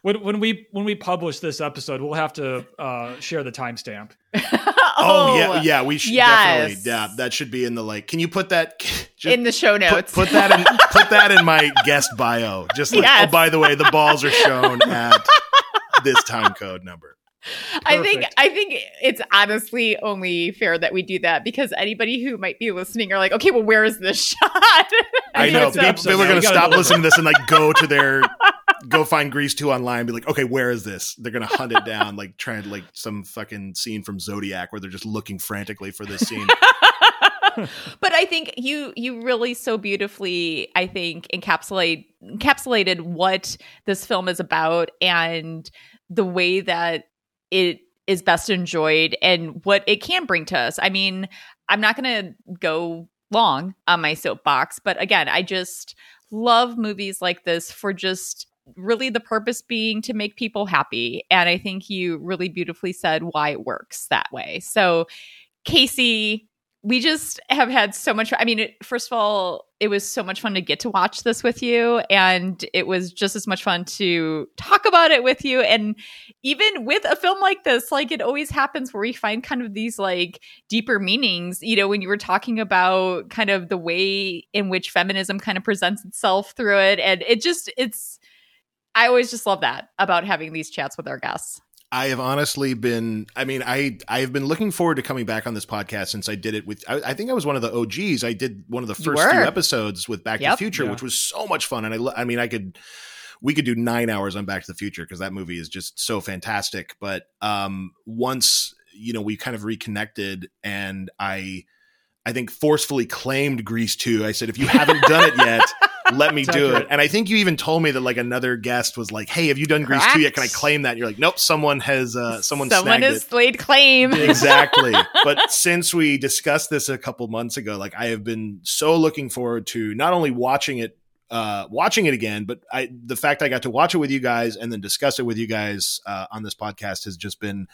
When, when we when we publish this episode, we'll have to uh, share the timestamp. Oh, yeah, yeah, we should yes. definitely. Yeah, that should be in the like. Can you put that? Just in the show put, notes. put that in. Put that in my guest bio. Just like, Yes. oh, by the way, the balls are shown at this time code number. I think I think it's honestly only fair that we do that because anybody who might be listening are like, okay, well, where is this shot? I mean, know it's an people, people are going to stop listening to this and like go to their go find Grease two online. And be like, okay, where is this? They're going to hunt it down, like trying to like some fucking scene from Zodiac where they're just looking frantically for this scene. but I think you you really so beautifully I think encapsulate encapsulated what this film is about and the way that it is best enjoyed and what it can bring to us. I mean, I'm not going to go long on my soapbox, but again, I just love movies like this for just really the purpose being to make people happy and I think you really beautifully said why it works that way. So Casey, we just have had so much. I mean, first of all, it was so much fun to get to watch this with you, and it was just as much fun to talk about it with you. And even with a film like this, like it always happens where we find kind of these like deeper meanings. You know, when you were talking about kind of the way in which feminism kind of presents itself through it, and it just it's. I always just love that about having these chats with our guests. I have honestly been. I mean, I I have been looking forward to coming back on this podcast since I did it with. I, I think I was one of the OGs. I did one of the first few episodes with Back to the Future, Yeah. which was so much fun. And I, lo- I mean, I could, we could do nine hours on Back to the Future because that movie is just so fantastic. But um, once you know we kind of reconnected, and I, I think forcefully claimed Grease two. I said, if you haven't done it yet. Let me do it. And I think you even told me that like another guest was like, "Hey, have you done Grease 2 yet? Can I claim that?" And you're like, "Nope, someone has uh someone, Someone has it." laid claim. exactly. But since we discussed this a couple months ago, like I have been so looking forward to not only watching it uh watching it again, but I the fact I got to watch it with you guys and then discuss it with you guys uh on this podcast has just been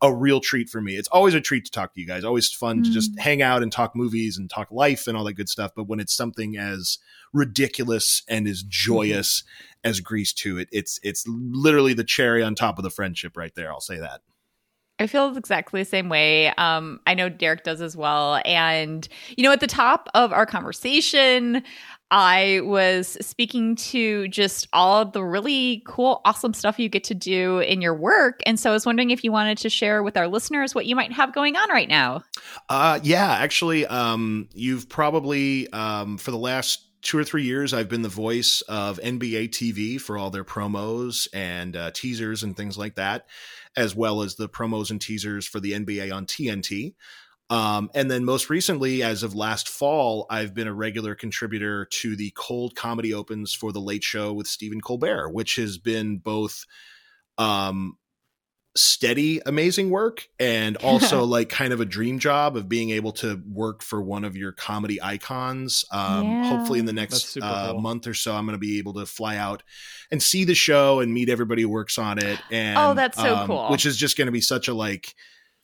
a real treat for me. It's always a treat to talk to you guys. Always fun to just hang out and talk movies and talk life and all that good stuff, but when it's something as ridiculous and as joyous as Grease 2, it, it's it's literally the cherry on top of the friendship right there. I'll say that. I feel exactly the same way. Um, I know Derek does as well. And, you know, at the top of our conversation, I was speaking to just all the really cool, awesome stuff you get to do in your work. And so I was wondering if you wanted to share with our listeners what you might have going on right now. Uh, yeah, actually, um, you've probably um, for the last two or three years, I've been the voice of NBA TV for all their promos and uh, teasers and things like that, as well as the promos and teasers for the NBA on TNT. Um, and then most recently, as of last fall, I've been a regular contributor to the cold comedy opens for the Late Show with Stephen Colbert, which has been both um, steady amazing work and also like kind of a dream job of being able to work for one of your comedy icons um Yeah. hopefully in the next uh, cool. month or so i'm going to be able to fly out and see the show and meet everybody who works on it and Oh, that's so um, cool. which is just going to be such a like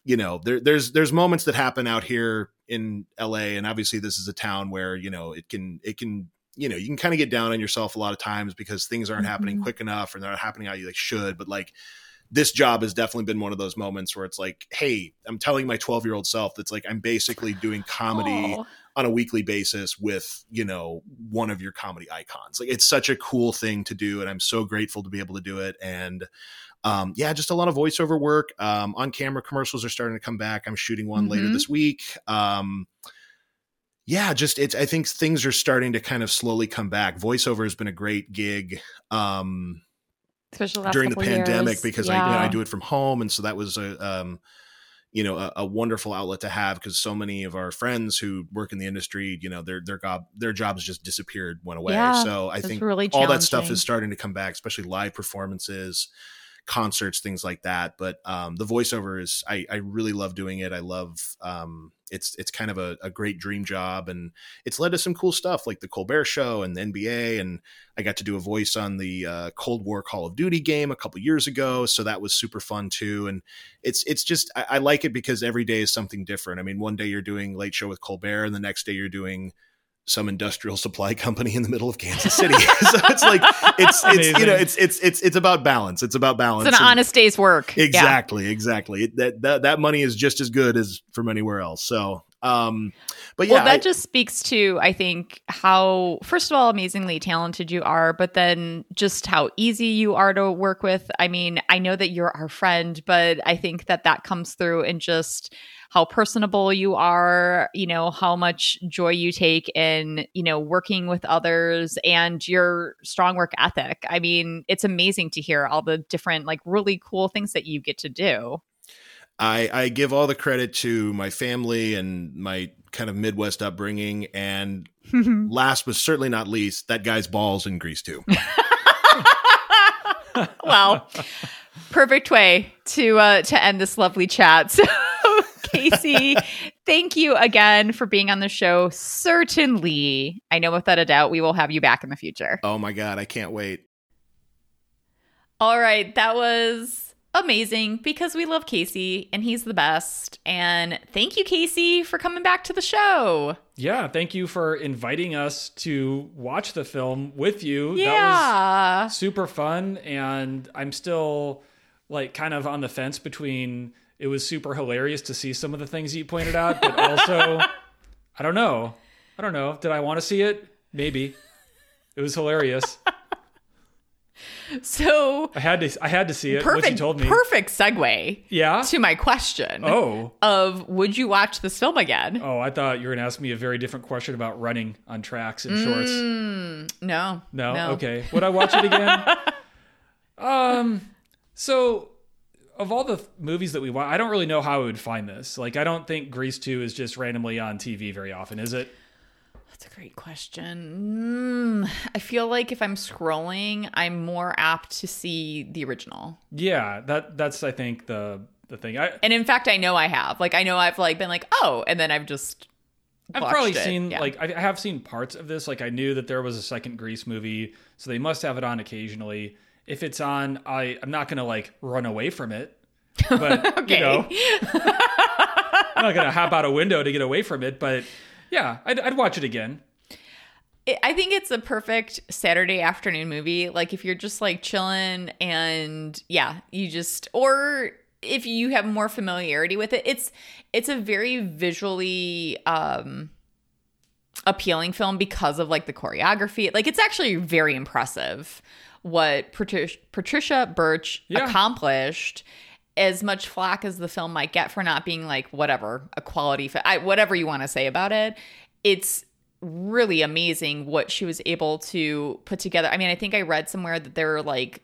you know there, there's there's moments that happen out here in la and obviously this is a town where you know it can it can you know you can kind of get down on yourself a lot of times because things aren't happening Mhm. quick enough or they're not happening how you like should but like this job has definitely been one of those moments where it's like hey i'm telling my 12 year old self that's like i'm basically doing comedy Oh. on a weekly basis with you know one of your comedy icons like it's such a cool thing to do and i'm so grateful to be able to do it and um, yeah just a lot of voiceover work. Um, on camera commercials are starting to come back. I'm shooting one later Mhm. this week. Um, yeah just it's i think things are starting to kind of slowly come back. Voiceover has been a great gig um, Especially last during the pandemic years. because I, you know, I do it from home, and so that was a um, you know a, a wonderful outlet to have because so many of our friends who work in the industry, you know, their their job their jobs just disappeared, went away. Yeah, so I think really all that stuff is starting to come back, especially live performances, concerts, things like that. But um, the voiceover is I, I really love doing it. I love um, it's it's kind of a, a great dream job, and it's led to some cool stuff like the Colbert Show and the NBA, and I got to do a voice on the uh, Cold War Call of Duty game a couple years ago, so that was super fun too. And it's it's just I, I like it because every day is something different. I mean, one day you're doing Late Show with Colbert, and the next day you're doing some industrial supply company in the middle of Kansas City. so it's like it's it's you know it's it's it's it's about balance. It's about balance. It's an honest day's work. Yeah. Exactly, exactly. That, that that money is just as good as from anywhere else. So, um, but yeah, well, that I- just speaks to, I think, how, first of all, amazingly talented you are, but then just how easy you are to work with. I mean, I know that you're our friend, but I think that that comes through in just how personable you are, you know, how much joy you take in, you know, working with others and your strong work ethic. I mean, it's amazing to hear all the different, like, really cool things that you get to do. I, I give all the credit to my family and my kind of Midwest upbringing, and last but certainly not least, that guy's balls in Grease too. well, perfect way to uh, to end this lovely chat. So, Casey, thank you again for being on the show. Certainly, I know without a doubt we will have you back in the future. oh my god, I can't wait. All right, that was amazing because we love Casey and he's the best. And thank you, Casey, for coming back to the show. Yeah, thank you for inviting us to watch the film with you. That Yeah. was super fun and I'm still like kind of on the fence between it was super hilarious to see some of the things you pointed out, but also I don't know. I don't know. Did I want to see it? Maybe. It was hilarious. So I had to I had to see it. What you perfect, told me. perfect segue Yeah. to my question Oh. of would you watch this film again? Oh, I thought you were going to ask me a very different question about running on tracks in shorts. Mm, no, No? Okay. Would I watch it again? um so of all the th- movies that we watch, I don't really know how I would find this. Like I don't think Grease 2 is just randomly on TV very often, is it? That's a great question. Mm, I feel like if I'm scrolling, I'm more apt to see the original. Yeah, that that's I think the the thing. I And in fact, I know I have. Like, I know I've like been like, oh, and then I've just. I've probably it. seen Yeah. like I I have seen parts of this. Like I knew that there was a second Grease movie, so they must have it on occasionally. If it's on, I I'm not gonna like run away from it. But Okay. you know, I'm not gonna hop out a window to get away from it. But yeah, I'd, I'd watch it again. I think it's a perfect Saturday afternoon movie. Like if you're just like chilling and yeah, you just or if you have more familiarity with it, it's it's a very visually um appealing film because of like the choreography. Like it's actually very impressive what Patricia, Patricia Birch Yeah. accomplished. As much flack as the film might get for not being like whatever a quality, fi- I, whatever you want to say about it, it's really amazing what she was able to put together. I mean, I think I read somewhere that there were like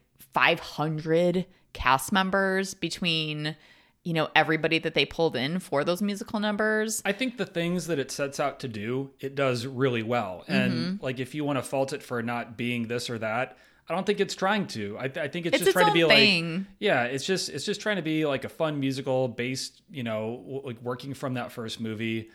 500 cast members between, you know, everybody that they pulled in for those musical numbers. I think the things that it sets out to do, it does really well. And Mm-hmm. like if you want to fault it for not being this or that, I don't think it's trying to. I, I think it's, It's just its trying to be thing. like yeah, it's just it's just trying to be like a fun musical based, you know, w- like working from that first movie.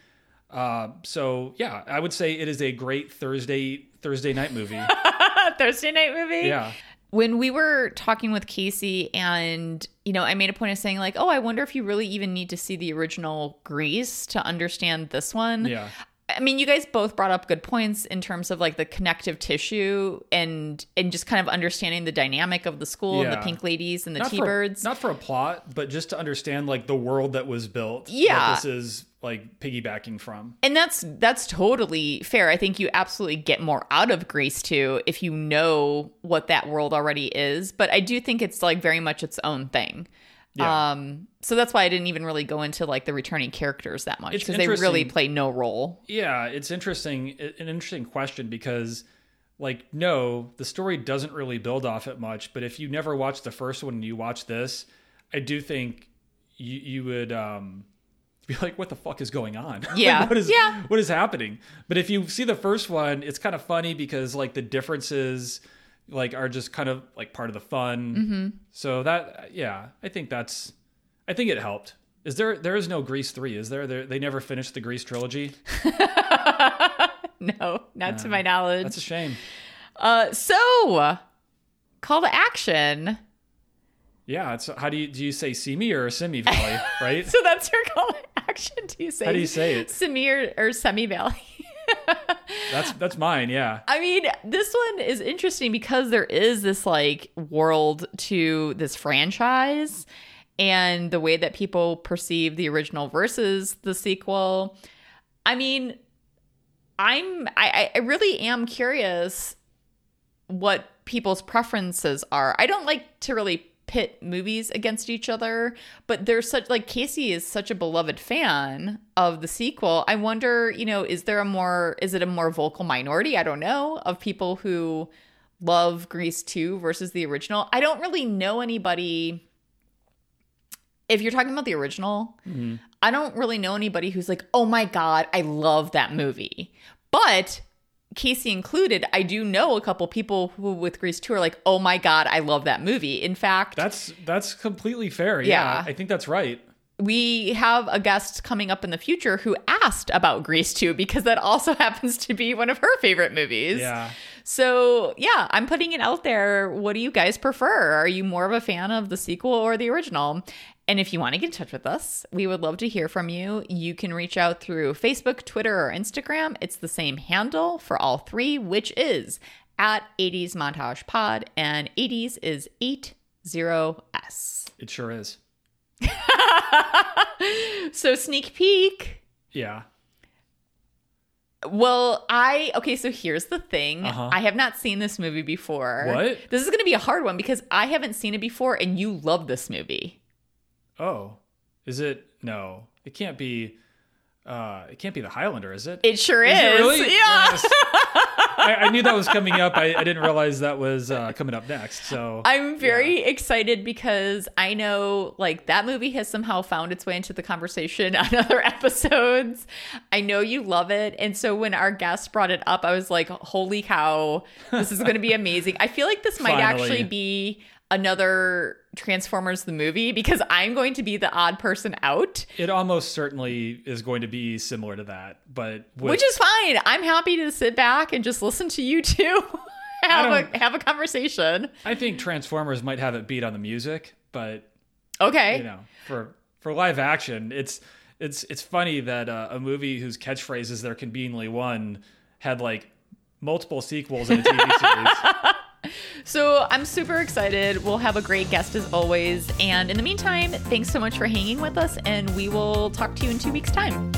Uh, so yeah, I would say it is a great Thursday Thursday night movie. Thursday night movie. yeah. when we were talking with Casey and you know I made a point of saying like oh I wonder if you really even need to see the original Grease to understand this one Yeah. I mean you guys both brought up good points in terms of like the connective tissue and and just kind of understanding the dynamic of the school and the pink ladies and the not T-birds For, not for a plot, but just to understand like the world that was built. Yeah. this is like piggybacking from. And that's that's totally fair. I think you absolutely get more out of Grease too if you know what that world already is. But I do think it's like very much its own thing. Yeah. Um, so that's why I didn't even really go into like the returning characters that much because they really play no role. Yeah, it's interesting, an interesting question because, like, no, the story doesn't really build off it much. But if you never watched the first one and you watch this, I do think you you would um, be like, "What the fuck is going on? Like, Yeah. what is Yeah. what is happening?" But if you see the first one, it's kind of funny because like the differences like are just kind of like part of the fun. Mm-hmm. So that yeah, I think that's I think it helped. Is there there is no Grease three? Is there? there they never finished the Grease trilogy. No, not to my knowledge. That's a shame. uh, so call to action. Yeah, it's how do you do you say Simi or Simi Valley, right? So that's your call to action. Do you say? How do you say it? Samir or Semi Valley? That's that's mine, yeah. I mean, this one is interesting because there is this like world to this franchise and the way that people perceive the original versus the sequel. I mean, I'm I, I really am curious what people's preferences are. I don't like to really pit movies against each other, but there's such like Casey is such a beloved fan of the sequel. I wonder, you know, is there a more is it a more vocal minority? I don't know of people who love Grease 2 versus the original. I don't really know anybody if you're talking about the original, mm-hmm. I don't really know anybody who's like, "Oh my god, I love that movie." But Casey included, I do know a couple people who with Grease 2 are like, "Oh my god, I love that movie." In fact, That's that's completely fair. Yeah, Yeah. I think that's right. we have a guest coming up in the future who asked about Grease 2 because that also happens to be one of her favorite movies. Yeah. So, yeah, I'm putting it out there. What do you guys prefer? Are you more of a fan of the sequel or the original? And if you want to get in touch with us, we would love to hear from you. You can reach out through Facebook, Twitter, or Instagram. It's the same handle for all three, which is at 80s Montage Pod, and 80s is 80S. It sure is. So, sneak peek. Yeah. Well, I okay, so here's the thing. Uh-huh. I have not seen this movie before. What? This is going to be a hard one because I haven't seen it before and you love this movie. Oh. Is it no. It can't be uh it can't be the Highlander, is it? It sure is. Is it really? Yeah. Yes. I, I knew that was coming up. I, I didn't realize that was uh, coming up next. So I'm very excited because I know like that movie has somehow found its way into the conversation on other episodes. I know you love it. And so when our guest brought it up, I was like, holy cow, this is going to be amazing. I feel like this might Finally. actually be another Transformers the movie because I'm going to be the odd person out, it almost certainly is going to be similar to that, but with, which is fine. I'm happy to sit back and just listen to you two have a have a conversation. I think Transformers might have it beat on the music, but Okay. you know, for for live action, it's it's it's funny that uh, a movie whose catchphrase is "there can be only one" had like multiple sequels in a TV series. So I'm super excited. We'll have a great guest as always. And in the meantime, thanks so much for hanging with us, and we will talk to you in two weeks' time.